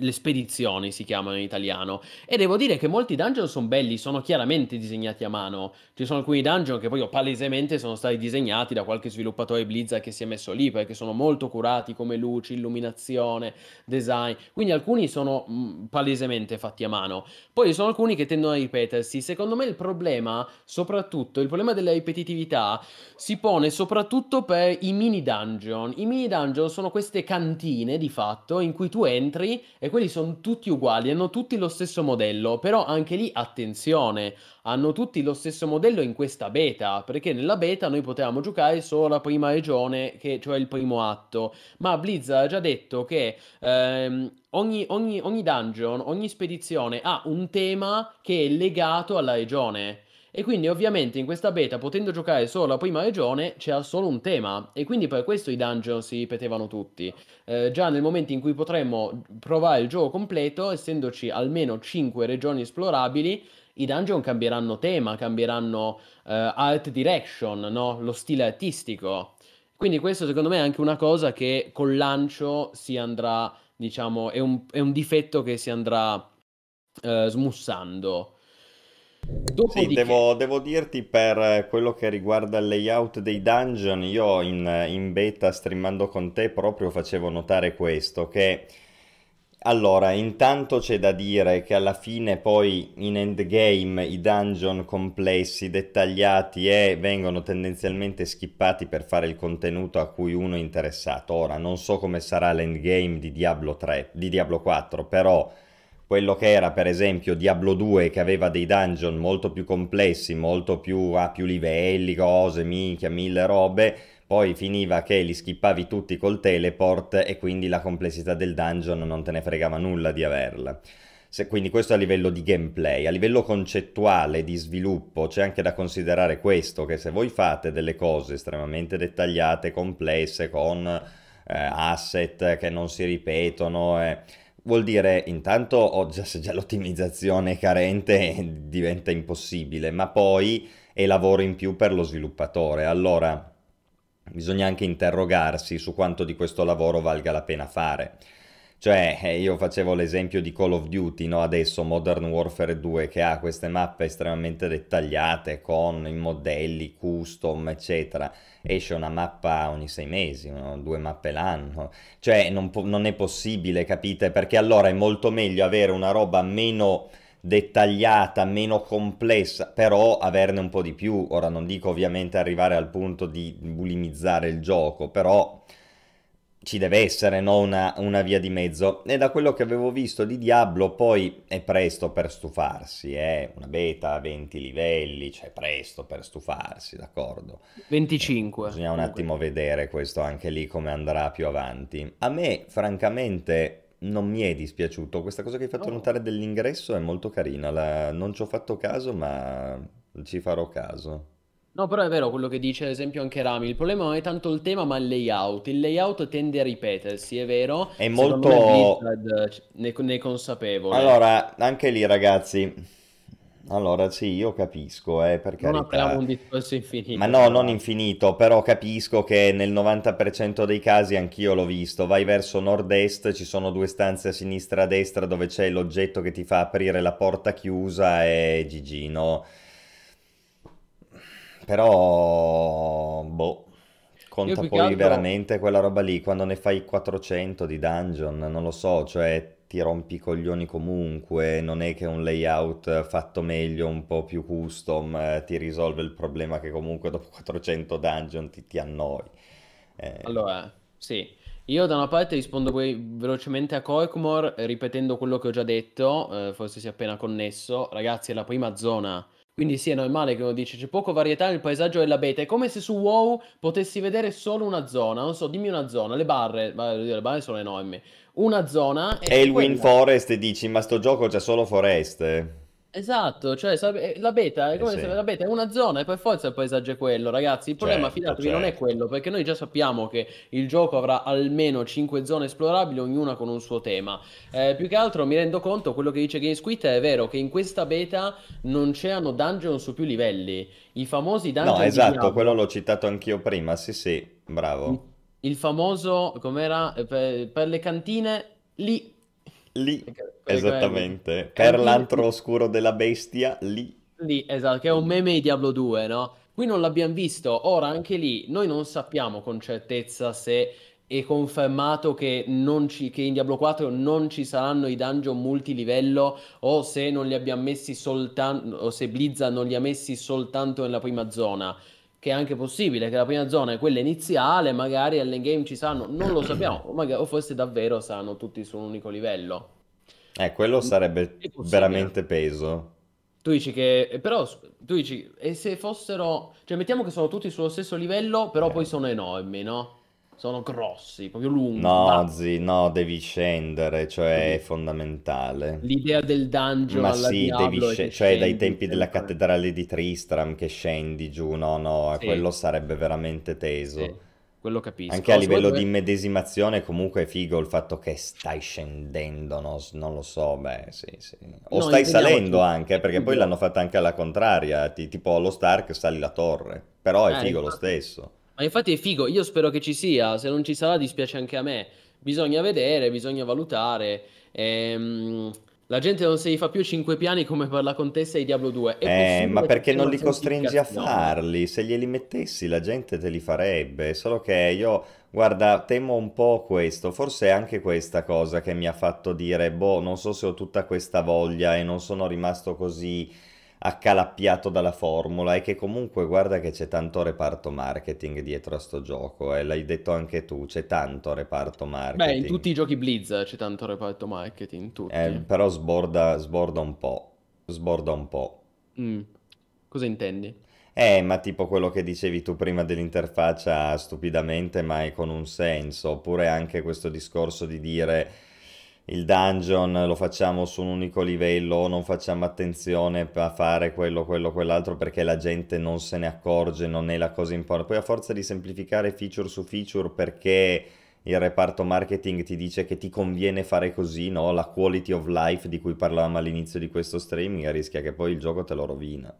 Le spedizioni si chiamano in italiano e devo dire che molti dungeon sono belli, sono chiaramente disegnati a mano. Ci sono alcuni dungeon che poi palesemente sono stati disegnati da qualche sviluppatore Blizzard che si è messo lì perché sono molto curati come luci, illuminazione, design. Quindi alcuni sono mm, palesemente fatti a mano. Poi ci sono alcuni che tendono a ripetersi. Secondo me il problema, soprattutto il problema della ripetitività, si pone soprattutto per i mini dungeon. I mini dungeon sono queste cantine di fatto in cui tu entri e quelli sono tutti uguali, hanno tutti lo stesso modello, però anche lì attenzione, hanno tutti lo stesso modello in questa beta, perché nella beta noi potevamo giocare solo la prima regione, che, cioè il primo atto, ma Blizzard ha già detto che ehm, ogni, ogni, ogni dungeon, ogni spedizione ha un tema che è legato alla regione. E quindi ovviamente in questa beta, potendo giocare solo la prima regione, c'era solo un tema. E quindi per questo i dungeon si ripetevano tutti. Eh, già nel momento in cui potremmo provare il gioco completo, essendoci almeno 5 regioni esplorabili, i dungeon cambieranno tema, cambieranno eh, art direction, no? lo stile artistico. Quindi questo secondo me è anche una cosa che col lancio si andrà, diciamo, è un, è un difetto che si andrà eh, smussando. Sì, devo, devo dirti per quello che riguarda il layout dei dungeon, io in, in beta streamando con te proprio facevo notare questo, che allora, intanto c'è da dire che alla fine poi in endgame i dungeon complessi, dettagliati e vengono tendenzialmente skippati per fare il contenuto a cui uno è interessato. Ora, non so come sarà l'endgame di Diablo 3, di Diablo 4, però quello che era per esempio Diablo 2 che aveva dei dungeon molto più complessi, molto più a più livelli, cose, minchia, mille robe, poi finiva che li skippavi tutti col teleport e quindi la complessità del dungeon non te ne fregava nulla di averla. Se, quindi questo a livello di gameplay, a livello concettuale di sviluppo c'è anche da considerare questo, che se voi fate delle cose estremamente dettagliate, complesse, con eh, asset che non si ripetono, eh, vuol dire intanto oh, già, se già l'ottimizzazione è carente diventa impossibile, ma poi è lavoro in più per lo sviluppatore. Allora bisogna anche interrogarsi su quanto di questo lavoro valga la pena fare. Cioè, eh, io facevo l'esempio di Call of Duty, no? Adesso Modern Warfare 2 che ha queste mappe estremamente dettagliate con i modelli custom, eccetera. Esce una mappa ogni sei mesi, no? due mappe l'anno. Cioè, non, non è possibile, capite? Perché allora è molto meglio avere una roba meno dettagliata, meno complessa, però averne un po' di più. Ora non dico ovviamente arrivare al punto di bulimizzare il gioco, però ci deve essere no? una, una, via di mezzo. E da quello che avevo visto di Diablo, poi è presto per stufarsi, eh? una beta a 20 livelli, cioè presto per stufarsi, d'accordo? 25. Bisogna un attimo vedere questo anche lì come andrà più avanti. A me, francamente, non mi è dispiaciuto. Questa cosa che hai fatto no. notare dell'ingresso è molto carina. La... Non ci ho fatto caso, ma ci farò caso. No, però è vero quello che dice, ad esempio, anche Rami. Il problema non è tanto il tema, ma il layout. Il layout tende a ripetersi, è vero. È molto. Ne, ne consapevole. Allora, anche lì, ragazzi. Allora, sì, io capisco, eh, per Non carità. apriamo un discorso infinito. Ma no, non infinito, però capisco che nel 90% dei casi anch'io l'ho visto. Vai verso nord-est, ci sono due stanze a sinistra e a destra dove c'è l'oggetto che ti fa aprire la porta chiusa e GG, no? Però, boh, conta poi altro... veramente quella roba lì, quando ne fai 400 di dungeon, non lo so, cioè ti rompi i coglioni comunque, non è che un layout fatto meglio, un po' più custom, eh, ti risolve il problema che comunque dopo 400 dungeon ti, ti annoi. Eh, Allora, sì, io da una parte rispondo poi velocemente a Korkmor, eh, ripetendo quello che ho già detto, eh, forse si è appena connesso. Ragazzi, è la prima zona, quindi sì, è normale che uno dice c'è poco varietà nel paesaggio della beta. È come se su WoW potessi vedere solo una zona, non so, dimmi una zona, le barre, le barre sono enormi. Una zona E il Wind. Forest e dici, ma sto gioco c'è solo foreste. Esatto, cioè eh, la beta è Eh come sì. se la beta è una zona e per forza il paesaggio è quello, ragazzi. Il problema, Certo, fidatevi, non è certo. quello, perché noi già sappiamo che il gioco avrà almeno 5 zone esplorabili, ognuna con un suo tema. Eh, più che altro mi rendo conto, quello che dice GameSquid è vero, che in questa beta non c'erano dungeon su più livelli. I famosi No, dungeon di esatto, quello l'ho citato anch'io prima, sì sì, bravo. Il famoso, com'era, Eh, per, per le cantine, lì. Lì, Perché- esattamente, per Cantine- l'antro oscuro della bestia, lì. Lì, esatto, che è un meme di Diablo 2, no? Qui non l'abbiamo visto, ora anche lì noi non sappiamo con certezza se è confermato che, non ci- che in Diablo 4 non ci saranno i dungeon multilivello o se non li abbiamo messi soltanto, o se Blizzard non li ha messi soltanto nella prima zona. Che è anche possibile che la prima zona è quella iniziale, magari all'endgame ci saranno, non lo sappiamo, o, magari- o forse davvero saranno tutti su un unico livello. Eh, quello sarebbe veramente peso. Tu dici che, eh, però, tu dici, e se fossero, cioè mettiamo che sono tutti sullo stesso livello, però Eh. poi sono enormi, no? Sono grossi, proprio lunghi. No, ma zi, no, devi scendere, cioè è fondamentale. L'idea del dungeon Ma sì, devi che cioè dai tempi della cattedrale di Tristram che scendi giù, no, no, Sì. quello sarebbe veramente teso. Sì, quello capisco. Anche a livello vuoi- di immedesimazione comunque è figo il fatto che stai scendendo, no? Non lo so, beh, sì, sì. O No, stai salendo anche, perché poi l'hanno fatta anche alla contraria, ti- tipo allo Stark sali la torre, però è Eh, figo lo infatti. stesso. Ma infatti è figo, io spero che ci sia, se non ci sarà dispiace anche a me. Bisogna vedere, bisogna valutare. Ehm, la gente non si fa più cinque piani come per la contessa di Diablo 2. È Eh, ma perché non li costringi a farli? Se glieli mettessi la gente te li farebbe, solo che io, guarda, temo un po' questo, forse è anche questa cosa che mi ha fatto dire, boh, non so se ho tutta questa voglia e non sono rimasto così accalappiato dalla formula e che comunque guarda che c'è tanto reparto marketing dietro a sto gioco e l'hai detto anche tu, c'è tanto reparto Beh, in marketing. tutti i giochi Blizz c'è tanto reparto marketing, tutti. Eh, però sborda, sborda un po', sborda un po'. Mm. Cosa intendi? Eh, ma tipo quello che dicevi tu prima dell'interfaccia stupidamente, ma è con un senso, oppure anche questo discorso di dire il dungeon lo facciamo su un unico livello, non facciamo attenzione a fare quello, quello, quell'altro perché la gente non se ne accorge, non è la cosa importante. Poi a forza di semplificare feature su feature perché il reparto marketing ti dice che ti conviene fare così, no? La quality of life di cui parlavamo all'inizio di questo streaming rischia che poi il gioco te lo rovina.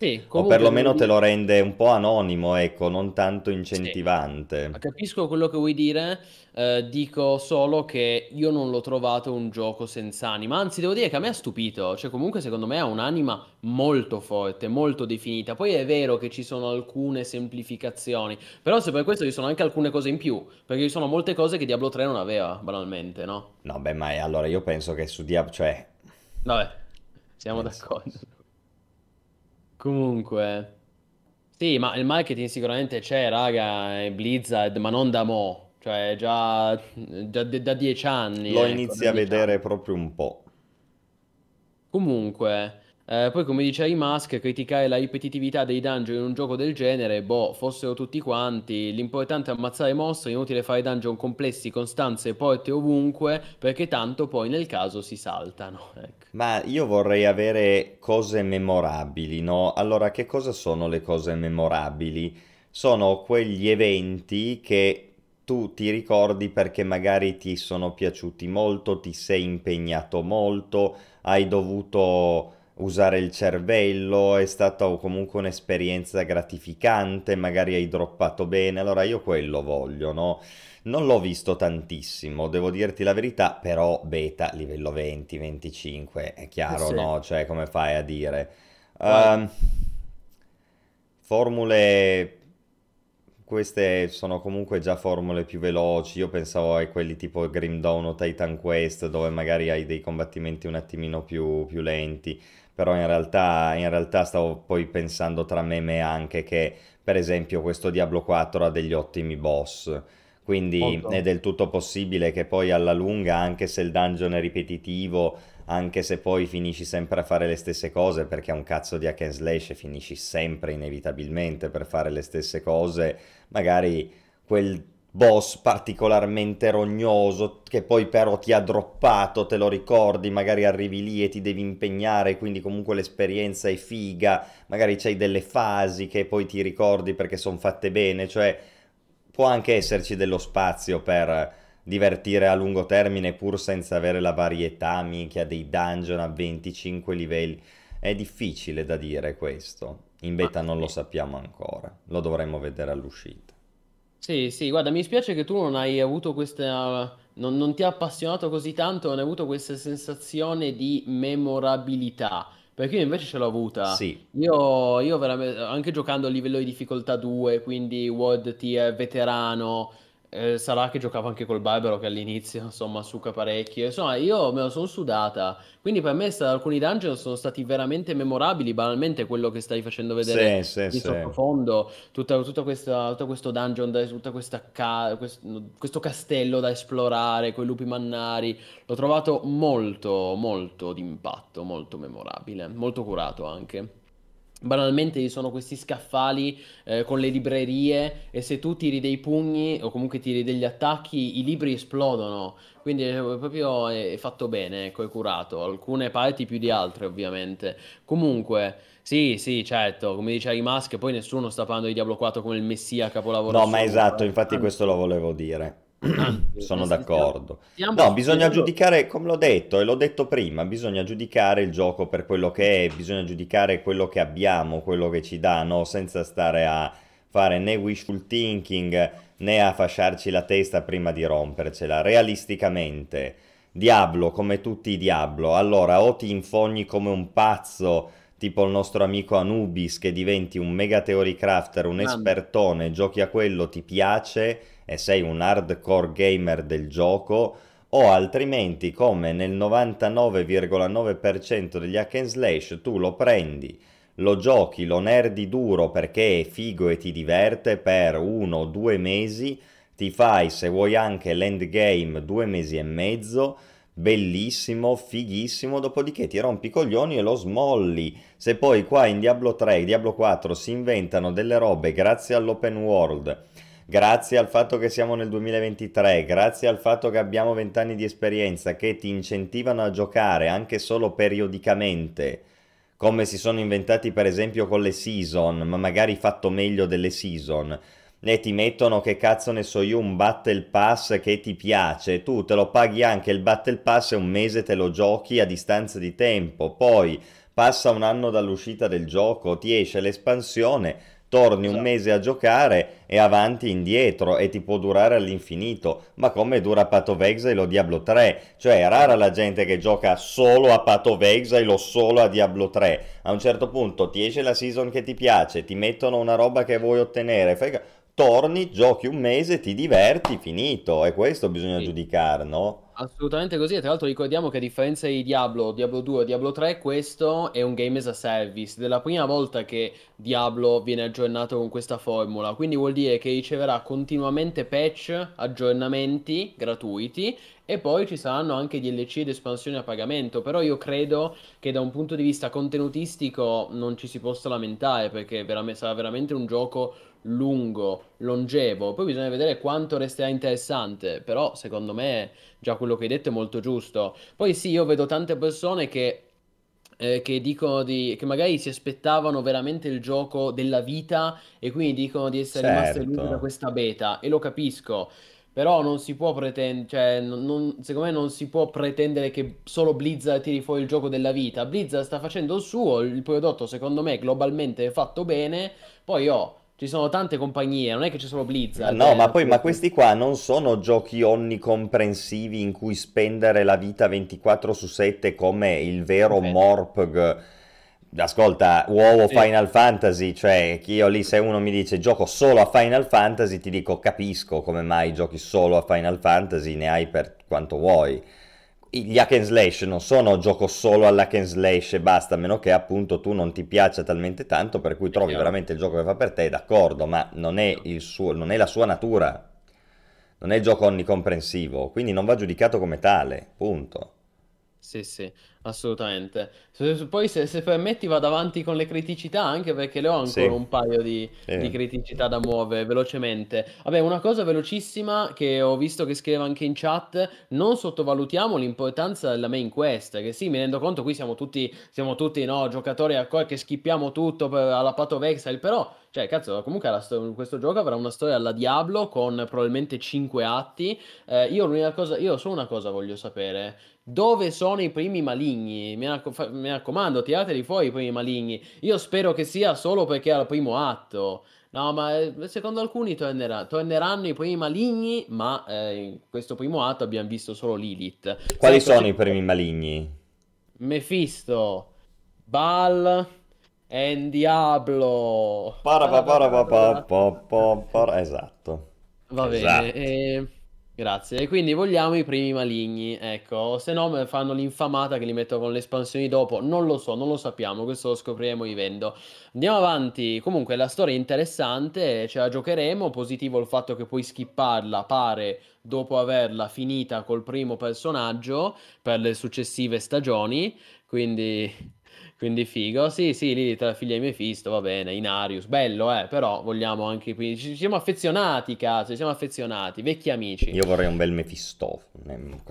Sì, O perlomeno te lo rende un po' anonimo, ecco, non tanto Sì. incentivante. Capisco quello che vuoi dire, eh, dico solo che io non l'ho trovato un gioco senza anima, anzi devo dire che a me ha stupito, cioè comunque secondo me ha un'anima molto forte, molto definita, poi è vero che ci sono alcune semplificazioni, però se per questo ci sono anche alcune cose in più, perché ci sono molte cose che Diablo 3 non aveva, banalmente, no? No, beh, ma è- allora io penso che su Diablo, cioè, Vabbè, siamo nel d'accordo. Comunque, sì, ma il marketing sicuramente c'è, raga, è Blizzard, ma non da mo', cioè già, già de- da dieci anni, Lo ecco, inizi da a dieci vedere anni. proprio un po'. Comunque, eh, poi come diceva Musk, criticare la ripetitività dei dungeon in un gioco del genere, boh, fossero tutti quanti, l'importante è ammazzare mostri, inutile fare dungeon complessi con stanze e porte ovunque, perché tanto poi nel caso si saltano, ecco. Ma io vorrei avere cose memorabili, no? Allora, che cosa sono le cose memorabili? Sono quegli eventi che tu ti ricordi perché magari ti sono piaciuti molto, ti sei impegnato molto, hai dovuto usare il cervello, è stata comunque un'esperienza gratificante, magari hai droppato bene. Allora, io quello voglio, no? Non l'ho visto tantissimo, devo dirti la verità, però beta livello 20, 25, è Eh chiaro, sì, no? Cioè, come fai a dire? Ehm, formule queste sono comunque già formule più veloci. Io pensavo a quelli tipo Grim Dawn o Titan Quest, dove magari hai dei combattimenti un attimino più, più lenti. Però in realtà, in realtà stavo poi pensando tra me e me anche che, per esempio, questo Diablo 4 ha degli ottimi boss. Quindi Molto. è del tutto possibile che poi alla lunga, anche se il dungeon è ripetitivo, anche se poi finisci sempre a fare le stesse cose, perché è un cazzo di hack and slash e finisci sempre inevitabilmente per fare le stesse cose, magari quel boss particolarmente rognoso che poi però ti ha droppato, te lo ricordi, magari arrivi lì e ti devi impegnare, quindi comunque l'esperienza è figa, magari c'hai delle fasi che poi ti ricordi perché sono fatte bene, cioè può anche esserci dello spazio per divertire a lungo termine pur senza avere la varietà, minchia, dei dungeon a 25 livelli. È difficile da dire questo. In beta non lo sappiamo ancora, lo dovremmo vedere all'uscita. Sì, sì, guarda, mi spiace che tu non hai avuto questa, non, non ti ha appassionato così tanto, non hai avuto questa sensazione di memorabilità, perché io invece ce l'ho avuta. Sì, Io, io veramente, anche giocando a livello di difficoltà 2, quindi WOD tier veterano, eh, sarà che giocavo anche col Barbaro che all'inizio, insomma, succa parecchio. Insomma, io me la sono sudata. Quindi per me sta- alcuni dungeon sono stati veramente memorabili, banalmente quello che stai facendo vedere sì, di sì. sottofondo, tutta, tutta questa, tutto questo dungeon, da- questa ca- quest- questo castello da esplorare, con i lupi mannari, l'ho trovato molto, molto d'impatto, molto memorabile, molto curato anche. Banalmente ci sono questi scaffali eh, con le librerie e se tu tiri dei pugni o comunque tiri degli attacchi, i libri esplodono. Quindi è proprio è fatto bene, ecco, è curato. Alcune parti più di altre, ovviamente. Comunque, sì, sì, certo, come dicevi Musk, poi nessuno sta parlando di Diablo 4 come il messia capolavoro No, ma esatto, eh. infatti questo lo volevo dire. Sono d'accordo. No, bisogna giudicare, come l'ho detto e l'ho detto prima, bisogna giudicare il gioco per quello che è, bisogna giudicare quello che abbiamo, quello che ci dà, no? Senza stare a fare né wishful thinking né a fasciarci la testa prima di rompercela. Realisticamente, Diablo, come tutti i Diablo, allora o ti infogni come un pazzo, tipo il nostro amico Anubis, che diventi un mega theory crafter, un espertone, giochi a quello, ti piace e sei un hardcore gamer del gioco, o altrimenti, come nel 99,9% degli hack and slash, tu lo prendi, lo giochi, lo nerdi duro perché è figo e ti diverte per uno o due mesi, ti fai, se vuoi anche l'endgame, due mesi e mezzo, bellissimo, fighissimo, dopodiché ti rompi i coglioni e lo smolli. Se poi qua in Diablo 3 e Diablo 4 si inventano delle robe grazie all'open world, grazie al fatto che siamo nel 2023, grazie al fatto che abbiamo 20 anni di esperienza che ti incentivano a giocare anche solo periodicamente, come si sono inventati per esempio con le season, ma magari fatto meglio delle season. E ti mettono, che cazzo ne so io, un Battle Pass che ti piace. Tu te lo paghi anche il Battle Pass e un mese te lo giochi a distanza di tempo. Poi passa un anno dall'uscita del gioco, ti esce l'espansione, torni un Esatto. mese a giocare e avanti e indietro e ti può durare all'infinito. Ma come dura Path of Exile o Diablo 3? Cioè è rara la gente che gioca solo a Path of Exile o solo a Diablo 3. A un certo punto ti esce la season che ti piace, ti mettono una roba che vuoi ottenere, fai torni, giochi un mese, ti diverti, finito. E questo bisogna Sì. giudicare, no? Assolutamente così, e tra l'altro ricordiamo che a differenza di Diablo, Diablo 2 o Diablo 3, questo è un game as a service, ed è la prima volta che Diablo viene aggiornato con questa formula, quindi vuol dire che riceverà continuamente patch, aggiornamenti gratuiti e poi ci saranno anche DLC ed espansioni a pagamento, però io credo che da un punto di vista contenutistico non ci si possa lamentare perché verame- sarà veramente un gioco lungo, longevo, poi bisogna vedere quanto resterà interessante, però secondo me già quello che hai detto è molto giusto. Poi sì, io vedo tante persone che, eh, che dicono di, che magari si aspettavano veramente il gioco della vita e quindi dicono di essere rimaste deluse da Certo. questa beta e lo capisco. Però non si può pretendere, cioè, non- non- secondo me non si può pretendere che solo Blizzard tiri fuori il gioco della vita. Blizzard sta facendo il suo, il prodotto secondo me globalmente è fatto bene. Poi oh, ci sono tante compagnie, non è che c'è solo Blizzard, No, eh, ma poi, ma questi qua non sono giochi onnicomprensivi in cui spendere la vita 24 su 7 come il vero Ripeto. Morpg. Ascolta, WoW o Sì. Final Fantasy, cioè che io lì se uno mi dice gioco solo a Final Fantasy, ti dico capisco come mai giochi solo a Final Fantasy, ne hai per quanto vuoi. Gli hack and slash non sono gioco solo all'hack and slash e basta, a meno che appunto tu non ti piaccia talmente tanto per cui trovi veramente il gioco che fa per te, d'accordo, ma non è, il suo, non è la sua natura, non è il gioco onnicomprensivo, quindi non va giudicato come tale, punto. Sì, sì, assolutamente. Se- se- poi se, se permetti vado avanti con le criticità, anche perché le ho ancora Sì. un paio di, Sì. di criticità da muovere velocemente. Vabbè, una cosa velocissima che ho visto che scrive anche in chat, non sottovalutiamo l'importanza della main quest, che sì, mi rendo conto, qui siamo tutti, siamo tutti, no, giocatori hardcore che schippiamo tutto per- alla Path of Exile, però, cioè, cazzo, comunque sto- questo gioco avrà una storia alla Diablo con probabilmente 5 atti. Eh, io l'unica cosa, io solo una cosa voglio sapere. Dove sono i primi maligni? Mi, racco- fa- mi raccomando, tirateli fuori i primi maligni. Io spero che sia solo perché è al primo atto. No, ma eh, secondo alcuni tornerà- torneranno i primi maligni, ma eh, in questo primo atto abbiamo visto solo Lilith. Quali sono i primi maligni? Mephisto, Baal e Diablo. Para grazie. E quindi vogliamo i primi maligni, ecco, se no fanno l'infamata che li metto con le espansioni dopo, non lo so, non lo sappiamo, questo lo scopriremo vivendo. Andiamo avanti, comunque la storia è interessante, ce la giocheremo, positivo il fatto che puoi skipparla, pare, dopo averla finita col primo personaggio per le successive stagioni, quindi... Quindi figo, sì, sì, lì tra figlia di Mephisto, va bene, Inarius, bello, eh, però vogliamo anche qui, ci siamo affezionati, cazzo, ci siamo affezionati, vecchi amici. Io vorrei un bel Mephisto.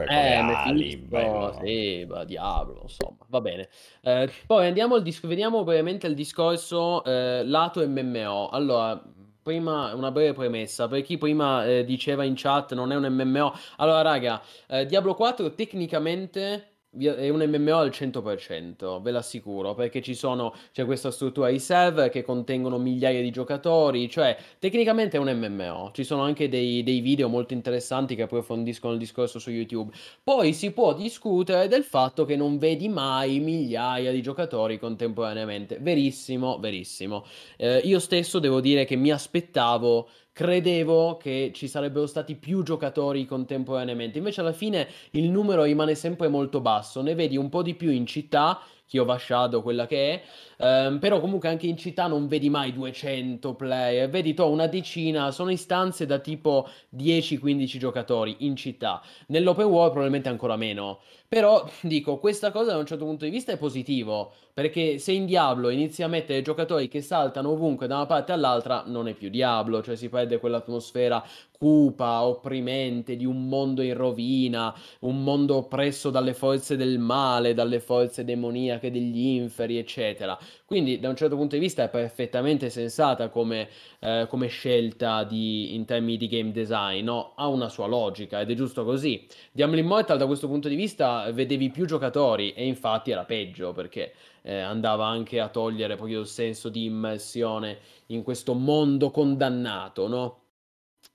Eh, ali, Mephisto, bello. sì, bah, diavolo, insomma, va bene. Eh, poi andiamo al dis- vediamo brevemente il discorso eh, lato MMO. Allora, prima una breve premessa, per chi prima eh, diceva in chat non è un MMO. Allora, raga, eh, Diablo 4 tecnicamente è un MMO al 100%, ve l'assicuro, perché ci sono, c'è questa struttura di server che contengono migliaia di giocatori, cioè tecnicamente è un MMO. Ci sono anche dei, dei video molto interessanti che approfondiscono il discorso su YouTube. Poi si può discutere del fatto che non vedi mai migliaia di giocatori contemporaneamente. Verissimo, verissimo. Eh, io stesso devo dire che mi aspettavo, credevo che ci sarebbero stati più giocatori contemporaneamente. Invece alla fine il numero rimane sempre molto basso. Ne vedi un po' di più in città. Chiova Shadow, quella che è, Ehm, però comunque anche in città non vedi mai 200 player, vedi to una decina, sono istanze da tipo 10-15 giocatori in città. Nell'open world probabilmente ancora meno. Però dico, questa cosa da un certo punto di vista è positivo, perché se in Diablo inizi a mettere giocatori che saltano ovunque da una parte all'altra, non è più Diablo, cioè si perde quell'atmosfera cupa, opprimente di un mondo in rovina, un mondo oppresso dalle forze del male, dalle forze demoniache degli inferi, eccetera. Quindi da un certo punto di vista è perfettamente sensata come, eh, come scelta di- in termini di game design, no? Ha una sua logica ed è giusto così. Diablo Immortal da questo punto di vista vedevi più giocatori e infatti era peggio perché eh, andava anche a togliere proprio il senso di immersione in questo mondo condannato, no?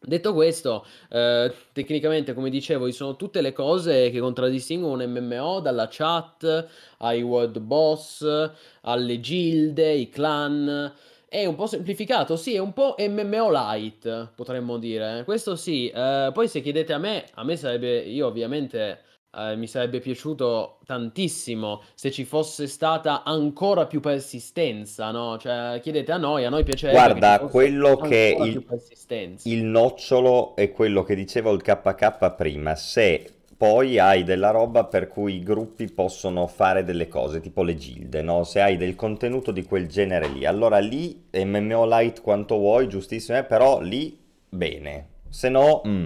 Detto questo, eh, tecnicamente, come dicevo, ci sono tutte le cose che contraddistinguono un MMO, dalla chat ai world boss, alle gilde, i clan. È un po' semplificato, sì, è un po' MMO light, potremmo dire. Questo sì. Eh, poi se chiedete a me, a me sarebbe, io ovviamente eh, mi sarebbe piaciuto tantissimo se ci fosse stata ancora più persistenza, no? Cioè, chiedete a noi, a noi piacerebbe che Guarda, fosse quello che il-. Il nocciolo è quello che dicevo il KK prima, se poi hai della roba per cui i gruppi possono fare delle cose, tipo le gilde, no? Se hai del contenuto di quel genere lì, allora lì MMO light quanto vuoi, giustissimo, eh, però lì bene, se no... mm.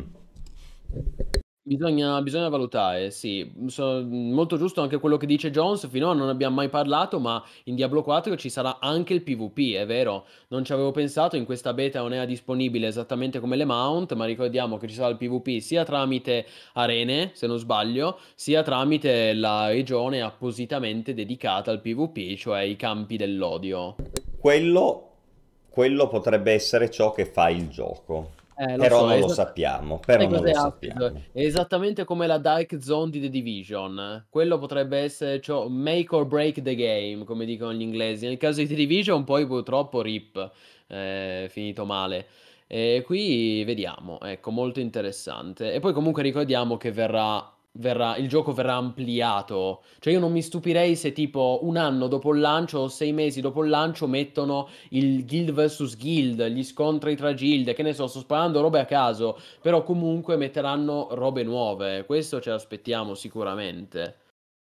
Bisogna, bisogna valutare, sì, So- molto giusto anche quello che dice Jones, finora non abbiamo mai parlato, ma in Diablo 4 ci sarà anche il PvP, è vero, non ci avevo pensato, in questa beta non era disponibile esattamente come le mount, ma ricordiamo che ci sarà il PvP sia tramite arene, se non sbaglio, sia tramite la regione appositamente dedicata al PvP, cioè i campi dell'odio. Quello, quello potrebbe essere ciò che fa il gioco. Eh, lo Però so, non è lo sappiamo, però non lo sappiamo. È esattamente come la Dark Zone di The Division. Quello potrebbe essere cioè, make or break the game, come dicono gli inglesi. Nel caso di The Division, poi purtroppo RIP, è finito male. E qui vediamo, ecco, molto interessante. E poi comunque ricordiamo che verrà, verrà, il gioco verrà ampliato. Cioè io non mi stupirei se tipo un anno dopo il lancio o sei mesi dopo il lancio mettono il guild vs guild, gli scontri tra guild, che ne so, sto sparando robe a caso, però comunque metteranno robe nuove. Questo ce l'aspettiamo sicuramente.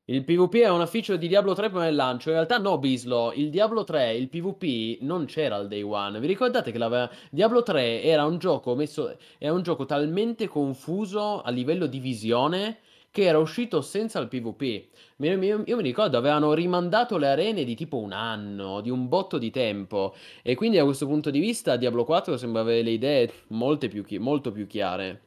Il PvP è una feature di Diablo 3 prima del lancio. In realtà no, Bislo. Il Diablo 3, il PvP non c'era al day one. Vi ricordate che l'aveva... Diablo 3 era un gioco messo... Era un gioco talmente confuso a livello di visione che era uscito senza il PvP. Mi- mi- Io, mi ricordo, avevano rimandato le arene di tipo un anno, di un botto di tempo. E quindi da questo punto di vista Diablo 4 sembra avere le idee più chi- molto più chiare.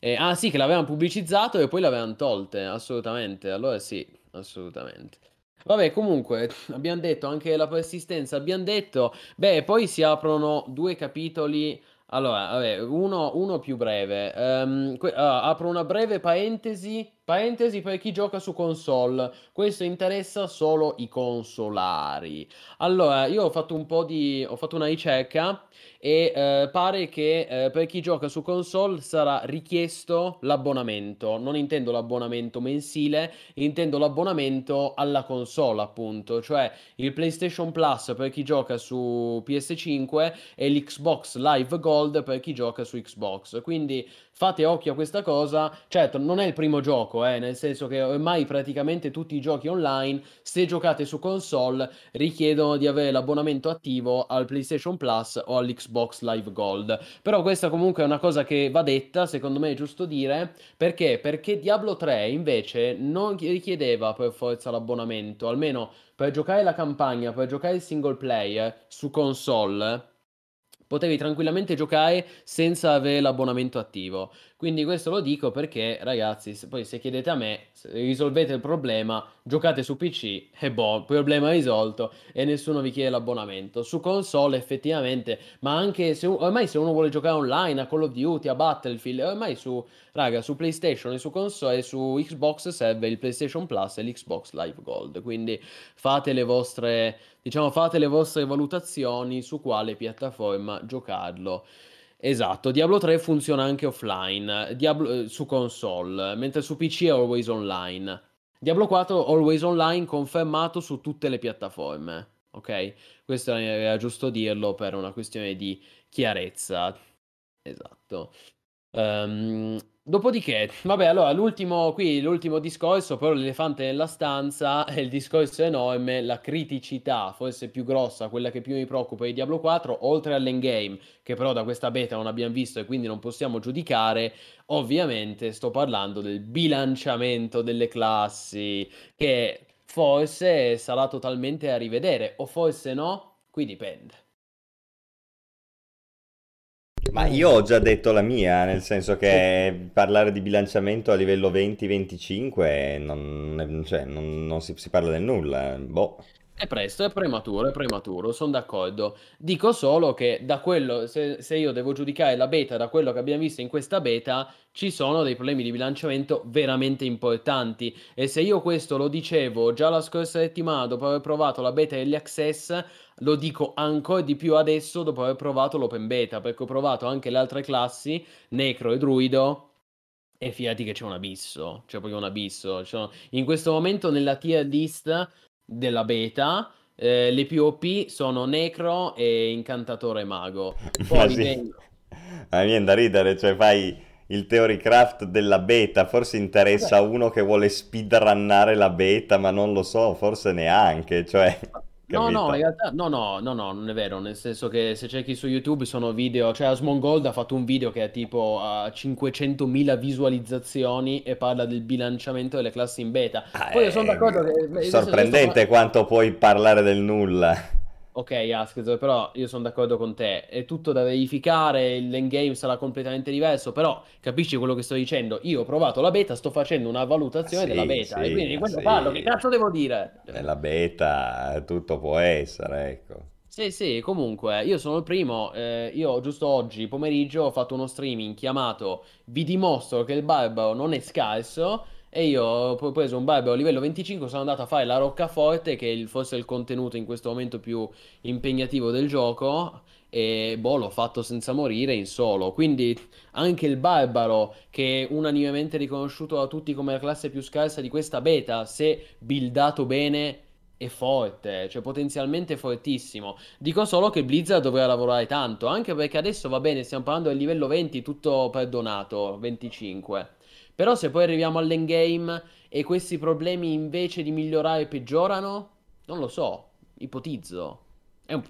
Eh, ah sì, che l'avevano pubblicizzato e poi l'avevano tolte, assolutamente. Allora sì, assolutamente. Vabbè, comunque, abbiamo detto anche la persistenza, abbiamo detto, beh, poi si aprono due capitoli. Allora, vabbè, uno, uno più breve. Ehm, que- ah, apro una breve parentesi, parentesi per chi gioca su console. Questo interessa solo i consolari. Allora, io ho fatto un po' di, ho fatto una ricerca e eh, pare che eh, per chi gioca su console sarà richiesto l'abbonamento. Non intendo l'abbonamento mensile, intendo l'abbonamento alla console, appunto, cioè il PlayStation Plus per chi gioca su PS5 e l'Xbox Live Gold per chi gioca su Xbox. Quindi fate occhio a questa cosa. Certo, non è il primo gioco, eh, nel senso che ormai praticamente tutti i giochi online, se giocate su console, richiedono di avere l'abbonamento attivo al PlayStation Plus o all'Xbox Live Gold. Però questa comunque è una cosa che va detta, secondo me è giusto dire, perché? Perché Diablo 3 invece non richiedeva per forza l'abbonamento, almeno per giocare la campagna, per giocare il single player su console. Potevi tranquillamente giocare senza avere l'abbonamento attivo. Quindi questo lo dico perché, ragazzi, se- poi se chiedete a me, risolvete il problema, giocate su PC e boh, problema risolto e nessuno vi chiede l'abbonamento. Su console effettivamente, ma anche se ormai se uno vuole giocare online a Call of Duty, a Battlefield, ormai su, raga, su PlayStation e su console e su Xbox serve il PlayStation Plus e l'Xbox Live Gold. Quindi fate le vostre, diciamo, fate le vostre valutazioni su quale piattaforma giocarlo. Esatto, Diablo 3 funziona anche offline, Diablo, eh, su console, mentre su PC è always online. Diablo 4 always online confermato su tutte le piattaforme, ok? Questo era giusto dirlo per una questione di chiarezza. Esatto. Ehm, dopodiché, vabbè, allora l'ultimo qui, l'ultimo discorso, però l'elefante nella stanza, è il discorso enorme, la criticità, forse più grossa, quella che più mi preoccupa di Diablo 4, oltre all'endgame, che però da questa beta non abbiamo visto e quindi non possiamo giudicare, ovviamente sto parlando del bilanciamento delle classi, che forse sarà totalmente da rivedere, o forse no, qui dipende. Ma io ho già detto la mia, nel senso che parlare di bilanciamento a livello 20-25 non, cioè, non- non si, si parla del nulla. Boh. È presto, è prematuro, è prematuro, sono d'accordo. Dico solo che da quello, se, se io devo giudicare la beta da quello che abbiamo visto in questa beta, ci sono dei problemi di bilanciamento veramente importanti. E se io questo lo dicevo già la scorsa settimana dopo aver provato la beta degli Access, lo dico ancora di più adesso dopo aver provato l'open beta, perché ho provato anche le altre classi, Necro e Druido. E fidati che c'è un abisso, c'è proprio un abisso. Ci sono- In questo momento nella tier list della beta, eh, le più OP sono Necro e Incantatore Mago. Ma Poi sì, vengo- a me viene da ridere, cioè fai il theorycraft della beta, forse interessa uno che vuole speedrunnare la beta, ma non lo so, forse neanche, cioè, No, no, in realtà no, no, no, no, non è vero, nel senso che se cerchi su YouTube sono video, cioè Asmongold ha fatto un video che è tipo a 500.000 visualizzazioni e parla del bilanciamento delle classi in beta. Ah, Poi io sono è d'accordo che... sto sorprendente par- quanto puoi parlare del nulla. Ok, Asked, però io sono d'accordo con te, è tutto da verificare, l'endgame sarà completamente diverso, però capisci quello che sto dicendo? Io ho provato la beta, sto facendo una valutazione della Sì, beta e sì, quindi di quello sì. parlo, che cazzo devo dire? Nella beta tutto può essere, ecco. Sì, sì, comunque, io sono il primo, eh, io giusto oggi pomeriggio ho fatto uno streaming chiamato Vi dimostro che il barbaro non è scarso e io ho preso un barbaro a livello 25, sono andato a fare la roccaforte che è il- forse il contenuto in questo momento più impegnativo del gioco e boh, l'ho fatto senza morire in solo, quindi anche il barbaro che è unanimemente riconosciuto da tutti come la classe più scarsa di questa beta, se buildato bene è forte, cioè potenzialmente fortissimo. Dico solo che Blizzard dovrà lavorare tanto, anche perché adesso va bene, stiamo parlando del livello 20, tutto perdonato, 25. Però se poi arriviamo all'endgame e questi problemi invece di migliorare peggiorano, non lo so, ipotizzo. È un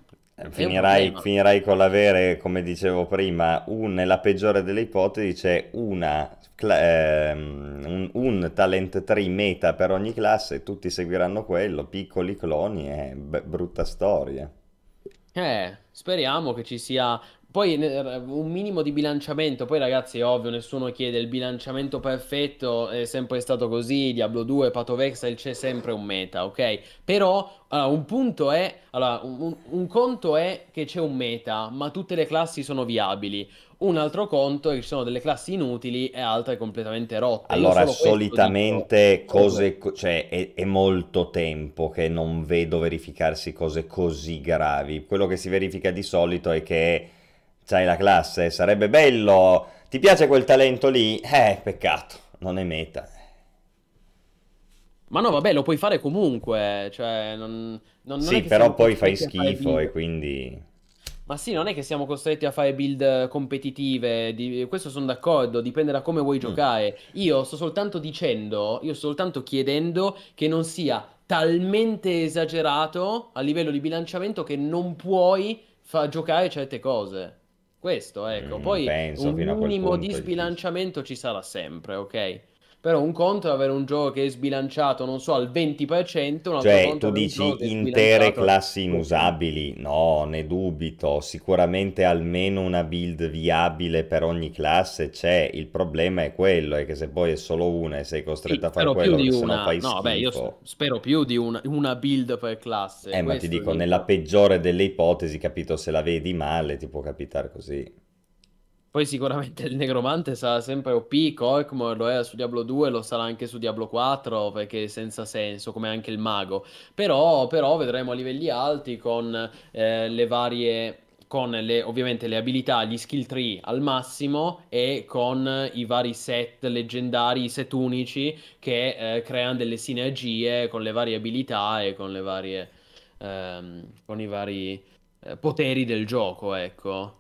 Finirai, problema. finirai con l'avere, come dicevo prima, un, nella peggiore delle ipotesi c'è una, ehm, un, un talent tree meta per ogni classe, tutti seguiranno quello, piccoli cloni, è b- brutta storia. Eh, speriamo che ci sia poi un minimo di bilanciamento. Poi, ragazzi, è ovvio, nessuno chiede il bilanciamento perfetto, è sempre stato così. Diablo 2, Path of Exile c'è sempre un meta, ok? Però, allora, un punto è, allora, un, un- conto è che c'è un meta, ma tutte le classi sono viabili. Un altro conto è che ci sono delle classi inutili e altre completamente rotte. Allora, solitamente cose, co- cioè è, è molto tempo che non vedo verificarsi cose così gravi. Quello che si verifica di solito è che c'hai la classe, sarebbe bello, ti piace quel talento lì? Eh, peccato, non è meta. Ma no, vabbè, lo puoi fare comunque, cioè, non, non- non Sì, però poi fai schifo e quindi... Ma sì, non è che siamo costretti a fare build competitive, di- questo sono d'accordo, dipende da come vuoi Mm. giocare. Io sto soltanto dicendo, io sto soltanto chiedendo che non sia talmente esagerato a livello di bilanciamento che non puoi far giocare certe cose. Questo, ecco. Mm, Poi penso un minimo di sbilanciamento ci sarà sempre, ok? Però un conto è avere un gioco che è sbilanciato, non so, al 20%, un altro Cioè, tu dici intere classi 100%. inusabili? No, ne dubito. Sicuramente almeno una build viabile per ogni classe c'è. Il problema è quello, è che se poi è solo una e sei Sì, costretto a fare quello, che se no una. fai No, beh, io spero più di una, una build per classe. Eh, ma ti dico, nella peggiore delle ipotesi, capito, se la vedi male, ti può capitare così. Poi sicuramente il Negromante sarà sempre OP, Corkmore lo era su Diablo 2, lo sarà anche su Diablo 4 perché senza senso, come anche il Mago. Però, però vedremo a livelli alti con eh, le varie, con le, ovviamente le abilità, gli skill tree al massimo e con i vari set leggendari, i set unici che eh, creano delle sinergie con le varie abilità e con le varie, ehm, con i vari eh, poteri del gioco, ecco.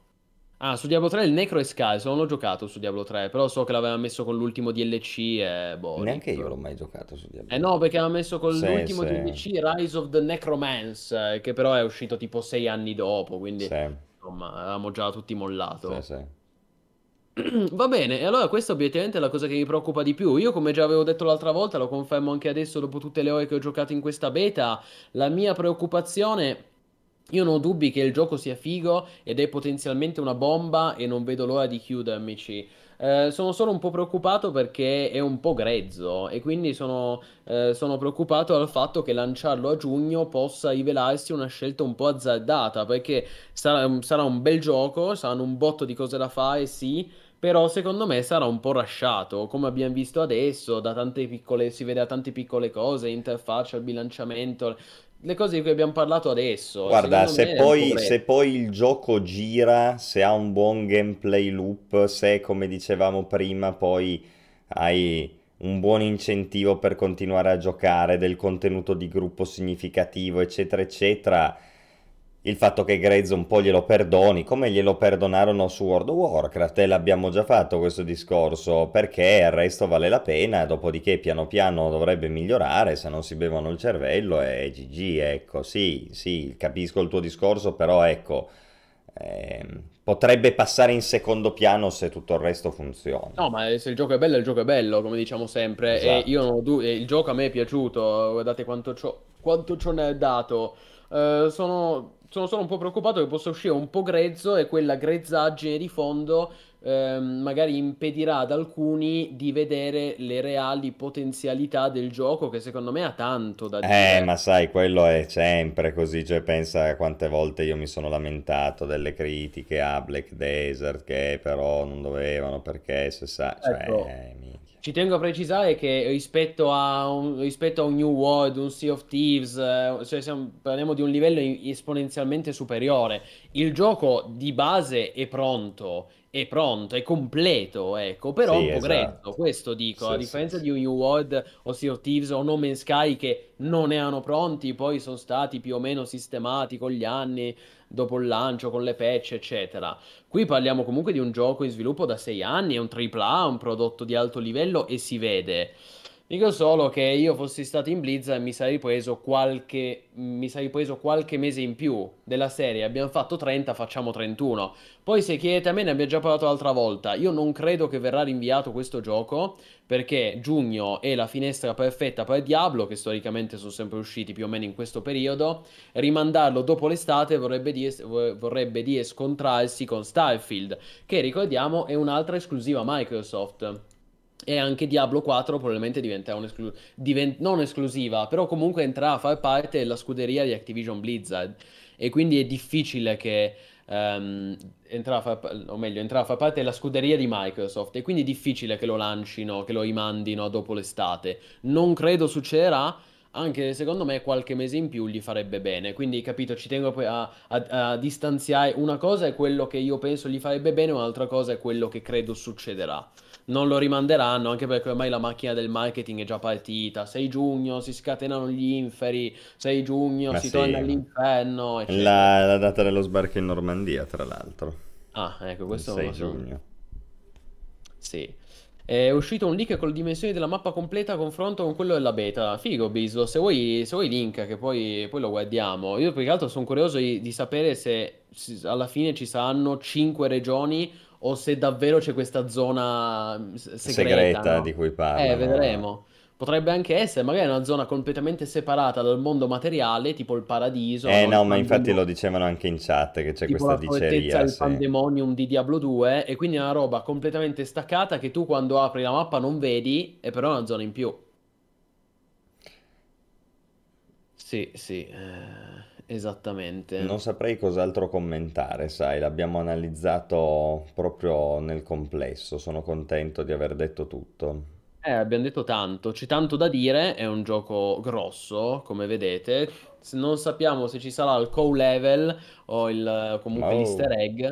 Ah, su Diablo 3 il Necro è scarso, non l'ho giocato su Diablo 3, però so che l'aveva messo con l'ultimo DLC e boh, Neanche io l'ho mai giocato su Diablo. Eh no, perché aveva messo con Sì, l'ultimo sì. DLC Rise of the Necromance, che però è uscito tipo sei anni dopo, quindi Sì, insomma avevamo già tutti mollato. sì, sì. Va bene, e allora questa obiettivamente è la cosa che mi preoccupa di più. Io, come già avevo detto l'altra volta, lo confermo anche adesso dopo tutte le ore che ho giocato in questa beta, la mia preoccupazione, io non ho dubbi che il gioco sia figo ed è potenzialmente una bomba e non vedo l'ora di chiudermici. Eh, sono solo un po' preoccupato perché è un po' grezzo e quindi sono, eh, sono preoccupato dal fatto che lanciarlo a giugno possa rivelarsi una scelta un po' azzardata perché sarà, sarà un bel gioco, saranno un botto di cose da fare, sì. Però secondo me sarà un po' rushato, come abbiamo visto adesso, piccole, si vede da tante piccole cose, interfaccia, il bilanciamento, le cose di cui abbiamo parlato adesso. Guarda, se poi, se poi il gioco gira, se ha un buon gameplay loop, se come dicevamo prima, poi hai un buon incentivo per continuare a giocare, del contenuto di gruppo significativo, eccetera, eccetera, il fatto che grezzo un po' glielo perdoni, come glielo perdonarono su World of Warcraft, e l'abbiamo già fatto questo discorso, perché il resto vale la pena, dopodiché piano piano dovrebbe migliorare, se non si bevono il cervello e GG, ecco, sì, sì, capisco il tuo discorso, però ecco, ehm, potrebbe passare in secondo piano se tutto il resto funziona. No, ma se il gioco è bello, il gioco è bello, come diciamo sempre. Esatto. E io non ho du- il gioco a me è piaciuto, guardate quanto ciò, quanto ciò ne è dato. Eh, sono, sono solo un po' preoccupato che possa uscire un po' grezzo e quella grezzaggine di fondo ehm, magari impedirà ad alcuni di vedere le reali potenzialità del gioco, che secondo me ha tanto da Eh, dire. ma sai, quello è sempre così, cioè pensa a quante volte io mi sono lamentato delle critiche a Black Desert che però non dovevano perché se sa, cioè, Ecco, eh, minchia. Ci tengo a precisare che rispetto a un, rispetto a un New World, un Sea of Thieves, eh, cioè siamo- parliamo di un livello esponenzialmente superiore. Il gioco di base è pronto, è pronto, è completo, ecco, però Sì, un po' grezzo, esatto. questo dico, a Sì, sì, differenza sì. di un New World o Sea of Thieves o No Man's Sky che non erano pronti, poi sono stati più o meno sistemati con gli anni, dopo il lancio, con le patch, eccetera. Qui parliamo comunque di un gioco in sviluppo da sei anni, è un AAA, un prodotto di alto livello e si vede. Dico solo che io fossi stato in Blizzard mi sarei preso qualche, mi sarei preso qualche mese in più della serie. Abbiamo fatto 30, facciamo 31. Poi se chiedete a me, ne abbiamo già parlato l'altra volta. Io non credo che verrà rinviato questo gioco perché giugno è la finestra perfetta per Diablo, che storicamente sono sempre usciti più o meno in questo periodo. Rimandarlo dopo l'estate vorrebbe dire, vorrebbe dire scontrarsi con Starfield, che ricordiamo è un'altra esclusiva Microsoft. E anche Diablo 4 probabilmente diventerà un'esclu- divent- non esclusiva, però comunque entrerà a far parte della scuderia di Activision Blizzard. E quindi è difficile che ehm, entrerà a far, o meglio, entrerà a far parte della scuderia di Microsoft. E quindi è difficile che lo lancino, che lo rimandino dopo l'estate. Non credo succederà. Anche se secondo me qualche mese in più gli farebbe bene. Quindi, capito, ci tengo a, a- a distanziare. Una cosa è quello che io penso gli farebbe bene, un'altra cosa è quello che credo succederà. Non lo rimanderanno anche perché ormai la macchina del marketing è già partita. 6 giugno si scatenano gli inferi, 6 giugno Ma si sì, torna all'inferno. La, la data dello sbarco in Normandia, tra l'altro, Ah, ecco, il questo 6 lo so. giugno. Sì. È uscito un leak con le dimensioni della mappa completa a confronto con quello della beta. Figo, Bislo, se vuoi, se vuoi link, che poi, poi lo guardiamo. Io più che altro sono curioso di, di sapere se alla fine ci saranno 5 regioni o se davvero c'è questa zona mm, segreta, Segreta no? di cui Eh, parlano. vedremo. Potrebbe anche essere magari una zona completamente separata dal mondo materiale, tipo il paradiso, Eh no? Il ma infatti lo dicevano anche in chat che c'è tipo questa diceria, del sì. Pandemonium di Diablo 2 e quindi è una roba completamente staccata che tu quando apri la mappa non vedi e però è una zona in più. Sì, sì, eh, esattamente. Non saprei cos'altro commentare, sai, l'abbiamo analizzato proprio nel complesso, sono contento di aver detto tutto. Eh, abbiamo detto tanto, c'è tanto da dire, è un gioco grosso, come vedete. Se non sappiamo se ci sarà il cow level o il, comunque Oh. l'easter egg,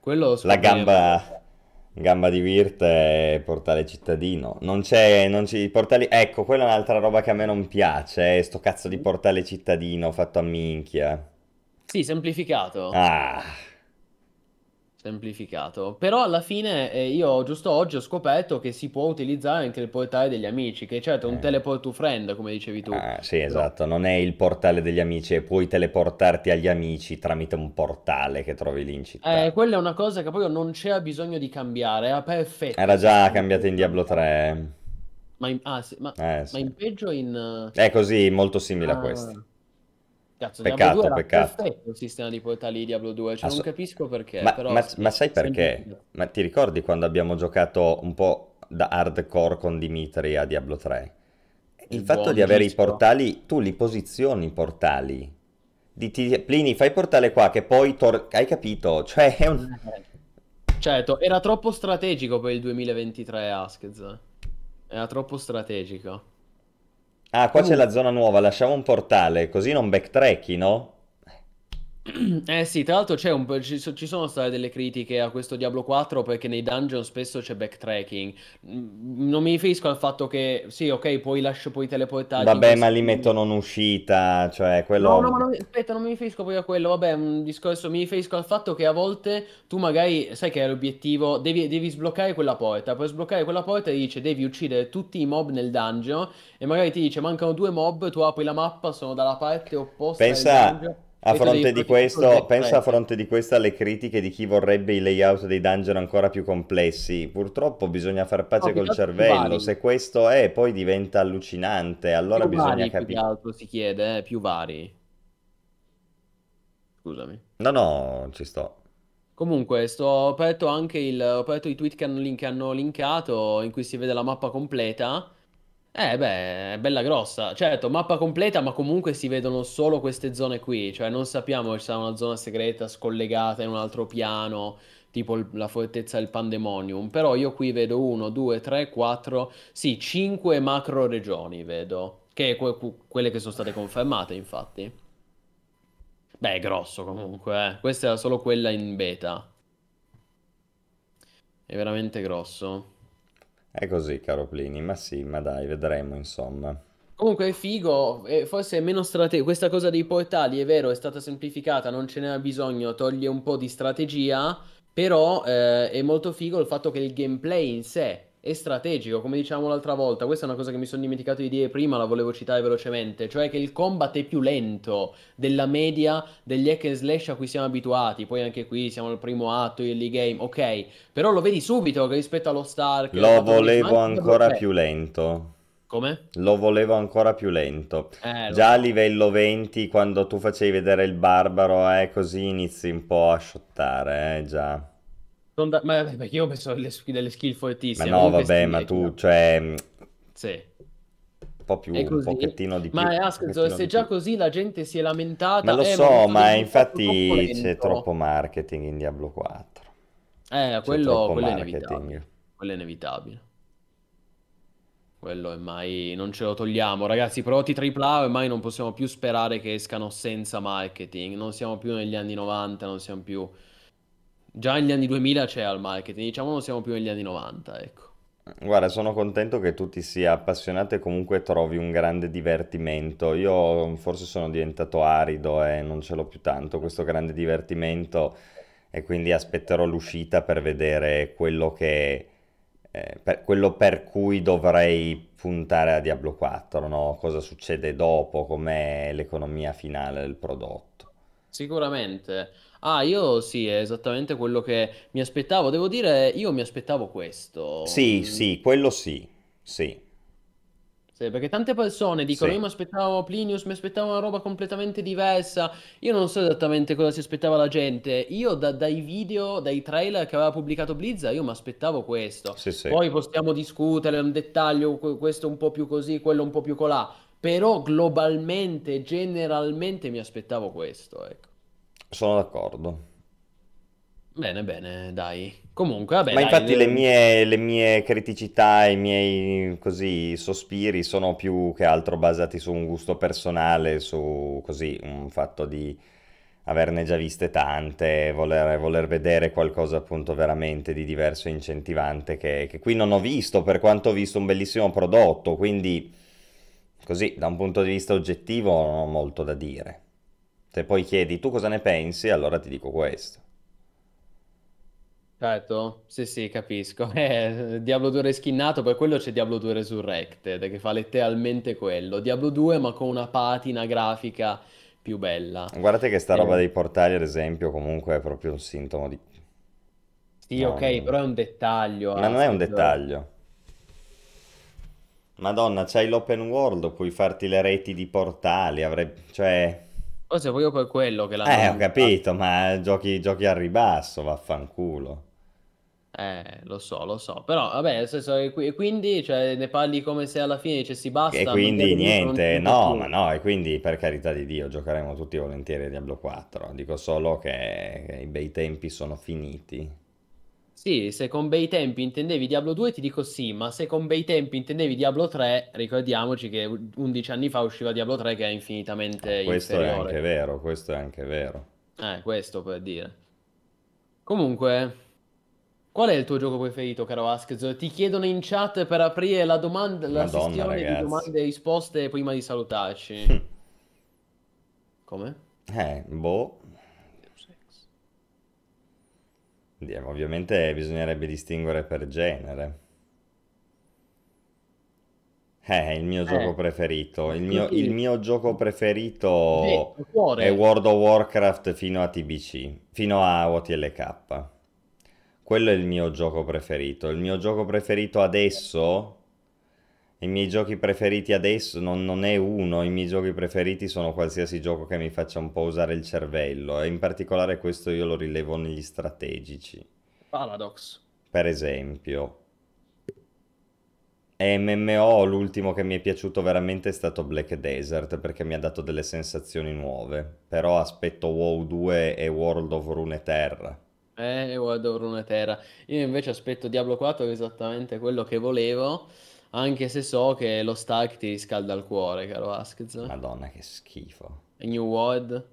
quello lo La gamba, gamba di Virt è portale cittadino. Non c'è, non ci, i portali, ecco, quella è un'altra roba che a me non piace, eh, sto cazzo di portale cittadino fatto a minchia. Sì, semplificato. Ah, Semplificato. Però alla fine eh, io giusto oggi ho scoperto che si può utilizzare anche il portale degli amici, che certo è un Eh. teleport to friend, come dicevi tu. ah, sì, esatto, non è il portale degli amici, e puoi teleportarti agli amici tramite un portale che trovi lì in città. Eh, quella è una cosa che proprio non c'era bisogno di cambiare, era perfetta. Era già cambiata in Diablo 3. Ma in, ah, sì, ma, Eh, ma sì. in peggio in... È così, molto simile a Ah. questo. Cazzo, Peccato, Diablo 2 era peccato. perfetto il sistema di portali di Diablo 2, cioè non Asso- capisco perché, Ma, però ma- sì, ma sai perché? semplificato. Ma ti ricordi quando abbiamo giocato un po' da hardcore con Dimitri a Diablo 3? Il Il fatto di avere i Gisco. portali, tu li posizioni i portali. Di- ti- Plini, fai portale qua che poi tor- hai capito? Cioè è un... Eh, Certo, era troppo strategico per il 2023 Askez. Era troppo strategico. Ah, qua c'è Comunque- la zona nuova, lasciamo un portale, così non backtracki, no? Eh sì, tra l'altro c'è un po', ci, so- ci sono state delle critiche a questo Diablo 4 perché nei dungeon spesso c'è backtracking. Mm, Non mi riferisco al fatto che, sì, ok, puoi, lascio, puoi teleportarti in Vabbè, questi ma li punti. mettono un'uscita, cioè quello... No, no, ma non, aspetta, non mi riferisco poi a quello, vabbè, un discorso, mi riferisco al fatto che a volte tu magari, sai che è l'obiettivo, devi, devi sbloccare quella porta, per sbloccare quella porta ti dice devi uccidere tutti i mob nel dungeon e magari ti dice mancano due mob, tu apri la mappa, sono dalla parte opposta del Pensa, dungeon. A fronte di questo, pensa a fronte di questo alle critiche di chi vorrebbe i layout dei dungeon ancora più complessi. Purtroppo bisogna far pace No, più col più cervello. Se questo è, poi diventa allucinante. Allora Più bisogna più capire. altro si chiede, eh, più vari. Scusami. No, no, ci sto. Comunque, sto, ho aperto anche il, ho aperto i tweet che hanno, link- che hanno linkato in cui si vede la mappa completa. Eh, beh, è bella grossa. Certo, mappa completa, ma comunque si vedono solo queste zone qui. Cioè, non sappiamo se sarà una zona segreta scollegata in un altro piano, tipo la fortezza del Pandemonium. Però io qui vedo 1, 2, 3, 4, sì, 5 macro regioni vedo. Che que- quelle che sono state confermate, infatti. Beh, è grosso comunque, eh. Questa era solo quella in beta. È veramente grosso. È così, caro Plini. Ma sì, ma dai, vedremo, insomma. Comunque è figo, e forse è meno strategico. Questa cosa dei portali è vero, è stata semplificata, non ce n'era bisogno, toglie un po' di strategia, però eh, è molto figo il fatto che il gameplay in sé è strategico, come dicevamo l'altra volta. Questa è una cosa che mi sono dimenticato di dire prima, la volevo citare velocemente, cioè che il combat è più lento della media degli hack and slash a cui siamo abituati. Poi anche qui siamo al primo atto, early game, ok, però lo vedi subito che rispetto allo Stark, Lo volevo ancora più lento. 3. Come? Lo volevo ancora più lento. Eh, Già a livello 20, quando tu facevi vedere il barbaro, eh, così inizi un po' a shottare, eh, già. Da- Ma vabbè, perché io ho messo delle, delle skill Ma fortissime. no, Comunque vabbè, ma è tu, cioè, un Sì, po' più, è un pochettino di più, Ma un Askzo, pochettino se già più. così la gente si è Ma lamentata, lo eh, ma so, ma troppo infatti c'è troppo marketing in Diablo 4. Eh, quello, quello è inevitabile. Quello è inevitabile. Quello è mai... non ce lo togliamo. Ragazzi, prodotti AAA ormai non possiamo più sperare che escano senza marketing. Non siamo più negli anni 90, non siamo più... Già negli anni 2000 c'era il marketing, diciamo non siamo più negli anni 90, ecco. Guarda, sono contento che tu ti sia appassionato e comunque trovi un grande divertimento. Io forse sono diventato arido e non ce l'ho più tanto questo grande divertimento e quindi aspetterò l'uscita per vedere quello che, eh, per, quello per cui dovrei puntare a Diablo 4, no? Cosa succede dopo, com'è l'economia finale del prodotto. Sicuramente. Ah, io sì, è esattamente quello che mi aspettavo. Devo dire, io mi aspettavo questo. Sì, Mm, sì, quello sì, sì, sì, perché tante persone dicono, io mi aspettavo Plinius, mi aspettavo una roba completamente diversa. Io non so esattamente cosa si aspettava la gente. Io da- dai video, dai trailer che aveva pubblicato Blizzard, io mi aspettavo questo. Sì, sì. Poi possiamo discutere un dettaglio, que- questo un po' più così, quello un po' più colà. Però globalmente, generalmente mi aspettavo questo, ecco. Sono d'accordo. Bene, bene, dai. Comunque, vabbè, Ma dai. infatti le eh, mie, le mie criticità, i miei così sospiri sono più che altro basati su un gusto personale, su così un fatto di averne già viste tante, voler, voler vedere qualcosa appunto veramente di diverso e incentivante che, che qui non ho visto, per quanto ho visto un bellissimo prodotto, quindi così da un punto di vista oggettivo non ho molto da dire. Se poi chiedi tu cosa ne pensi, allora ti dico questo. Certo, sì, sì, capisco. Eh, Diablo 2 reskinnato, per quello c'è Diablo 2 Resurrected, che fa letteralmente quello. Diablo 2, ma con una patina grafica più bella. Guardate che sta roba Eh, dei portali, ad esempio, comunque è proprio un sintomo di... sì, No, ok, no. però è un dettaglio, Ma non è un dettaglio. Madonna, c'hai l'open world, puoi farti le reti di portali, avrei... cioè... Forse proprio per quello che l'hanno Eh, ho capito, ma giochi, giochi al ribasso, vaffanculo. Eh, lo so, lo so. Però, vabbè, nel senso, e qui- e quindi, cioè, ne parli come se alla fine dicessi E basta, non quindi Diablo 2 non niente, no, più. ma no, e quindi per carità di Dio giocheremo tutti volentieri a Diablo 4. Dico solo che, che i bei tempi sono finiti. Sì, se con bei tempi intendevi Diablo 2 ti dico sì, ma se con bei tempi intendevi Diablo 3, ricordiamoci che 11 anni fa usciva Diablo 3 che è infinitamente Questo è anche inferiore. vero, questo è anche vero. Eh, questo per dire. Comunque, qual è il tuo gioco preferito, caro Askez? Ti chiedono in chat per aprire la domanda, la Madonna, sessione di domande e risposte prima di salutarci. Come? Eh, boh. Di- Ovviamente bisognerebbe distinguere per genere. Eh, il mio gioco Eh, preferito. Il mio, il mio gioco preferito è. World of Warcraft fino a TBC, fino a OTLK. Quello è il mio gioco preferito. Il mio gioco preferito adesso, i miei giochi preferiti adesso non, non è uno, i miei giochi preferiti sono qualsiasi gioco che mi faccia un po' usare il cervello e in particolare questo io lo rilevo negli strategici. Paradox. Per esempio, e MMO l'ultimo che mi è piaciuto veramente è stato Black Desert perché mi ha dato delle sensazioni nuove. Però aspetto WoW 2 e World of Runeterra. Eh, World of Runeterra. Io invece aspetto Diablo 4 che è esattamente quello che volevo, anche se so che lo stack ti riscalda il cuore, caro Vasquez. Madonna, che schifo. E New World?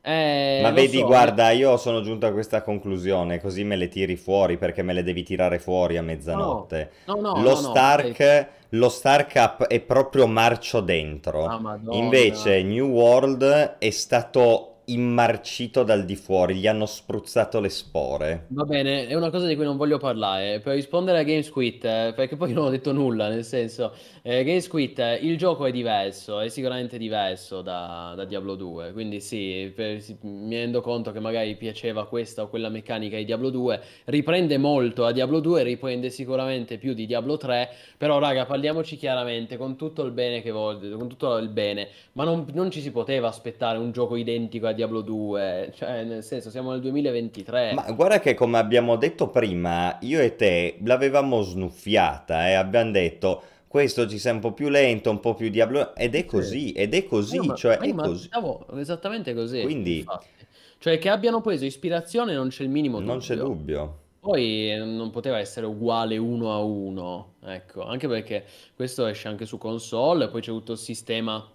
Eh, Ma lo vedi, so, guarda, io sono giunto a questa conclusione, così me le tiri fuori perché me le devi tirare fuori a no, mezzanotte. no, no, Lo no, no, aspetta. Stark, lo Stark Up è proprio marcio dentro. Ah. Invece New World è stato immarcito dal di fuori, gli hanno spruzzato le spore. Va bene, è una cosa di cui non voglio parlare. Per rispondere a Games Quit, eh, perché poi non ho detto nulla, nel senso, eh, Games Quit, eh, il gioco è diverso, è sicuramente diverso da, da Diablo 2. Quindi sì, per- sì, mi rendo conto che magari piaceva questa o quella meccanica di Diablo 2. Riprende molto a Diablo 2, riprende sicuramente più di Diablo 3. Però, raga, parliamoci chiaramente, con tutto il bene che voglio, con tutto il bene, ma non, non ci si poteva aspettare un gioco identico a Diablo 2. Cioè, nel senso, siamo nel 2023. Ma guarda che come abbiamo detto prima, io e te l'avevamo snuffiata e abbiamo detto questo ci sei un po' più lento, un po' più Diablo ed è Sì. così, ed è così, ma, cioè è così. esattamente così, Quindi infatti. Cioè che abbiano preso ispirazione non c'è il minimo non c'è dubbio. dubbio. Poi eh, non poteva essere uguale uno a uno, ecco, anche perché questo esce anche su console, poi c'è tutto il sistema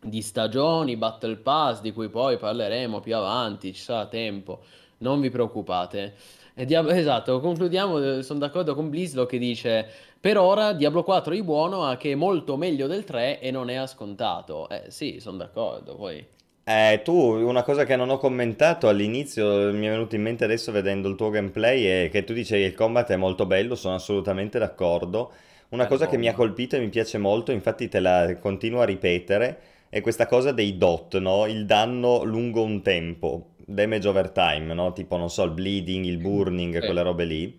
di stagioni, Battle Pass, di cui poi parleremo più avanti, ci sarà tempo, non vi preoccupate. E Diab- esatto, concludiamo, eh, sono d'accordo con Blislo che dice, per ora Diablo 4 di buono, ma che è molto meglio del 3 e non è ascontato. Eh sì, sono d'accordo, poi... Eh, tu, una cosa che non ho commentato all'inizio, mi è venuto in mente adesso vedendo il tuo gameplay, è che tu dicevi il combat è molto bello, sono assolutamente d'accordo. Una Beh, cosa che mi ha colpito e mi piace molto, infatti te la continuo a ripetere, è questa cosa dei dot, no? Il danno lungo un tempo, damage over time, no? Tipo, non so, il bleeding, il burning, Sì. quelle robe lì.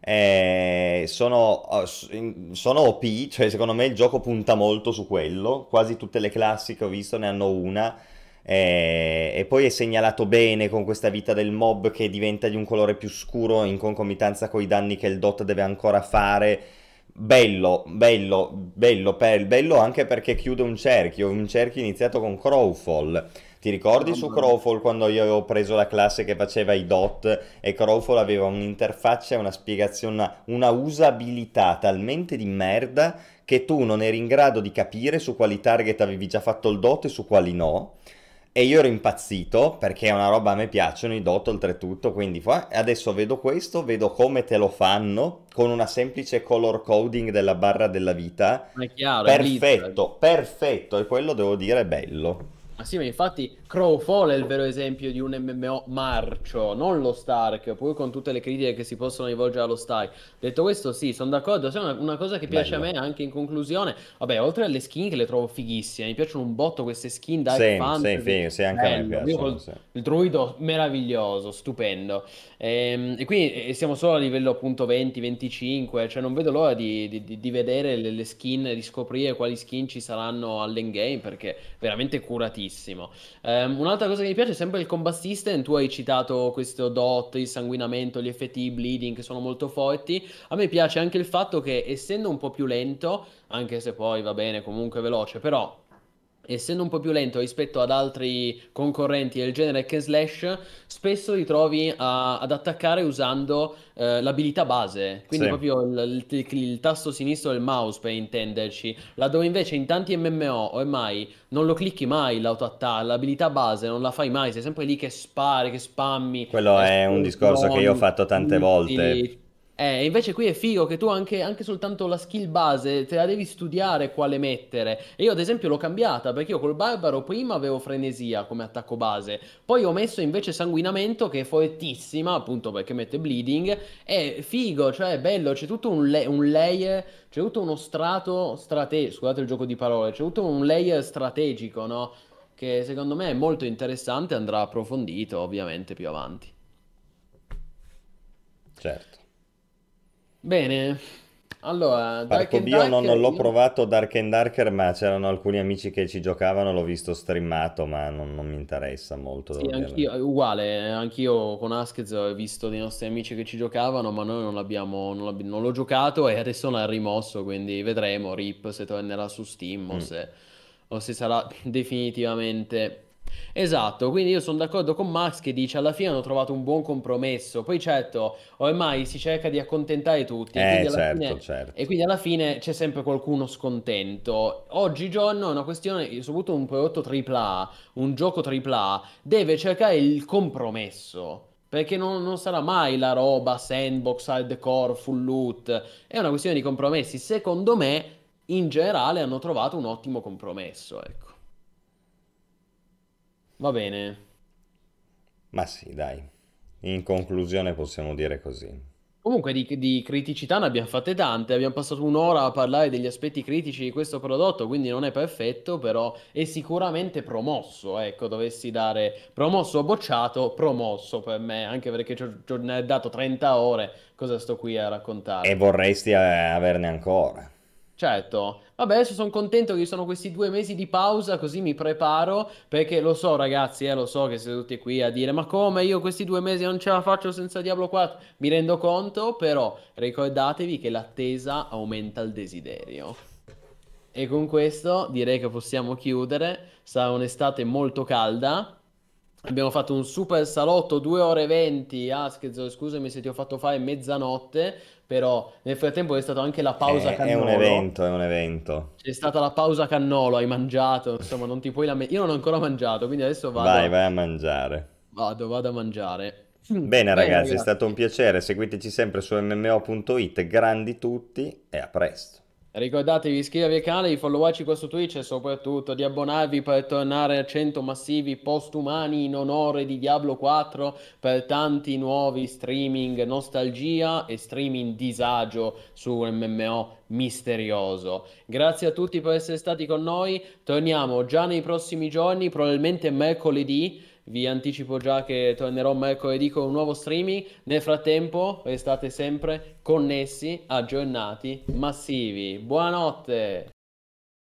Eh, sono, sono OP, cioè secondo me il gioco punta molto su quello, quasi tutte le classi che ho visto ne hanno una. Eh, e poi è segnalato bene con questa vita del mob che diventa di un colore più scuro in concomitanza con i danni che il dot deve ancora fare. Bello, bello, bello, per- bello anche perché chiude un cerchio, un cerchio iniziato con Crowfall. Ti ricordi su. Crowfall quando io avevo preso la classe che faceva i dot e Crowfall aveva un'interfaccia e una spiegazione, una, una usabilità talmente di merda che tu non eri in grado di capire su quali target avevi già fatto il dot e su quali no. E io ero impazzito perché è una roba a me piacciono i dot oltretutto, quindi adesso vedo questo, vedo come te lo fanno con una semplice color coding della barra della vita. È chiaro, è. Perfetto, perfetto, e quello devo dire è bello. Ma sì, ma infatti Crowfall è il vero esempio di un MMO marcio, non lo Stark, pur con tutte le critiche che si possono rivolgere allo Stark. Detto questo, sì, sono d'accordo. Sai, una, una cosa che piace a Bello. me anche in conclusione, vabbè, oltre alle skin che le trovo fighissime, mi piacciono un botto queste skin dark Sì, sì, fantasy, sì, anche a me piacciono, col- sì. il druido meraviglioso, stupendo. Ehm, E, quindi eh, siamo solo a livello appunto 20-25, cioè non vedo l'ora di, di- di- vedere le, le skin, di scoprire quali skin ci saranno all'endgame perché veramente curatissimo. Ehm, un'altra cosa che mi piace è sempre il combat system, tu hai citato questo dot, il sanguinamento, gli effetti di bleeding che sono molto forti. A me piace anche il fatto che essendo un po' più lento, anche se poi va bene comunque veloce, però essendo un po' più lento rispetto ad altri concorrenti del genere hack slash, spesso ti trovi a- ad attaccare usando eh, l'abilità base, quindi Sì. proprio il, il- il tasto sinistro del mouse per intenderci, laddove invece in tanti MMO ormai non lo clicchi mai l'auto-attack, l'abilità base non la fai mai, sei sempre lì che spari, che spammi, Quello eh, è un discorso che io ho fatto tante volte. Eh, invece qui è figo che tu anche, anche soltanto la skill base te la devi studiare quale mettere. E io ad esempio l'ho cambiata perché io col barbaro prima avevo frenesia come attacco base, poi ho messo invece sanguinamento che è fortissima appunto perché mette bleeding. È figo, cioè è bello, c'è tutto un, le- un layer, c'è tutto uno strato strategico, scusate il gioco di parole, c'è tutto un layer strategico, no? Che secondo me è molto interessante, andrà approfondito ovviamente più avanti. Certo. Bene, allora, Dark Parco Bio non, non l'ho provato Dark and Darker, ma c'erano alcuni amici che ci giocavano, l'ho visto streamato, ma non, non mi interessa molto, Sì, anch'io, uguale, anch'io con Askez ho visto dei nostri amici che ci giocavano, ma noi non l'abbiamo, non l'abbi- non l'ho giocato e adesso l'ha rimosso, quindi vedremo RIP se tornerà su Steam o Mm. se, o se sarà definitivamente... Esatto, quindi io sono d'accordo con Max che dice alla fine hanno trovato un buon compromesso, poi certo, ormai si cerca di accontentare tutti e Eh, quindi alla certo, fine... E certo. quindi alla fine c'è sempre qualcuno scontento. Oggigiorno è una questione, soprattutto un prodotto AAA, un gioco AAA, deve cercare il compromesso. Perché non, non sarà mai la roba sandbox, hardcore, full loot. È una questione di compromessi. Secondo me, in generale, hanno trovato un ottimo compromesso. Ecco. Va bene. Ma sì, dai. In conclusione possiamo dire così. Comunque di, di criticità ne abbiamo fatte tante, abbiamo passato un'ora a parlare degli aspetti critici di questo prodotto, quindi non è perfetto, però è sicuramente promosso, ecco, dovessi dare promosso o bocciato, promosso per me, anche perché ci ho, ho ne ho dato 30 ore, cosa sto qui a E raccontare? vorresti eh, averne ancora. Certo, vabbè, adesso sono contento che ci sono questi due mesi di pausa, così mi preparo, perché lo so ragazzi, eh, lo so che siete tutti qui a dire, ma come io questi due mesi non ce la faccio senza Diablo 4? Mi rendo conto, però ricordatevi che l'attesa aumenta il desiderio. E con questo direi che possiamo chiudere, sarà un'estate molto calda. Abbiamo fatto un super salotto, 2 ore e 20. Askez, scusami se ti ho fatto fare mezzanotte, però nel frattempo è stata anche la pausa È, è un cannolo. evento, è un evento. C'è stata la pausa cannolo, hai mangiato, insomma, non ti puoi lamentare. Io non ho ancora mangiato, quindi adesso Vai, vado, vai a mangiare. vado, vado a mangiare. Bene Bene, ragazzi, è ragazzi. stato un piacere. Seguiteci sempre su mmo.it. Grandi tutti e a presto. Ricordatevi di iscrivervi al canale, di followarci qua su Twitch e soprattutto di abbonarvi per tornare a 100 massivi postumani in onore di Diablo 4 per tanti nuovi streaming nostalgia e streaming disagio su MMO misterioso. Grazie a tutti per essere stati con noi. Torniamo già nei prossimi giorni, probabilmente mercoledì. Vi anticipo già che tornerò mercoledì con un nuovo streaming. Nel frattempo, restate sempre connessi, aggiornati, massivi. Buonanotte!